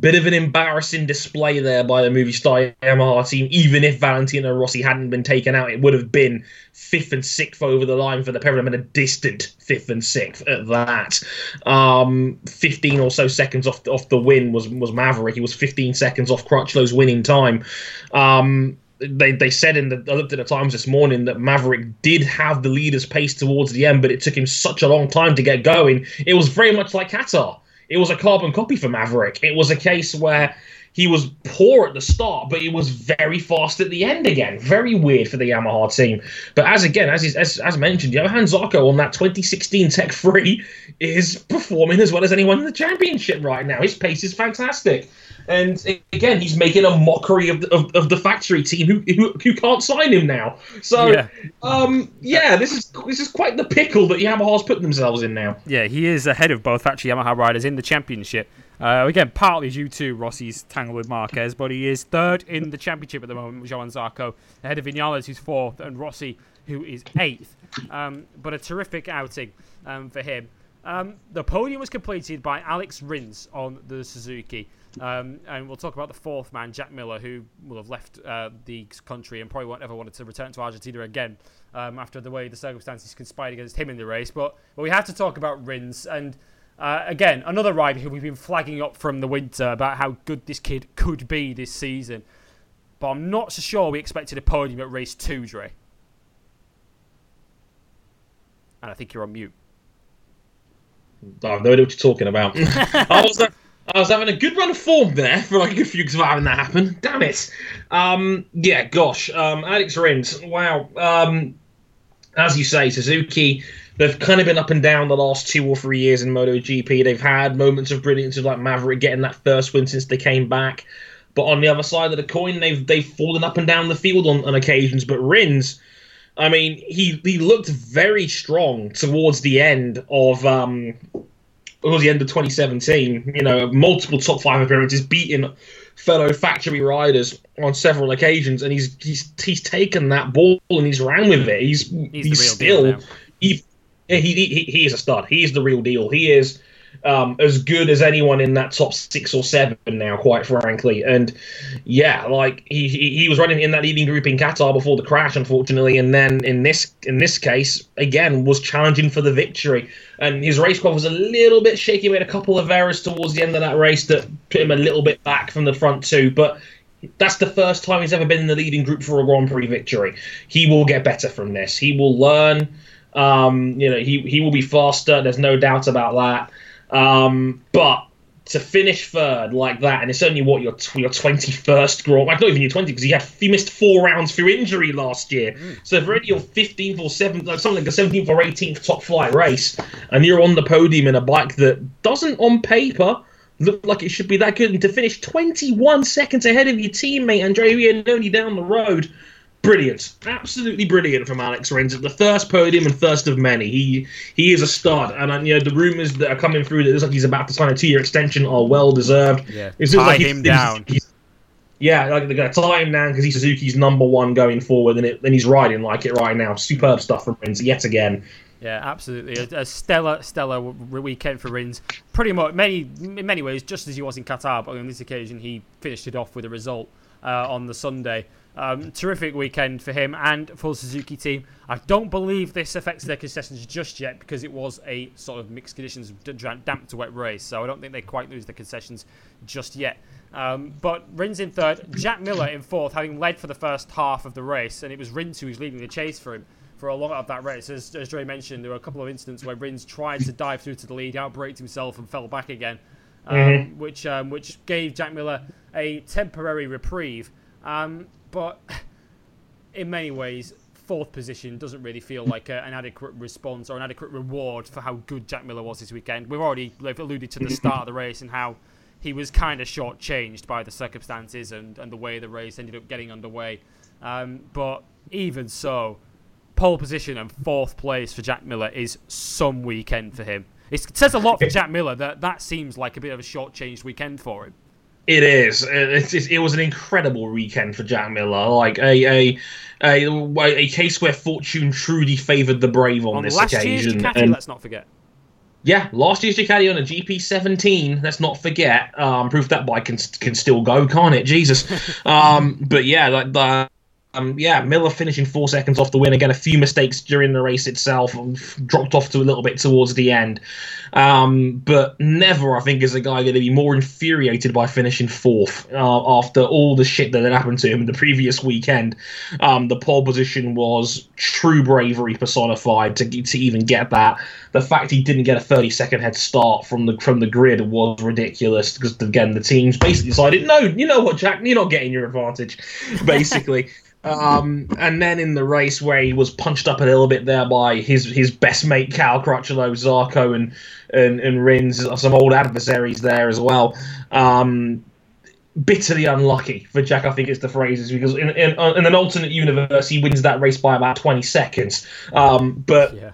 Bit of an embarrassing display there by the Movistar Yamaha team. Even if Valentino Rossi hadn't been taken out, it would have been fifth and sixth over the line for the pair and a distant fifth and sixth at that. Um, 15 or so seconds off off the win was was Maverick. He was 15 seconds off Crutchlow's winning time. Um, they, they said in the I looked at the times this morning that Maverick did have the leader's pace towards the end, but it took him such a long time to get going. It was very much like Qatar. It was a carbon copy for Maverick. It was a case where he was poor at the start, but he was very fast at the end again. Very weird for the Yamaha team. But as again, as as, as mentioned, Johann Zarco on that 2016 Tech 3 is performing as well as anyone in the championship right now. His pace is fantastic. And again, he's making a mockery of the, of, of the factory team who, who, who can't sign him now. So, yeah. um, yeah, this is this is quite the pickle that Yamaha's put themselves in now. Yeah, he is ahead of both factory Yamaha riders in the championship. Uh, again, partly due to Rossi's tangle with Marquez, but he is third in the championship at the moment with Johann Zarco, ahead of Vinales, who's fourth, and Rossi, who is eighth. Um, but a terrific outing um, for him. Um, the podium was completed by Alex Rins on the Suzuki. Um, and we'll talk about the fourth man, Jack Miller, who will have left uh, the country and probably won't ever wanted to return to Argentina again um, after the way the circumstances conspired against him in the race. But, but we have to talk about Rins. And uh, again, another rider who we've been flagging up from the winter about how good this kid could be this season. But I'm not so sure we expected a podium at race two, Dre. And I think you're on mute. I have no idea what you're talking about. I was I was having a good run of form there for like a good few weeks of having that happen. Damn it. Um, yeah, gosh. Um, Alex Rins. Wow. Um, as you say, Suzuki, they've kind of been up and down the last two or three years in MotoGP. They've had moments of brilliance, like Maverick getting that first win since they came back. But on the other side of the coin, they've they've fallen up and down the field on, on occasions. But Rins, I mean, he he looked very strong towards the end of um, towards the end of 2017. You know, multiple top five appearances, beating fellow factory riders on several occasions, and he's he's he's taken that ball and he's ran with it. He's he's, he's still he, he, he he is a stud. He is the real deal. He is um, as good as anyone in that top six or seven now, quite frankly. And yeah, like he, he, was running in that leading group in Qatar before the crash, unfortunately, and then in this in this case again was challenging for the victory. And his race car was a little bit shaky. Made a couple of errors towards the end of that race that put him a little bit back from the front two, but. That's the first time he's ever been in the leading group for a Grand Prix victory. He will get better from this. He will learn. Um, you know, he he will be faster. There's no doubt about that. Um, but to finish third like that, and it's only what your your twenty first Grand, like not even your twenty because he had he missed four rounds through injury last year. Mm. So if already your fifteenth or seventh, like something like a seventeenth or eighteenth top flight race, and you're on the podium in a bike that doesn't on paper look like it should be that good, and to finish twenty one seconds ahead of your teammate Andrea Iannone down the road brilliant, absolutely brilliant from Alex Rins. The first podium and first of many. He he is a stud, and uh, you know the rumors that are coming through that looks like he's about to sign a two-year extension are well deserved. Yeah, it tie like him down. He's, yeah, like they're going to tie him down because he's Suzuki's number one going forward, and, it, and he's riding like it right now. Superb stuff from Rins yet again. Yeah, absolutely. A, a, stellar, stellar weekend for Rins. Pretty much, many, in many ways, just as he was in Qatar, but on this occasion, he finished it off with a result uh, on the Sunday. Um, terrific weekend for him and for the Suzuki team. I don't believe this affects their concessions just yet because it was a sort of mixed conditions, damp to wet race. So I don't think they quite lose the concessions just yet. Um, but Rins in third, Jack Miller in fourth, having led for the first half of the race, and it was Rins who was leading the chase for him for a lot of that race. As, as Dre mentioned, there were a couple of incidents where Rins tried to dive through to the lead, outbraked himself, and fell back again, um, mm-hmm. which um, which gave Jack Miller a temporary reprieve. Um, but in many ways, fourth position doesn't really feel like a, an adequate response or an adequate reward for how good Jack Miller was this weekend. We've already alluded to the start of the race and how he was kind of shortchanged by the circumstances and, and the way the race ended up getting underway. Um, but even so, pole position and fourth place for Jack Miller is some weekend for him. It says a lot for Jack Miller that that seems like a bit of a shortchanged weekend for him. It is. It's, it's, it was an incredible weekend for Jack Miller. Like a a a, a case where fortune truly favoured the brave on, on this last occasion. Year's Ducati, and, let's not forget. Yeah, last year's Ducati on a GP17. Let's not forget. Um, proof that bike can can still go, can't it? Jesus. um, but yeah, like the um, yeah, Miller finishing four seconds off the win. Again, a few mistakes during the race itself, dropped off to a little bit towards the end. Um, but never, I think, is a guy going to be more infuriated by finishing fourth uh, after all the shit that had happened to him the previous weekend. Um, the pole position was true bravery personified to to even get that. The fact he didn't get a 30 second head start from the from the grid was ridiculous because again the teams basically decided, no, you know what, Jack, you're not getting your advantage, basically. Um, and then in the race where he was punched up a little bit there by his his best mate Cal Crutchlow, Zarco, and and and Rins, some old adversaries there as well. Um, bitterly unlucky for Jack, I think it's the phrases, because in, in, in, an alternate universe he wins that race by about twenty seconds. Um, but yeah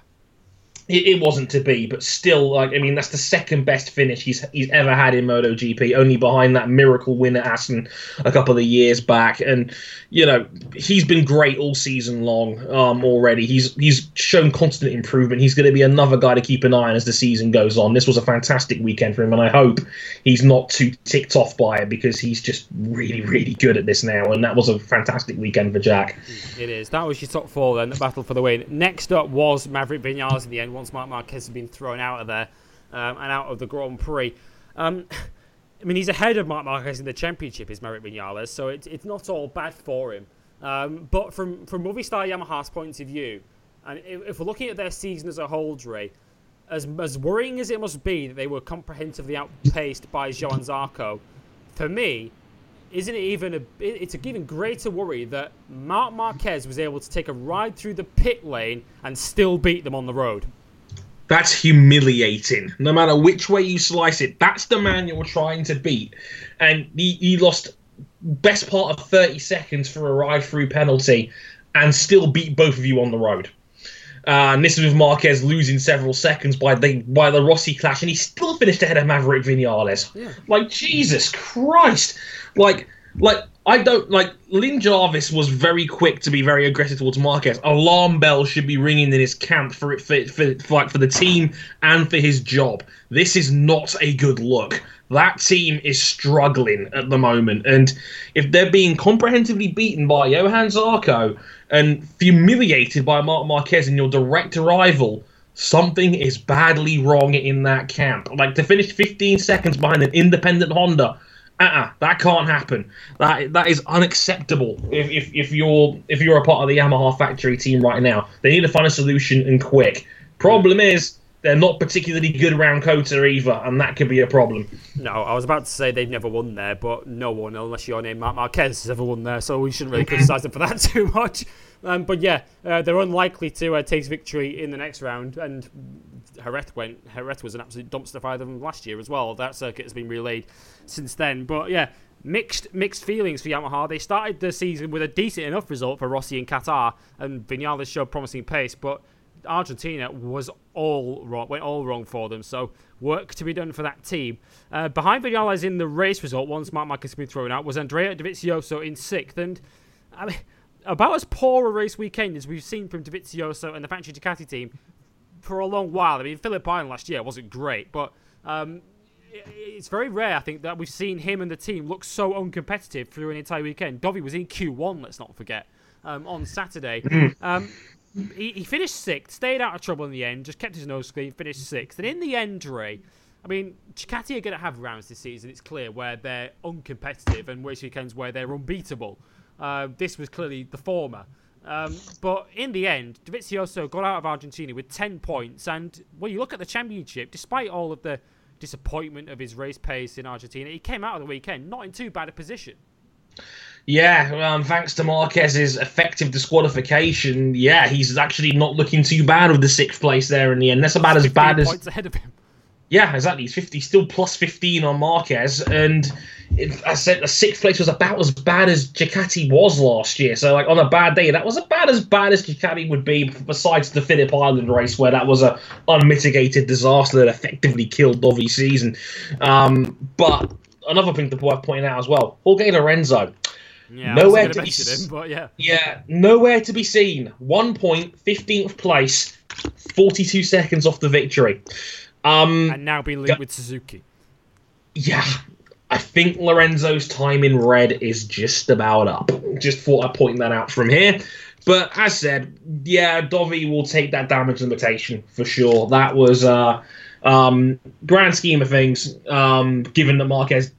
it, it, wasn't to be, but still, like I mean, that's the second best finish he's he's ever had in MotoGP, only behind that miracle win at Assen a couple of years back. And you know, he's been great all season long um, already. He's he's shown constant improvement. He's going to be another guy to keep an eye on as the season goes on. This was a fantastic weekend for him, and I hope he's not too ticked off by it because he's just really really good at this now. And that was a fantastic weekend for Jack. It is. That was your top four then. The battle for the win. Next up was Maverick Vinales in the end once Marc Marquez has been thrown out of there um, and out of the Grand Prix. Um, I mean, he's ahead of Marc Marquez in the championship, is Maverick Vinales, so it's, it's not all bad for him. Um, but from, from Movistar Yamaha's point of view, and if, we're looking at their season as a whole, Dre, as, as worrying as it must be that they were comprehensively outpaced by Johann Zarco, for me, isn't it even a it's a even greater worry that Marc Marquez was able to take a ride through the pit lane and still beat them on the road? That's humiliating. No matter which way you slice it, that's the man you're trying to beat. And he, he lost best part of 30 seconds for a ride through penalty and still beat both of you on the road. Uh, and this is with Marquez losing several seconds by the by the Rossi clash, and he still finished ahead of Maverick Vinales. Yeah. Like Jesus Christ! Like like I don't like Lin Jarvis was very quick to be very aggressive towards Marquez. Alarm bells should be ringing in his camp for it for, for, for, like for the team and for his job. This is not a good look. That team is struggling at the moment, and if they're being comprehensively beaten by Johann Zarco and humiliated by Marc Marquez in your direct rival, something is badly wrong in that camp. Like to finish 15 seconds behind an independent Honda uh-uh, that can't happen. That that is unacceptable. If, if, if you're if you're a part of the Yamaha factory team right now, they need to find a solution and quick. Problem is, they're not particularly good around COTA either, and that could be a problem. No, I was about to say they've never won there, but no one, unless you're named Marc Marquez, has ever won there, so we shouldn't really criticise them for that too much. Um, but yeah, uh, they're unlikely to uh, take victory in the next round, and Jerez went. Jerez was an absolute dumpster fire them last year as well. That circuit has been relayed since then. But yeah, mixed mixed feelings for Yamaha. They started the season with a decent enough result for Rossi in Qatar, and Vinales showed promising pace, but Argentina was all wrong, went all wrong for them. So work to be done for that team. Uh, behind Vinales in the race result, once Marc Marquez has been thrown out, was Andrea Dovizioso in sixth, and I mean, about as poor a race weekend as we've seen from Dovizioso and the Factory Ducati team for a long while. I mean, Phillip Island last year wasn't great, but um, it's very rare, I think, that we've seen him and the team look so uncompetitive through an entire weekend. Dovi was in Q1, let's not forget, um, on Saturday. Mm-hmm. Um, he, he, finished sixth, stayed out of trouble in the end, just kept his nose clean, finished sixth. And in the end, Ray, I mean, Ducati are going to have rounds this season, it's clear, where they're uncompetitive and race weekends where they're unbeatable. Uh, this was clearly the former. Um, but in the end, Dovizioso got out of Argentina with 10 points. And when you look at the championship, despite all of the disappointment of his race pace in Argentina, he came out of the weekend not in too bad a position. Yeah, um, thanks to Marquez's effective disqualification, yeah, he's actually not looking too bad with the sixth place there in the end. That's about as bad as points ahead of him. Yeah, exactly. He's fifty, still plus fifteen on Marquez, and it, I said the sixth place was about as bad as Ducati was last year. So, like on a bad day, that was about as bad as Ducati would be. Besides the Phillip Island race, where that was a unmitigated disaster that effectively killed Dovi's season. Um, but another thing to point out as well, Jorge Lorenzo. Yeah, nowhere to be him, but yeah. Yeah, nowhere to be seen. One point, 15th place, 42 seconds off the victory. Um, and now being linked with Suzuki. Yeah, I think Lorenzo's time in red is just about up. Just thought I'd point that out from here. But as said, yeah, Dovi will take that damage limitation for sure. That was uh um grand scheme of things, um, given that Marquez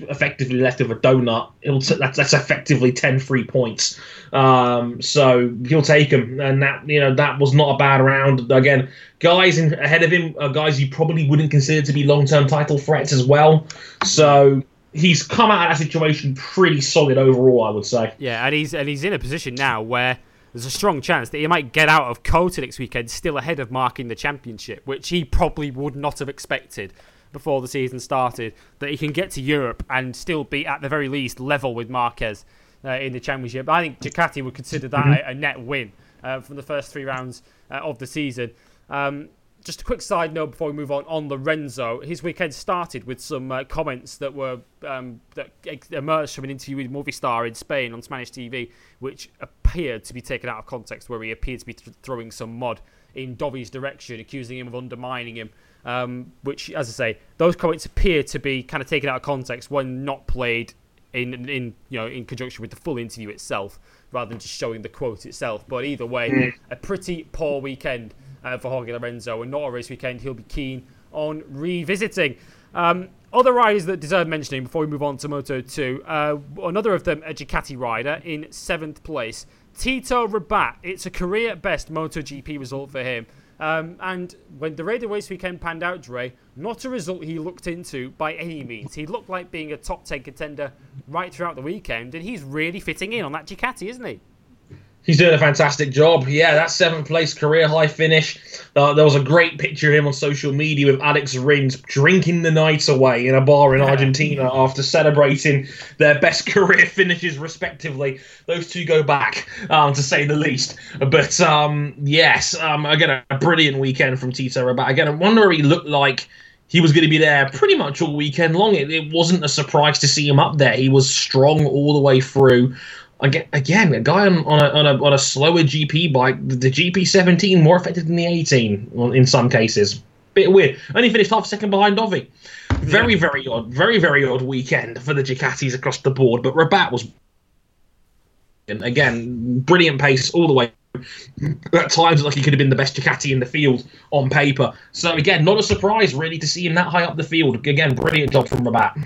effectively left of a donut, t- that's, that's effectively 10 free points. Um, so he'll take them, and that you know that was not a bad round. Again, guys in, ahead of him are guys you probably wouldn't consider to be long term title threats as well. So he's come out of that situation pretty solid overall, I would say. Yeah, and he's and he's in a position now where there's a strong chance that he might get out of COTA next weekend still ahead of marking the championship, which he probably would not have expected before the season started that he can get to Europe and still be at the very least level with Marquez uh, in the championship. I think Ducati would consider that mm-hmm. a, a, net win uh, from the first three rounds uh, of the season. Um, just a quick side note before we move on on Lorenzo. His weekend started with some uh, comments that were um, that emerged from an interview with Movistar in Spain on Spanish TV, which appeared to be taken out of context, where he appeared to be th- throwing some mud in Dovi's direction, accusing him of undermining him um, which, as I say, those comments appear to be kind of taken out of context when not played in in you know in conjunction with the full interview itself, rather than just showing the quote itself. But either way, mm. a pretty poor weekend uh, for Jorge Lorenzo, and not a race weekend he'll be keen on revisiting. Um, other riders that deserve mentioning before we move on to Moto 2, uh, another of them, a Ducati rider in seventh place. Tito Rabat, it's a career best MotoGP result for him. Um, and when the Raider Race Weekend panned out, Dre, not a result he looked into by any means. He looked like being a top 10 contender right throughout the weekend, and he's really fitting in on that Ducati, isn't he? He's doing a fantastic job. Yeah, that seventh place career high finish. Uh, there was a great picture of him on social media with Alex Rins drinking the night away in a bar in Argentina after celebrating their best career finishes, respectively. Those two go back, um, to say the least. But um, yes, um, again, a brilliant weekend from Tito Rabat. Again, I wonder where he looked like he was going to be there pretty much all weekend long. It, it, wasn't a surprise to see him up there. He was strong all the way through again, again, a guy on, on, a, on, a, on a slower GP bike, the GP17 more effective than the 18 in some cases. Bit weird. Only finished half a second behind Dovi. Very, yeah. very odd. Very, very odd weekend for the Ducatis across the board. But Rabat was, again, brilliant pace all the way. At times, like he could have been the best Ducati in the field on paper. So again, not a surprise really to see him that high up the field. Again, brilliant job from Rabat.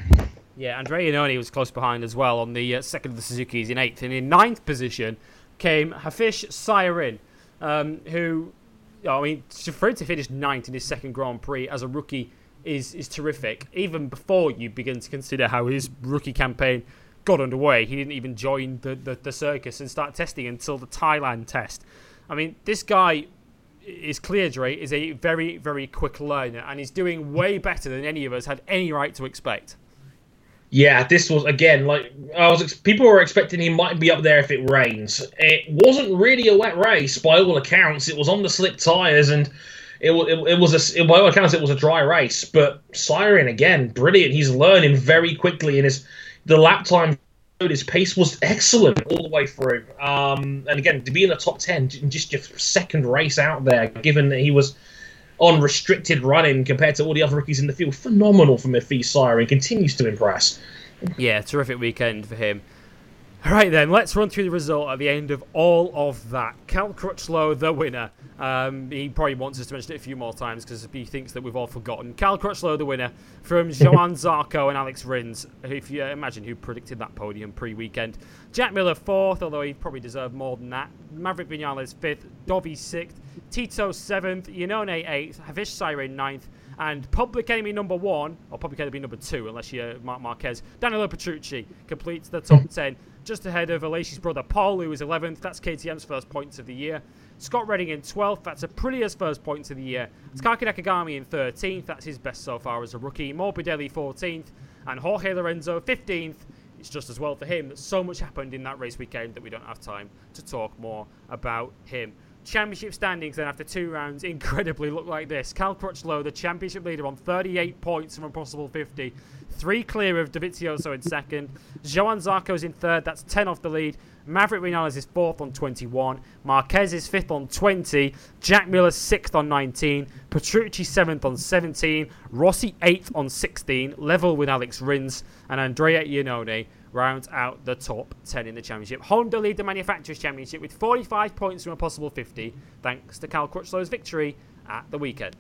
Yeah, Andrea Iannone was close behind as well on the uh, second of the Suzuki's in eighth. And in ninth position came Hafizh Syahrin, um, who I mean, for him to finish ninth in his second Grand Prix as a rookie is is terrific. Even before you begin to consider how his rookie campaign got underway, he didn't even join the, the, the circus and start testing until the Thailand test. I mean, this guy is clear, Dre, is a very, very quick learner, and he's doing way better than any of us had any right to expect. Yeah, this was again like I was. People were expecting he might be up there if it rains. It wasn't really a wet race by all accounts. It was on the slick tires, and it, it, it was a by all accounts it was a dry race. But Syahrin again, brilliant. He's learning very quickly, and his the lap time his pace was excellent all the way through. Um, and again, to be in the top 10, just your second race out there, given that he was on restricted running compared to all the other rookies in the field, phenomenal from Hafizh Syahrin. Continues to impress. Yeah, terrific weekend for him. All right, then, let's run through the result at the end of all of that. Cal Crutchlow, the winner. Um, he probably wants us to mention it a few more times because he thinks that we've all forgotten. Cal Crutchlow, the winner, from Johann Zarco and Alex Rins, if you imagine who predicted that podium pre weekend. Jack Miller, fourth, although he probably deserved more than that. Maverick Vinales, fifth. Dovi, sixth. Tito, seventh. Iannone, eighth. Hafizh Syahrin, ninth. And public enemy number one, or public enemy number two, unless you're Marc Marquez, Danilo Petrucci completes the top 10 just ahead of Aleix's brother Pol, who is 11th. That's KTM's first points of the year. Scott Redding in 12th. That's Aprilia's first points of the year. Takaaki Nakagami in 13th. That's his best so far as a rookie. Morbidelli 14th. And Jorge Lorenzo 15th. It's just as well for him. That so much happened in that race weekend that we don't have time to talk more about him. Championship standings then after two rounds incredibly look like this. Cal Crutchlow, the championship leader, on 38 points from a possible 50. Three clear of Dovizioso in second. Johann Zarco's in third. That's 10 off the lead. Maverick Vinales is fourth on 21. Marquez is fifth on 20. Jack Miller sixth on 19. Petrucci seventh on 17. Rossi eighth on 16, level with Alex Rins. And Andrea Iannone rounds out the top 10 in the championship. Honda lead the Manufacturers' Championship with 45 points from a possible 50, thanks to Cal Crutchlow's victory at the weekend.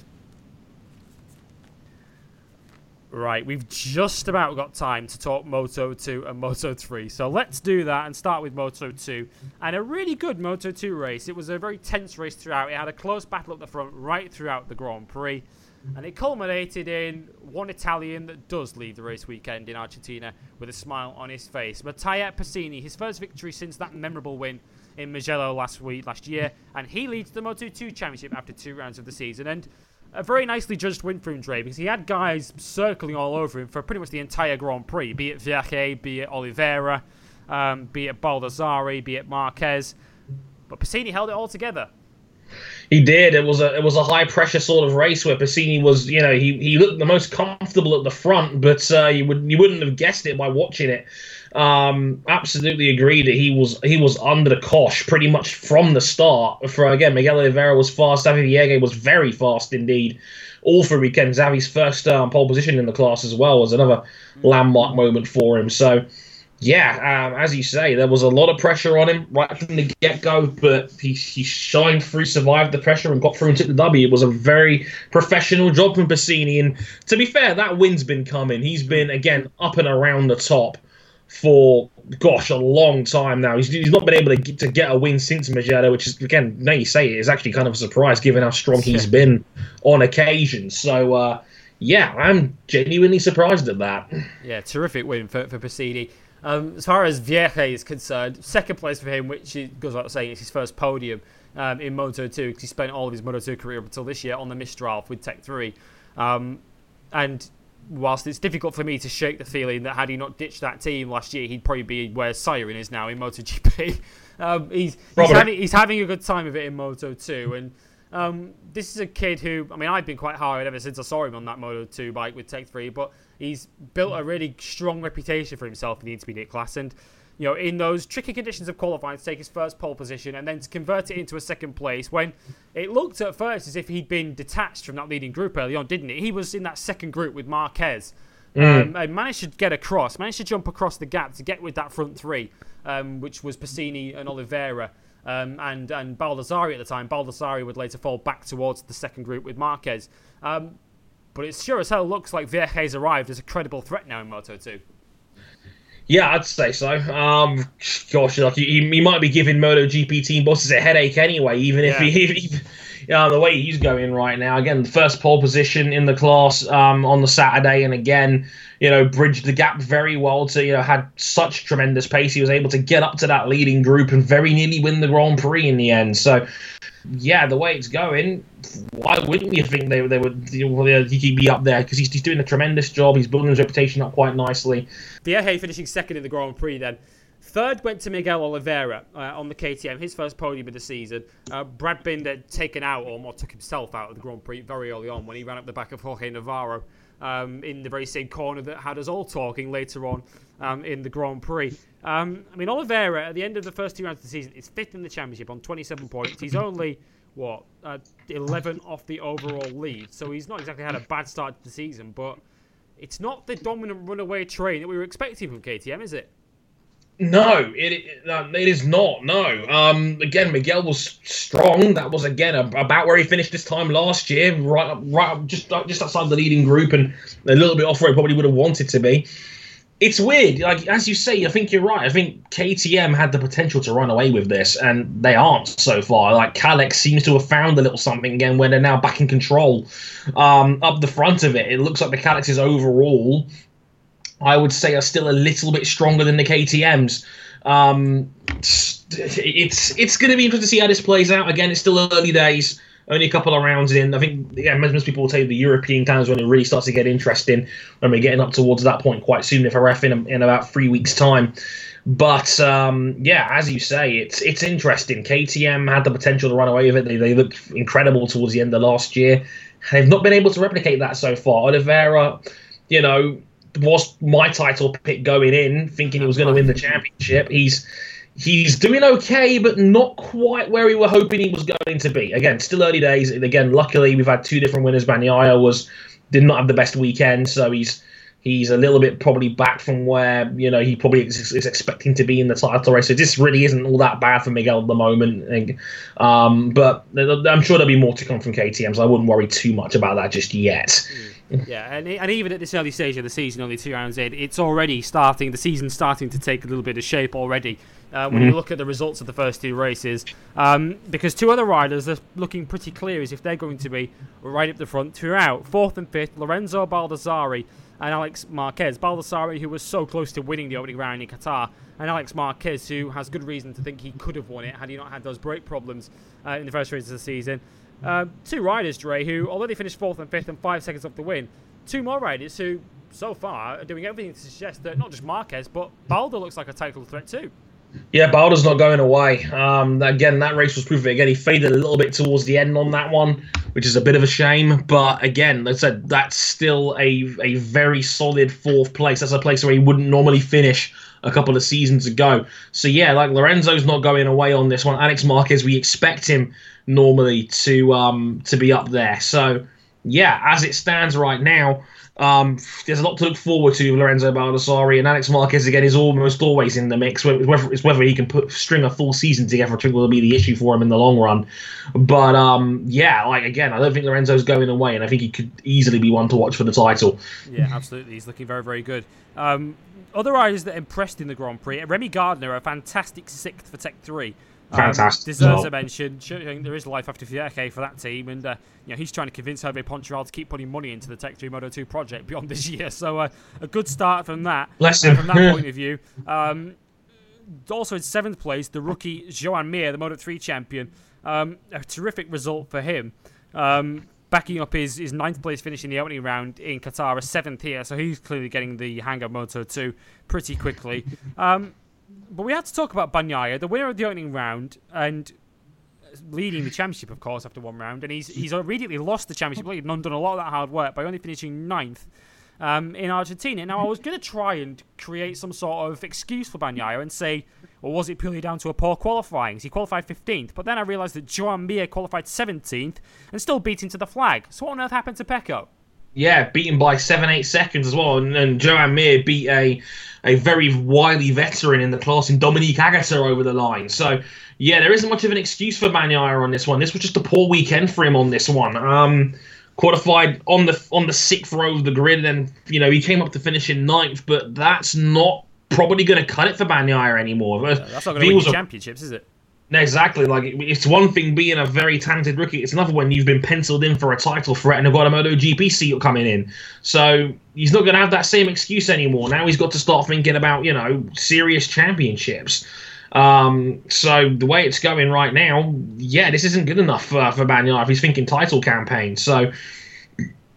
Right, we've just about got time to talk Moto 2 and Moto 3. So let's do that and start with Moto 2. And a really good Moto 2 race. It was a very tense race throughout. It had a close battle up the front right throughout the Grand Prix. And it culminated in one Italian that does leave the race weekend in Argentina with a smile on his face. Mattia Pasini, his first victory since that memorable win in Mugello last week, last year. And he leads the Moto 2 Championship after two rounds of the season. And a very nicely judged win for Dre, because he had guys circling all over him for pretty much the entire Grand Prix, be it Vierge, be it Oliveira, um, be it Baldassarri, be it Marquez. But Pasini held it all together. He did. It was a it was a high pressure sort of race where Pasini was, you know, he, he looked the most comfortable at the front, but uh, you would you wouldn't have guessed it by watching it. Um, absolutely agree that he was he was under the cosh pretty much from the start. For again, Miguel Oliveira was fast. Xavi Vierge was very fast indeed. All for weekend. Xavi's first um, pole position in the class as well was another landmark moment for him. So yeah, um, as you say, there was a lot of pressure on him right from the get go, but he, he shined through, survived the pressure, and got through and took the W. It was a very professional job from Pasini. And to be fair, that win's been coming. He's been, again, up and around the top for gosh a long time now. He's, he's not been able to get, to get a win since Mugello, which is again now you say it is actually kind of a surprise given how strong he's been on occasion. So uh, yeah, I'm genuinely surprised at that. Yeah, terrific win for for Pasini. Um, as far as Vierge is concerned, second place for him, which goes without saying, it's his first podium um, in Moto 2 because he spent all of his Moto 2 career up until this year on the Mistral with Tech 3. Um, and whilst it's difficult for me to shake the feeling that had he not ditched that team last year, he'd probably be where Syahrin is now in MotoGP. um, he's, he's having, he's, having, a good time of it in Moto 2. And um, this is a kid who, I mean, I've been quite hard ever since I saw him on that Moto 2 bike with Tech 3, but he's built a really strong reputation for himself in the intermediate class. And, you know, in those tricky conditions of qualifying to take his first pole position and then to convert it into a second place when it looked at first as if he'd been detached from that leading group early on, didn't it? He was in that second group with Marquez. Mm. Um, and managed to get across, managed to jump across the gap to get with that front three, um, which was Pasini and Oliveira. Um, and and Baldassarri at the time. Baldassarri would later fall back towards the second group with Marquez. But it sure as hell looks like Vierge's arrived as a credible threat now in Moto 2. Yeah, I'd say so. Um, gosh, like he, he might be giving MotoGP team bosses a headache anyway, even if yeah. he the way he's going right now. Again, the first pole position in the class um, on the Saturday, and again, you know, bridged the gap very well to, you know, had such tremendous pace. He was able to get up to that leading group and very nearly win the Grand Prix in the end. So, yeah, the way it's going, why wouldn't you think they, they would he could be up there? Because he's, he's doing a tremendous job. He's building his reputation up quite nicely. Vierge finishing second in the Grand Prix then. Third went to Miguel Oliveira uh, on the KTM, his first podium of the season. Uh, Brad Binder taken out, or more took himself out of the Grand Prix very early on when he ran up the back of Jorge Navarro um, in the very same corner that had us all talking later on um, in the Grand Prix. Um, I mean, Oliveira at the end of the first two rounds of the season is fifth in the championship on 27 points. He's only what uh, 11 off the overall lead, so he's not exactly had a bad start to the season, but. It's not the dominant runaway train that we were expecting from KTM, is it? No, it, it, it is not. No. Um, again, Miguel was strong. That was again about where he finished this time last year, right, right, just just outside the leading group, and a little bit off where he probably would have wanted to be. It's weird. Like as you say, I think you're right. I think KTM had the potential to run away with this, and they aren't so far. Like Kalex seems to have found a little something again, where they're now back in control. Um, up the front of it, it looks like the Kalexes overall I would say are still a little bit stronger than the KTM's. Um, it's it's going to be interesting to see how this plays out. Again, it's still early days, only a couple of rounds in. I think yeah, most people will tell you the European times when it really starts to get interesting, when we're getting up towards that point quite soon, if I ref in, in about three weeks' time. But um, yeah, as you say, it's it's interesting. KTM had the potential to run away with it. They, they looked incredible towards the end of last year. They've not been able to replicate that so far. Oliveira, you know, was my title pick going in, thinking he was going to win the championship. He's he's doing okay, but not quite where we were hoping he was going to be. Again, still early days. Again, luckily we've had two different winners. Bagnaia was did not have the best weekend, so he's he's a little bit probably back from where you know he probably is, is, expecting to be in the title race. So this really isn't all that bad for Miguel at the moment. Um, but I'm sure there'll be more to come from KTM, so I wouldn't worry too much about that just yet. Mm yeah, and, and even at this early stage of the season, only two rounds in, it's already starting. The season's starting to take a little bit of shape already. Uh, when mm-hmm. you look at the results of the first two races, um, because two other riders are looking pretty clear as if they're going to be right up the front throughout. Fourth and fifth, Lorenzo Baldassarri and Alex Marquez. Baldassarri, who was so close to winning the opening round in Qatar, and Alex Marquez, who has good reason to think he could have won it had he not had those brake problems uh, in the first race of the season. Um, two riders, Dre, who already finished fourth and fifth and five seconds off the win. Two more riders who, so far, are doing everything to suggest that not just Marquez, but Balder looks like a title threat too. Yeah, Balder's not going away. Um, again, that race was proof of it. Again, he faded a little bit towards the end on that one, which is a bit of a shame. But again, I said, that's still a a very solid fourth place. That's a place where he wouldn't normally finish a couple of seasons ago. So yeah, like Lorenzo's not going away on this one. Alex Marquez, we expect him normally to um to be up there. So yeah, as it stands right now, um, there's a lot to look forward to. Lorenzo Baldassarri and Alex Marquez again is almost always in the mix. Whether it's whether he can put string a full season together, I will be the issue for him in the long run. But um, yeah, like again, I don't think Lorenzo's going away, and I think he could easily be one to watch for the title. Yeah, absolutely. He's looking very, very good. Um, other riders that impressed in the Grand Prix, Remy Gardner, a fantastic sixth for Tech Three. Fantastic. Um, deserves a mention. There is life after Vierge for that team, and uh, you know he's trying to convince Hervé Poncharal to keep putting money into the Tech 3 Moto 2 project beyond this year. So uh, a good start from that. Bless him. Uh, from that point of view. Um, also in seventh place, the rookie Joan Mir, the Moto 3 champion. Um, a terrific result for him. Um, backing up his, his ninth place finish in the opening round in Qatar, a seventh here, so he's clearly getting the hang of Moto 2 pretty quickly. Um, but we had to talk about Bagnaia, the winner of the opening round, and leading the championship, of course, after one round. And he's he's immediately lost the championship. He'd done a lot of that hard work by only finishing ninth um, in Argentina. Now, I was going to try and create some sort of excuse for Bagnaia and say, well, was it purely down to a poor qualifying? He qualified 15th, but then I realised that Joan Mir qualified 17th and still beat him to the flag. So what on earth happened to Pecco? Yeah, beaten by seven, eight seconds as well. And, and Joan Mir beat a a very wily veteran in the class in Dominique Aegerter over the line. So, yeah, there isn't much of an excuse for Bagnaia on this one. This was just a poor weekend for him on this one. Um, qualified on the on the sixth row of the grid, and then you know he came up to finish in ninth, but that's not probably going to cut it for Bagnaia anymore. That's not going to win championships, is it? Exactly. Like it's one thing being a very talented rookie; it's another when you've been penciled in for a title threat and have got a MotoGP seat coming in. So he's not going to have that same excuse anymore. Now he's got to start thinking about you know serious championships. Um, so the way it's going right now, yeah, this isn't good enough uh, for Bagnaia if he's thinking title campaign. So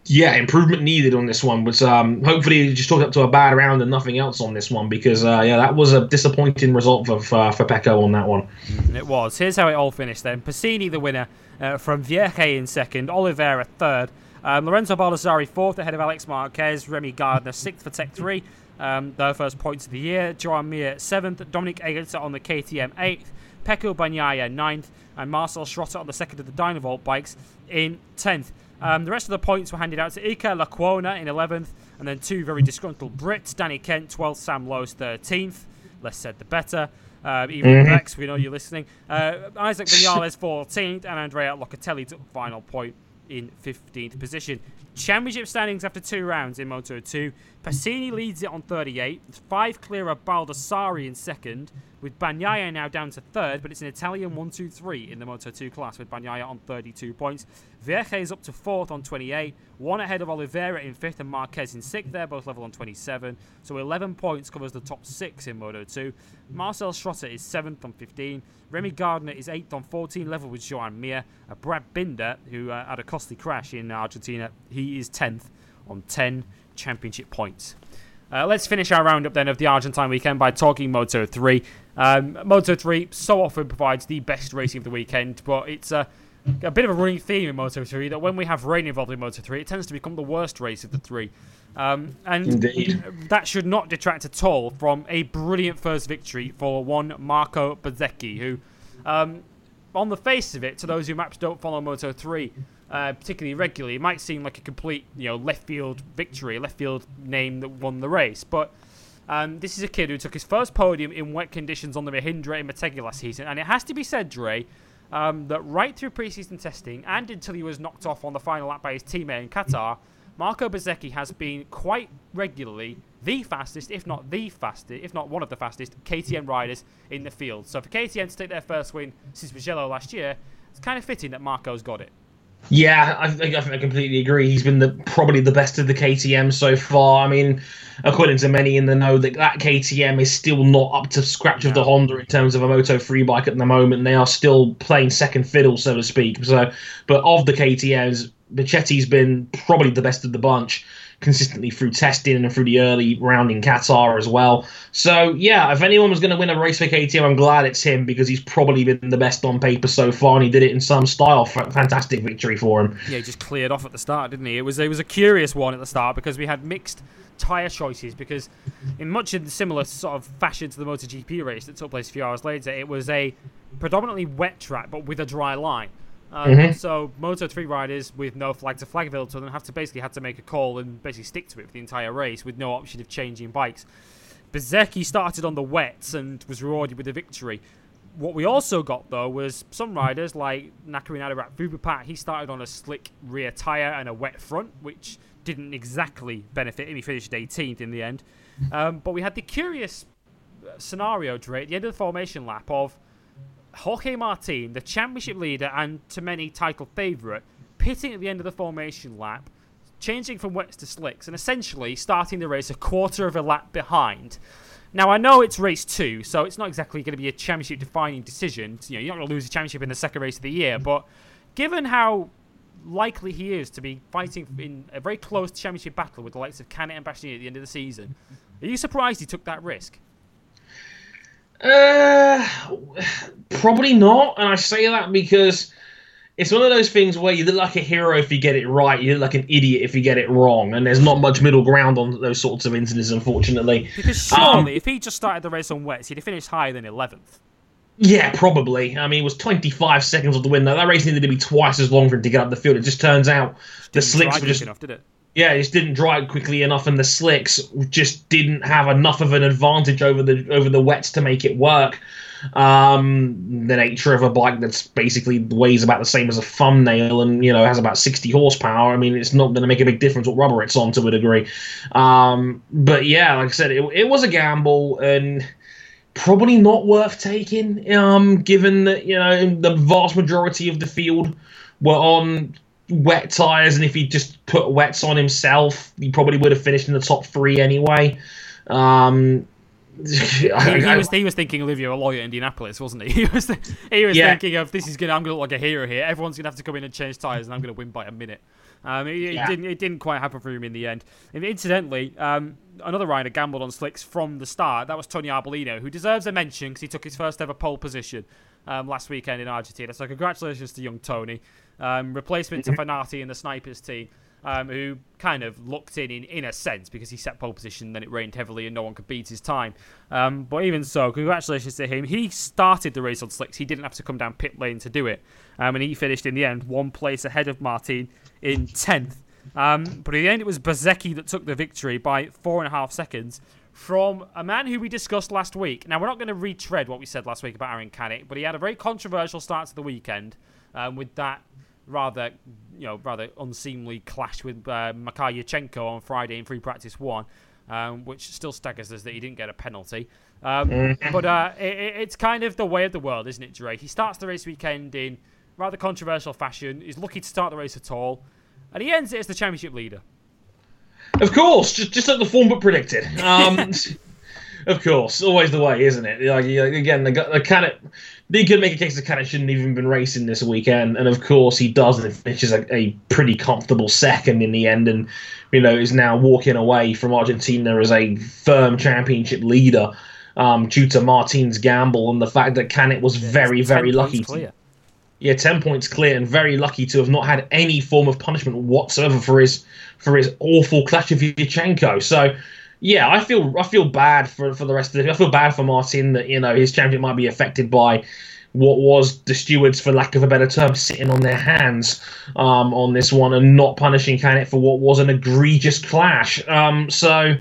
yeah, improvement needed on this one. But um, hopefully, just talk up to a bad round and nothing else on this one because uh, yeah, that was a disappointing result for for Pecco on that one. It was. Here's how it all finished then: Pasini the winner uh, from Vierge in second, Oliveira third, um, Lorenzo Baldassarri fourth ahead of Alex Marquez, Remy Gardner sixth for Tech three. Um, their first points of the year. Joan Mir seventh, Dominique Aegerter on the KTM eighth, Pecco Bagnaia ninth, and Marcel Schrotter on the second of the Dynavolt bikes in tenth. Um, the rest of the points were handed out to Iker Lecuona in 11th, and then two very disgruntled Brits, Danny Kent 12th, Sam Lowes 13th. Less said the better. Uh, even mm-hmm. Rex, we know you're listening. Uh, Isaac Vinales 14th, and Andrea Locatelli took the final point in 15th position. Championship standings after two rounds in Moto 2. Pasini leads it on 38, five clear of Baldassarri in second, with Bagnaia now down to third, but it's an Italian 1 2 3 in the Moto 2 class, with Bagnaia on 32 points. Vierge is up to fourth on 28, one ahead of Oliveira in fifth and Marquez in sixth. They're both level on 27, so 11 points covers the top six in Moto 2. Marcel Schrotter is seventh on 15. Remy Gardner is eighth on 14, level with Joan Mir. Brad Binder, who uh, had a costly crash in Argentina, he is 10th on 10 championship points. Uh, let's finish our roundup then of the Argentine weekend by talking Moto 3. Um, Moto 3 so often provides the best racing of the weekend, but it's a, a bit of a running theme in Moto 3 that when we have rain involved in Moto 3, it tends to become the worst race of the three. Um, and Indeed. that should not detract at all from a brilliant first victory for one Marco Bezzecchi, who, um, on the face of it, to those who perhaps don't follow Moto 3, uh, particularly regularly, it might seem like a complete, you know, left field victory, left field name that won the race. But um, this is a kid who took his first podium in wet conditions on the Mahindra in Motegi last season, and it has to be said, Dre, um, that right through preseason testing and until he was knocked off on the final lap by his teammate in Qatar, Marco Bezzecchi has been quite regularly the fastest, if not the fastest, if not one of the fastest KTM riders in the field. So for KTM to take their first win since Mugello last year, it's kind of fitting that Marco's got it. Yeah, I, I, I completely agree. He's been the probably the best of the KTM so far. I mean, according to many in the know, that that KTM is still not up to scratch of the Honda in terms of a Moto 3 bike at the moment. They are still playing second fiddle, so to speak. So, but of the KTM's, Bezzecchi's been probably the best of the bunch consistently through testing and through the early round in Qatar as well. So yeah, if anyone was going to win a race for KTM, I'm glad it's him because he's probably been the best on paper so far, and he did it in some style. Fantastic victory for him. Yeah, he just cleared off at the start, didn't he? It was it was a curious one at the start because we had mixed tyre choices because in much in similar sort of fashion to the MotoGP race that took place a few hours later, it was a predominantly wet track but with a dry line. Um, mm-hmm. So Moto 3 riders with no flag to flag available to them have to basically had to make a call and basically stick to it for the entire race with no option of changing bikes. Bezzecchi started on the wets and was rewarded with a victory. What we also got though was some riders like Nakarin Atiratphuvapat. He started on a slick rear tyre and a wet front, which didn't exactly benefit him. He finished 18th in the end. Um, but we had the curious scenario, Dre, at the end of the formation lap of Jorge Martin, the championship leader and to many title favourite, pitting at the end of the formation lap, changing from wets to slicks, and essentially starting the race a quarter of a lap behind. Now I know it's race two, so it's not exactly going to be a championship defining decision. You know, you're not going to lose a championship in the second race of the year, but given how likely he is to be fighting in a very close championship battle with the likes of Canet and Bastianini at the end of the season, are you surprised he took that risk? Uh, probably not. And I say that because it's one of those things where you look like a hero if you get it right, you look like an idiot if you get it wrong, and there's not much middle ground on those sorts of incidents, unfortunately. Because surely, um, if he just started the race on wets, he'd have finished higher than 11th. Yeah, probably. I mean, it was 25 seconds off the win. window. That race needed to be twice as long for him to get up the field. It just turns out the slicks were just enough, did it? Yeah, it just didn't dry out quickly enough, and the slicks just didn't have enough of an advantage over the over the wets to make it work. Um, the nature of a bike that's basically weighs about the same as a thumbnail and you know has about 60 horsepower. I mean, it's not going to make a big difference what rubber it's on to a degree. Um, but yeah, like I said, it, it was a gamble and probably not worth taking, um, given that you know the vast majority of the field were on wet tires, and if he just put wets on himself, he probably would have finished in the top three anyway. Um, he, he, was he was thinking Olivia Aloy at Indianapolis, wasn't he? He was he was yeah. thinking of this is gonna I'm gonna look like a hero here. Everyone's gonna have to come in and change tires, and I'm gonna win by a minute. Um, it, yeah. it, didn't it didn't quite happen for him in the end. And incidentally, um, another rider gambled on slicks from the start. That was Tony Arbolino, who deserves a mention because he took his first ever pole position um, last weekend in Argentina. So congratulations to young Tony. Um, replacement mm-hmm. to Fenati in the snipers team um, who kind of looked in, in in a sense because he set pole position, then it rained heavily and no one could beat his time. Um, but even so, congratulations to him. He started the race on slicks. He didn't have to come down pit lane to do it, um, and he finished in the end one place ahead of Martin in tenth. Um, but in the end, it was Bezzecchi that took the victory by four and a half seconds from a man who we discussed last week. Now, we're not going to retread what we said last week about Aron Canet, but he had a very controversial start to the weekend um, with that rather, you know, rather unseemly clash with uh, on Friday in free practice one, um, which still staggers us that he didn't get a penalty. Um, mm-hmm. but uh, it, it's kind of the way of the world, isn't it, Dre? He starts the race weekend in rather controversial fashion. He's lucky to start the race at all, and he ends it as the championship leader. Of course, just just like the form but predicted. Um, of course, always the way, isn't it? Like again, the, the kind of they could make a case that Canet shouldn't even been racing this weekend, and of course he does, and finishes a, a pretty comfortable second in the end, and you know is now walking away from Argentina as a firm championship leader um, due to Martin's gamble and the fact that Canet was yeah, very, very lucky. To, yeah, ten points clear and very lucky to have not had any form of punishment whatsoever for his for his awful clash of Yurchenko. So yeah, I feel I feel bad for for the rest of the. I feel bad for Martin that you know his championship might be affected by what was the stewards, for lack of a better term, sitting on their hands um, on this one and not punishing Canet for what was an egregious clash. Um, so.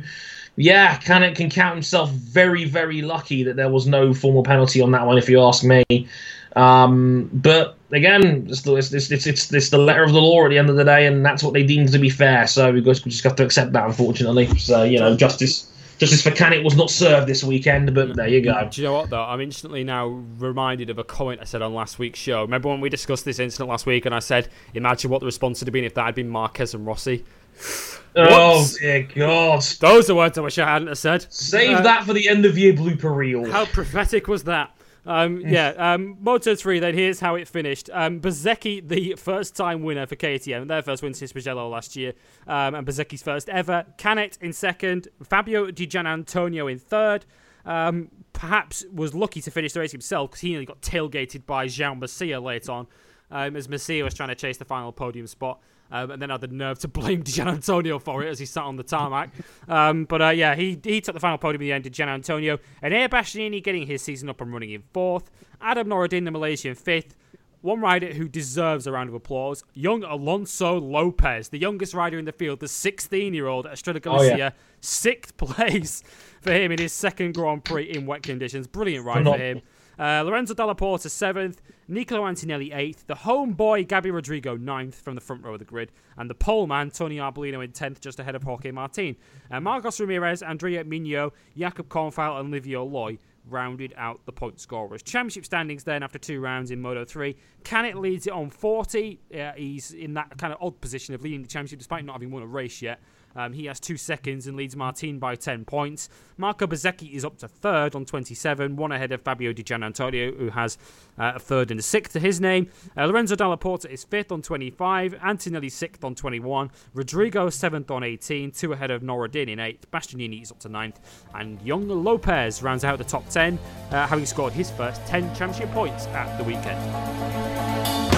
Yeah, Canet can count himself very, very lucky that there was no formal penalty on that one, if you ask me. Um, but again, it's, it's, it's, it's, it's the letter of the law at the end of the day, and that's what they deem to be fair. So we just, we just have to accept that, unfortunately. So you know, justice. Justice for Canet was not served this weekend, but there you go. Do you know what though? I'm instantly now reminded of a comment I said on last week's show. Remember when we discussed this incident last week, and I said, "Imagine what the response would have been if that had been Marquez and Rossi." Oh dear God! Those are words I wish I hadn't have said. Save uh, that for the end of year blooper reel. How prophetic was that? Um, yeah, um, Moto 3, then here's how it finished. Um, the first time winner for KTM, their first win since Mugello last year, um, and Bezzecchi's first ever. Canet in second, Fabio Di Giannantonio in third. Um, perhaps was lucky to finish the race himself because he nearly got tailgated by Jaume Masia late on um, as Masia was trying to chase the final podium spot um, and then had the nerve to blame Giannantonio for it as he sat on the tarmac. Um, but uh, yeah, he he took the final podium in the end to Giannantonio. Enea Bastianini getting his season up and running in fourth. Adam Norrodin, the Malaysian, fifth. One rider who deserves a round of applause, young Alonso Lopez, the youngest rider in the field, the 16-year-old Estrella Galicia, oh, yeah. sixth place for him in his second Grand Prix in wet conditions. Brilliant ride for him. Uh, Lorenzo Dalla Porta seventh, Nicolo Antonelli eighth, the homeboy Gabby Rodrigo ninth from the front row of the grid, and the pole man Tony Arbolino in tenth, just ahead of Jorge Martin. Uh, Marcos Ramirez, Andrea Migno, Jakob Kornfeil, and Livio Loi rounded out the point scorers. Championship standings then after two rounds in Moto 3. Canet leads it on 40. Uh, he's in that kind of odd position of leading the championship despite not having won a race yet. Um, he has two seconds and leads Martin by 10 points. Marco Bezzecchi is up to third on 27, one ahead of Fabio Di Giannantonio, who has uh, a third and a sixth to his name. Uh, Lorenzo Dalla Porta is fifth on 25, Antonelli sixth on 21, Rodrigo seventh on 18, two ahead of Norrodin in eighth, Bastianini is up to ninth, and Young Lopez rounds out the top 10, uh, having scored his first 10 championship points at the weekend.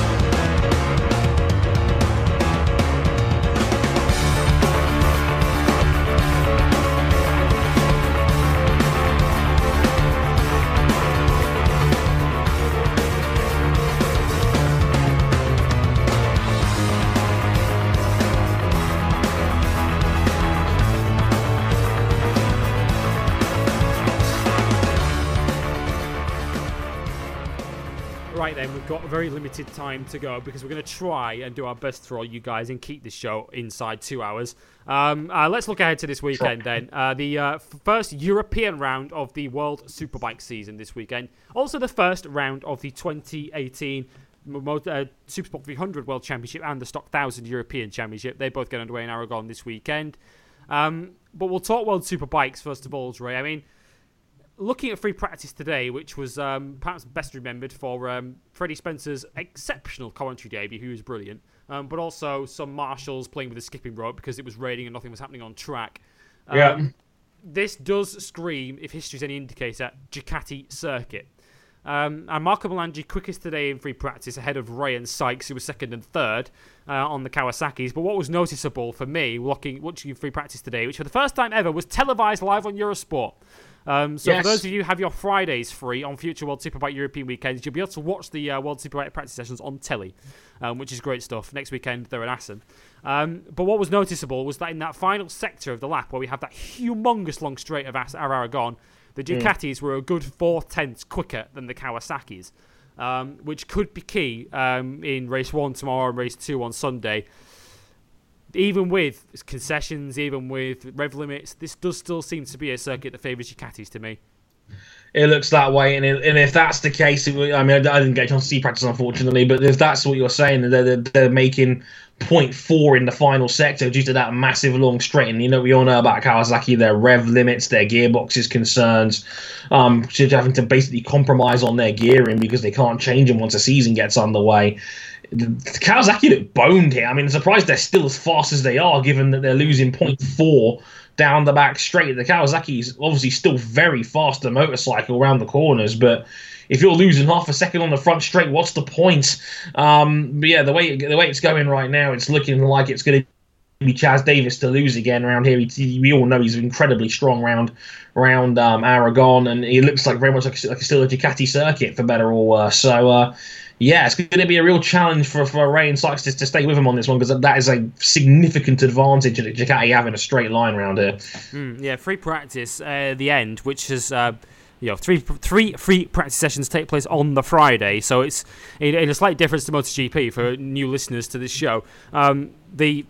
Got very limited time to go because we're going to try and do our best for all you guys and keep this show inside two hours. Um, uh, let's look ahead to this weekend then. Uh, the uh, first European round of the World Superbike season this weekend. Also, the first round of the 2018 uh, Supersport 300 World Championship and the Stock 1000 European Championship. They both get underway in Aragon this weekend. Um, but we'll talk World Superbikes first of all, Ray. I mean, looking at free practice today, which was um, perhaps best remembered for um, Freddie Spencer's exceptional commentary debut, who was brilliant, um, but also some marshals playing with a skipping rope because it was raining and nothing was happening on track. yeah. Um, this does scream, if history's any indicator, Ducati circuit. Um, and Marco Melandri quickest today in free practice ahead of Rea and Sykes, who was second and third uh, on the Kawasaki's. But what was noticeable for me, watching, watching free practice today, which for the first time ever was televised live on Eurosport. Um, so Yes. for those of you who have your Fridays free on future World Superbike European weekends, you'll be able to watch the uh, World Superbike practice sessions on telly, um, which is great stuff. Next weekend they're in Assen. Um, but what was noticeable was that in that final sector of the lap, where we have that humongous long straight of Aragon, the Ducatis were a good four tenths quicker than the Kawasaki's, um, which could be key um, in race one tomorrow and race two on Sunday even with concessions, even with rev limits, this does still seem to be a circuit that favours Ducatis to me. It looks that way, and, it, and if that's the case, it, I mean, I, didn't get a chance to see practice, unfortunately. But if that's what you're saying, they're, they're, they're making 0.4 in the final sector due to that massive long straight. And you know, we all know about Kawasaki, their rev limits, their gearboxes concerns, um, having to basically compromise on their gearing because they can't change them once a season gets underway. The- the Kawasaki look boned here. I mean, I'm surprised they're still as fast as they are, given that they're losing 0.4 down the back straight. The Kawasaki is obviously still very fast a motorcycle around the corners, but if you're losing half a second on the front straight, what's the point? Um, but yeah, the way the way it's going right now, it's looking like it's going to be Chaz Davies to lose again around here. He, we all know he's incredibly strong round round um, Aragon, and he looks like very much like, like still a Ducati circuit for better or worse. So. Uh, yeah, it's going to be a real challenge for, for Rea and Sykes to, to stay with him on this one because that is a significant advantage that Ducati having a straight line round here. Mm, yeah, free practice uh, the end, which is uh, you know three three free practice sessions take place on the Friday, so it's in, in a slight difference to MotoGP for new listeners to this show. Um, the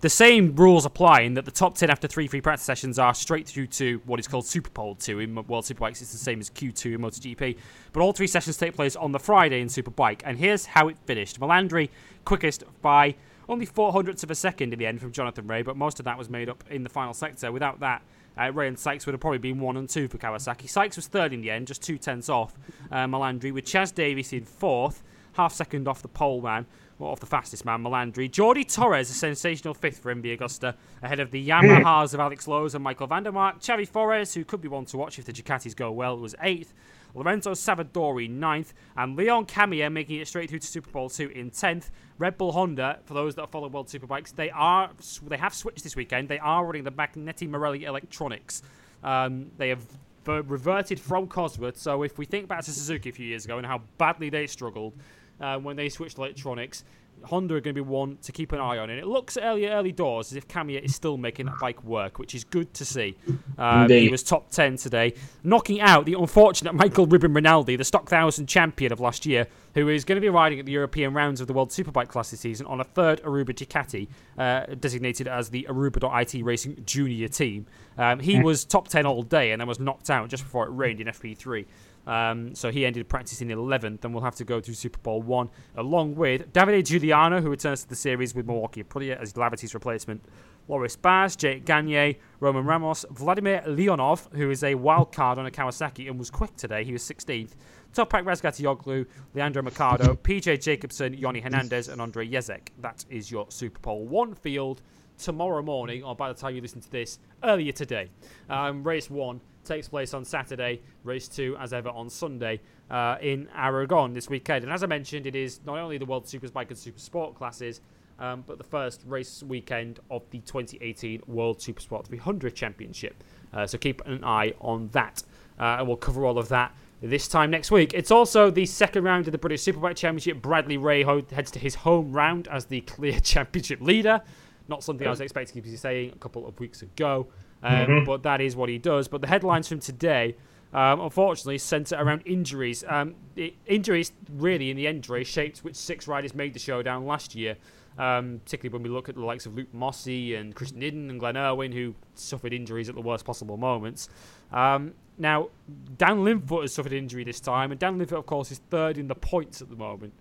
the same rules apply in that the top 10 after three free practice sessions are straight through to what is called Super Pole 2 in World Superbikes. It's the same as Q2 in MotoGP. But all three sessions take place on the Friday in Superbike. And here's how it finished Melandri quickest by only four hundredths of a second in the end from Jonathan Rea, but most of that was made up in the final sector. Without that, uh, Rea and Sykes would have probably been one and two for Kawasaki. Sykes was third in the end, just two tenths off uh, Melandri, with Chaz Davies in fourth, half second off the pole man, or off the fastest man, Melandri. Jordi Torres, a sensational fifth for MV Agusta, ahead of the Yamahas of Alex Lowes and Michael van der Mark. Xavi Fores, who could be one to watch if the Ducatis go well, was eighth. Lorenzo Savadori ninth, and Leon Camier making it straight through to Super Pole two in tenth. Red Bull Honda, for those that follow World Superbikes, they are they have switched this weekend. They are running the Magneti Marelli electronics. Um, they have reverted from Cosworth. So if we think back to Suzuki a few years ago and how badly they struggled uh, when they switched electronics, Honda are going to be one to keep an eye on. And it looks early, early doors as if Camier is still making that bike work, which is good to see. Um, he was top 10 today, knocking out the unfortunate Michael Ruben Rinaldi, the Stock 1000 champion of last year, who is going to be riding at the European rounds of the World Superbike class this season on a third Aruba Ducati, uh, designated as the Aruba.it Racing Junior team. Um, he was top 10 all day and then was knocked out just before it rained in FP3. Um, so he ended practice in 11th, and we'll have to go to Super Pole 1, along with Davide Giugliano, who returns to the series with Milwaukee Aprilia as Laverty's replacement, Loris Baz, Jake Gagne, Roman Ramos, Vladimir Leonov, who is a wild card on a Kawasaki and was quick today, he was 16th, Toprak Razgatlioglu, Leandro Mercado, PJ Jacobsen, Yonny Hernandez, and Ondrej Jezek. That is your Super Pole 1 field tomorrow morning, or by the time you listen to this, earlier today. Um, race 1 takes place on Saturday, race 2 as ever on Sunday uh, in Aragon this weekend. And as I mentioned, it is not only the World Superbike and Super Sport classes, um, but the first race weekend of the 2018 World Supersport 300 Championship. Uh, so keep an eye on that. Uh, and we'll cover all of that this time next week. It's also the second round of the British Superbike Championship. Bradley Ray ho- heads to his home round as the clear championship leader. Not something I was expecting to be saying a couple of weeks ago, um, Mhm. but that is what he does. But the headlines from today um, unfortunately centre around injuries. Um, it, injuries really in the end, Dre, shaped which six riders made the showdown last year. Um, particularly when we look at the likes of Luke Mossey and Christian Iddon and Glenn Irwin, who suffered injuries at the worst possible moments. Um, now, Dan Linfoot has suffered injury this time, and Dan Linfoot, of course, is third in the points at the moment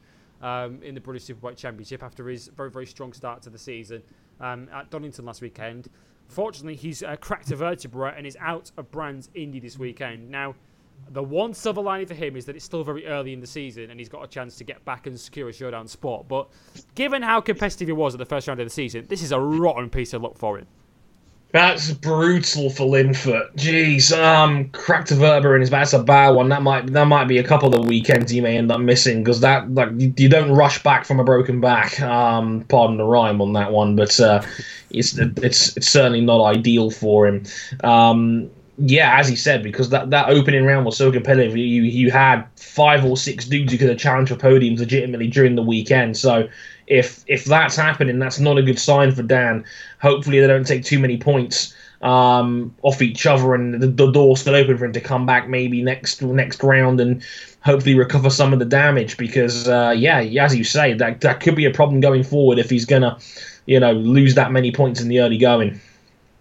um, in the British Superbike Championship after his very, very strong start to the season um, at Donington last weekend. Fortunately, he's uh, cracked a vertebra and is out of Brands Indy this weekend. Now, the one silver lining for him is that it's still very early in the season and he's got a chance to get back and secure a showdown spot. But given how competitive he was at the first round of the season, this is a rotten piece of luck for him. That's brutal for Linfoot. Jeez, um, cracked a vertebra in his back. That's a bad one. That might that might be a couple of weekends he may end up missing because that like you, you, don't rush back from a broken back. Um, pardon the rhyme on that one, but uh, it's it's it's certainly not ideal for him. Um, yeah, as he said, because that, that opening round was so competitive, you you had five or six dudes who could have challenged for podiums legitimately during the weekend. So if if that's happening, that's not a good sign for Dan. Hopefully, they don't take too many points um, off each other, and the, the door's still open for him to come back maybe next next round and hopefully recover some of the damage. Because uh, yeah, as you say, that that could be a problem going forward if he's gonna, you know, lose that many points in the early going.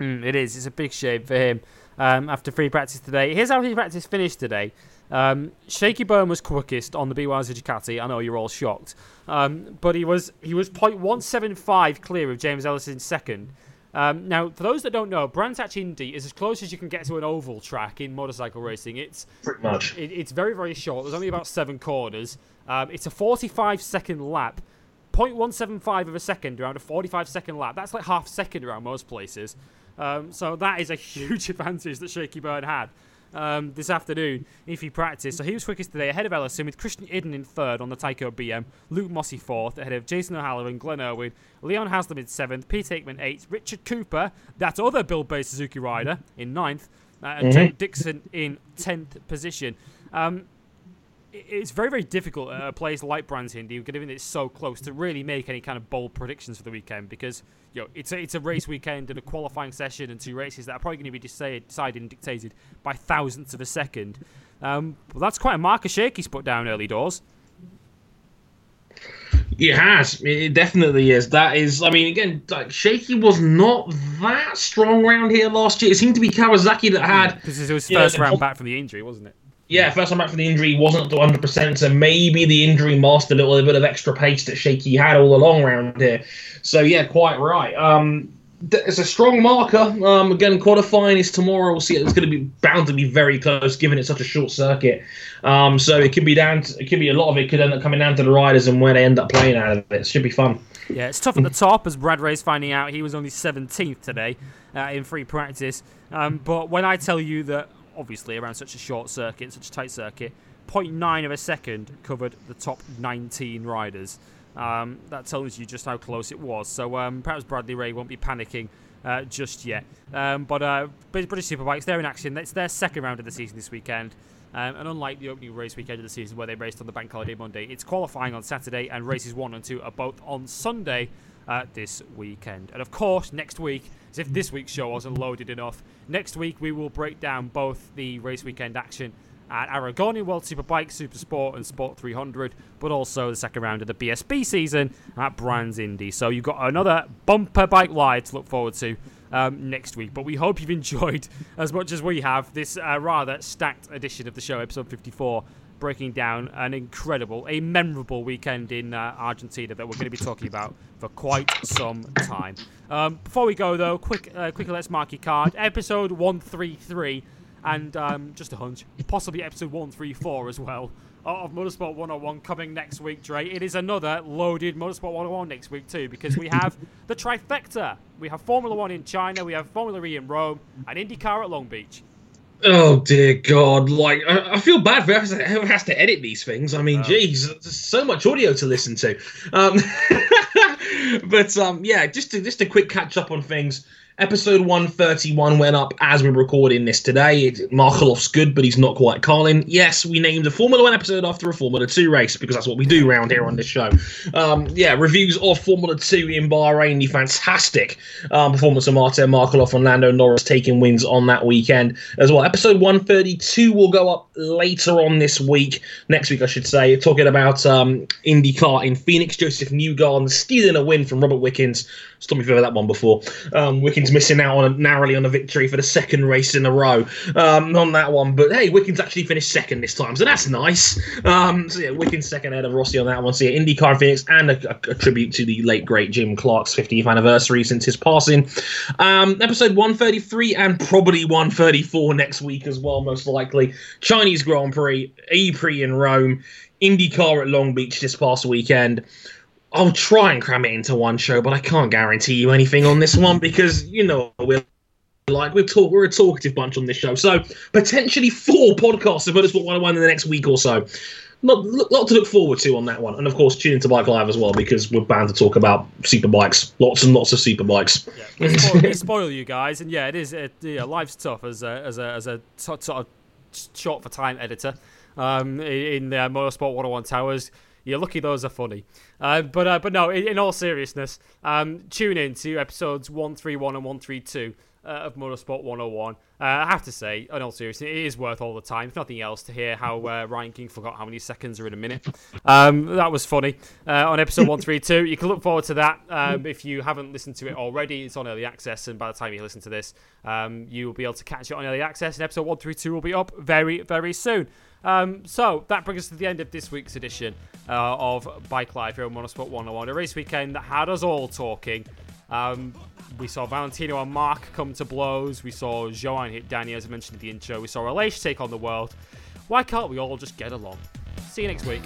Mm, it is. It's a big shame for him um, after free practice today. Here's how free practice finished today. Um, Shaky Byrne was quickest on the Be Wiser Ducati. I know you're all shocked, um, but he was he was 0.175 clear of James Ellison second. Um, now, for those that don't know, Brands Hatch Indy is as close as you can get to an oval track in motorcycle racing. It's pretty much. It, it's very very short. There's only about seven corners. Um, it's a 45 second lap. 0.175 of a second around a 45 second lap. That's like half second around most places. Um, so that is a huge advantage that Shaky Byrne had um, this afternoon if he practiced. So he was quickest today ahead of Ellison with Christian Iddon in third on the Tyco BM, Luke Mossey fourth ahead of Jason O'Halloran, Glenn Irwin, Leon Haslam in seventh, Pete Hickman eighth, Richard Cooper, that other Buildbase Suzuki rider, in ninth, uh, and mm-hmm. Dixon in tenth position. Um, it's very, very difficult at a place like Brands Indy, given it's so close, to really make any kind of bold predictions for the weekend because you know it's a, it's a race weekend and a qualifying session and two races that are probably going to be decided, decided and dictated by thousandths of a second. Um, well, that's quite a marker Shaky's put down early doors. It has. It definitely is. That is. I mean, again, like Shaky was not that strong around here last year. It seemed to be Kawasaki that had. This is his first know, round back from the injury, wasn't it? Yeah, first time back from the injury wasn't to 100%, so maybe the injury masked a little bit of extra pace that Shaky had all along around here. So, yeah, quite right. Um, it's a strong marker. Um, again, qualifying is tomorrow. We'll see. It's going to be bound to be very close, given it's such a short circuit. Um, so it could be down. To, it could be a lot of it could end up coming down to the riders and where they end up playing out of it. It should be fun. Yeah, it's tough at the top, as Brad Ray's finding out. He was only 17th today uh, in free practice. Um, but when I tell you that obviously around such a short circuit, such a tight circuit, 0.9 of a second covered the top 19 riders. Um, that tells you just how close it was. So um, perhaps Bradley Ray won't be panicking uh, just yet. Um, but uh, British Superbikes, they're in action. It's their second round of the season this weekend. Um, and unlike the opening race weekend of the season where they raced on the bank holiday Monday, it's qualifying on Saturday and races one and two are both on Sunday uh, this weekend. And of course, next week, as if this week's show wasn't loaded enough, next week we will break down both the race weekend action at Aragonian World Superbike, Super Sport, and Sport 300, but also the second round of the BSB season at Brands Indy. So you've got another bumper bike ride to look forward to um, next week. But we hope you've enjoyed as much as we have this uh, rather stacked edition of the show, episode 54 breaking down an incredible, a memorable weekend in uh, Argentina that we're going to be talking about for quite some time. Um, before we go, though, quick, uh, quickly let's mark your card. Episode 133, and um, just a hunch, possibly episode 134 as well of Motorsport 101 coming next week, Dre. It is another loaded Motorsport 101 next week, too, because we have the trifecta. We have Formula One in China, we have Formula E in Rome, and IndyCar at Long Beach. Oh dear God! Like I, I feel bad for whoever has to edit these things. I mean, oh. geez, there's so much audio to listen to. Um, but um, yeah, just to, just a quick catch up on things. Episode 131 went up as we're recording this today. Markelov's good, but he's not quite Carlin. Yes, we named a Formula 1 episode after a Formula 2 race because that's what we do around here on this show. Um, yeah, reviews of Formula 2 in Bahrain. The fantastic um, performance of Martin Markeloff and Lando Norris taking wins on that weekend as well. Episode 132 will go up later on this week, next week, I should say, talking about um, IndyCar in Phoenix. Josef Newgarden stealing a win from Robert Wickens. Stop me heard that one before. Um, Wickens missing out on a, narrowly on a victory for the second race in a row um, on that one. But hey, Wickens actually finished second this time, so that's nice. Um, so yeah, Wickens second ahead of Rossi on that one. So yeah, IndyCar in Phoenix and a, a, tribute to the late great Jim Clark's 50th anniversary since his passing. Um, episode 133 and probably 134 next week as well, most likely. Chinese Grand Prix, E-Prix in Rome, IndyCar at Long Beach this past weekend. I'll try and cram it into one show, but I can't guarantee you anything on this one because you know we're like we're talk we're a talkative bunch on this show. So potentially four podcasts of Motorsport 101 in the next week or so. Not lot to look forward to on that one, and of course tune into Bike Live as well because we're bound to talk about super bikes, lots and lots of super bikes. Yeah, spoil, spoil you guys, and yeah, it is. It, yeah, life's tough as a as a as a sort of short for time editor um, in the Motorsport 101 Towers you're lucky those are funny. Uh, but uh, but no, in, in all seriousness, um, tune in to episodes 131 and 132 uh, of Motorsport 101. Uh, I have to say, in all seriousness, it is worth all the time, if nothing else, to hear how uh, Ryan King forgot how many seconds are in a minute. Um, that was funny. Uh, on episode 132, you can look forward to that. Um, if you haven't listened to it already, it's on early access, and by the time you listen to this, um, you will be able to catch it on early access, and episode 132 will be up very, very soon. Um, so that brings us to the end of this week's edition uh, of Bike Life here on Motorsport 101, a race weekend that had us all talking. Um, we saw Valentino and Marc come to blows. We saw Joan hit Danny, as I mentioned in the intro. We saw Aleix take on the world. Why can't we all just get along? See you next week.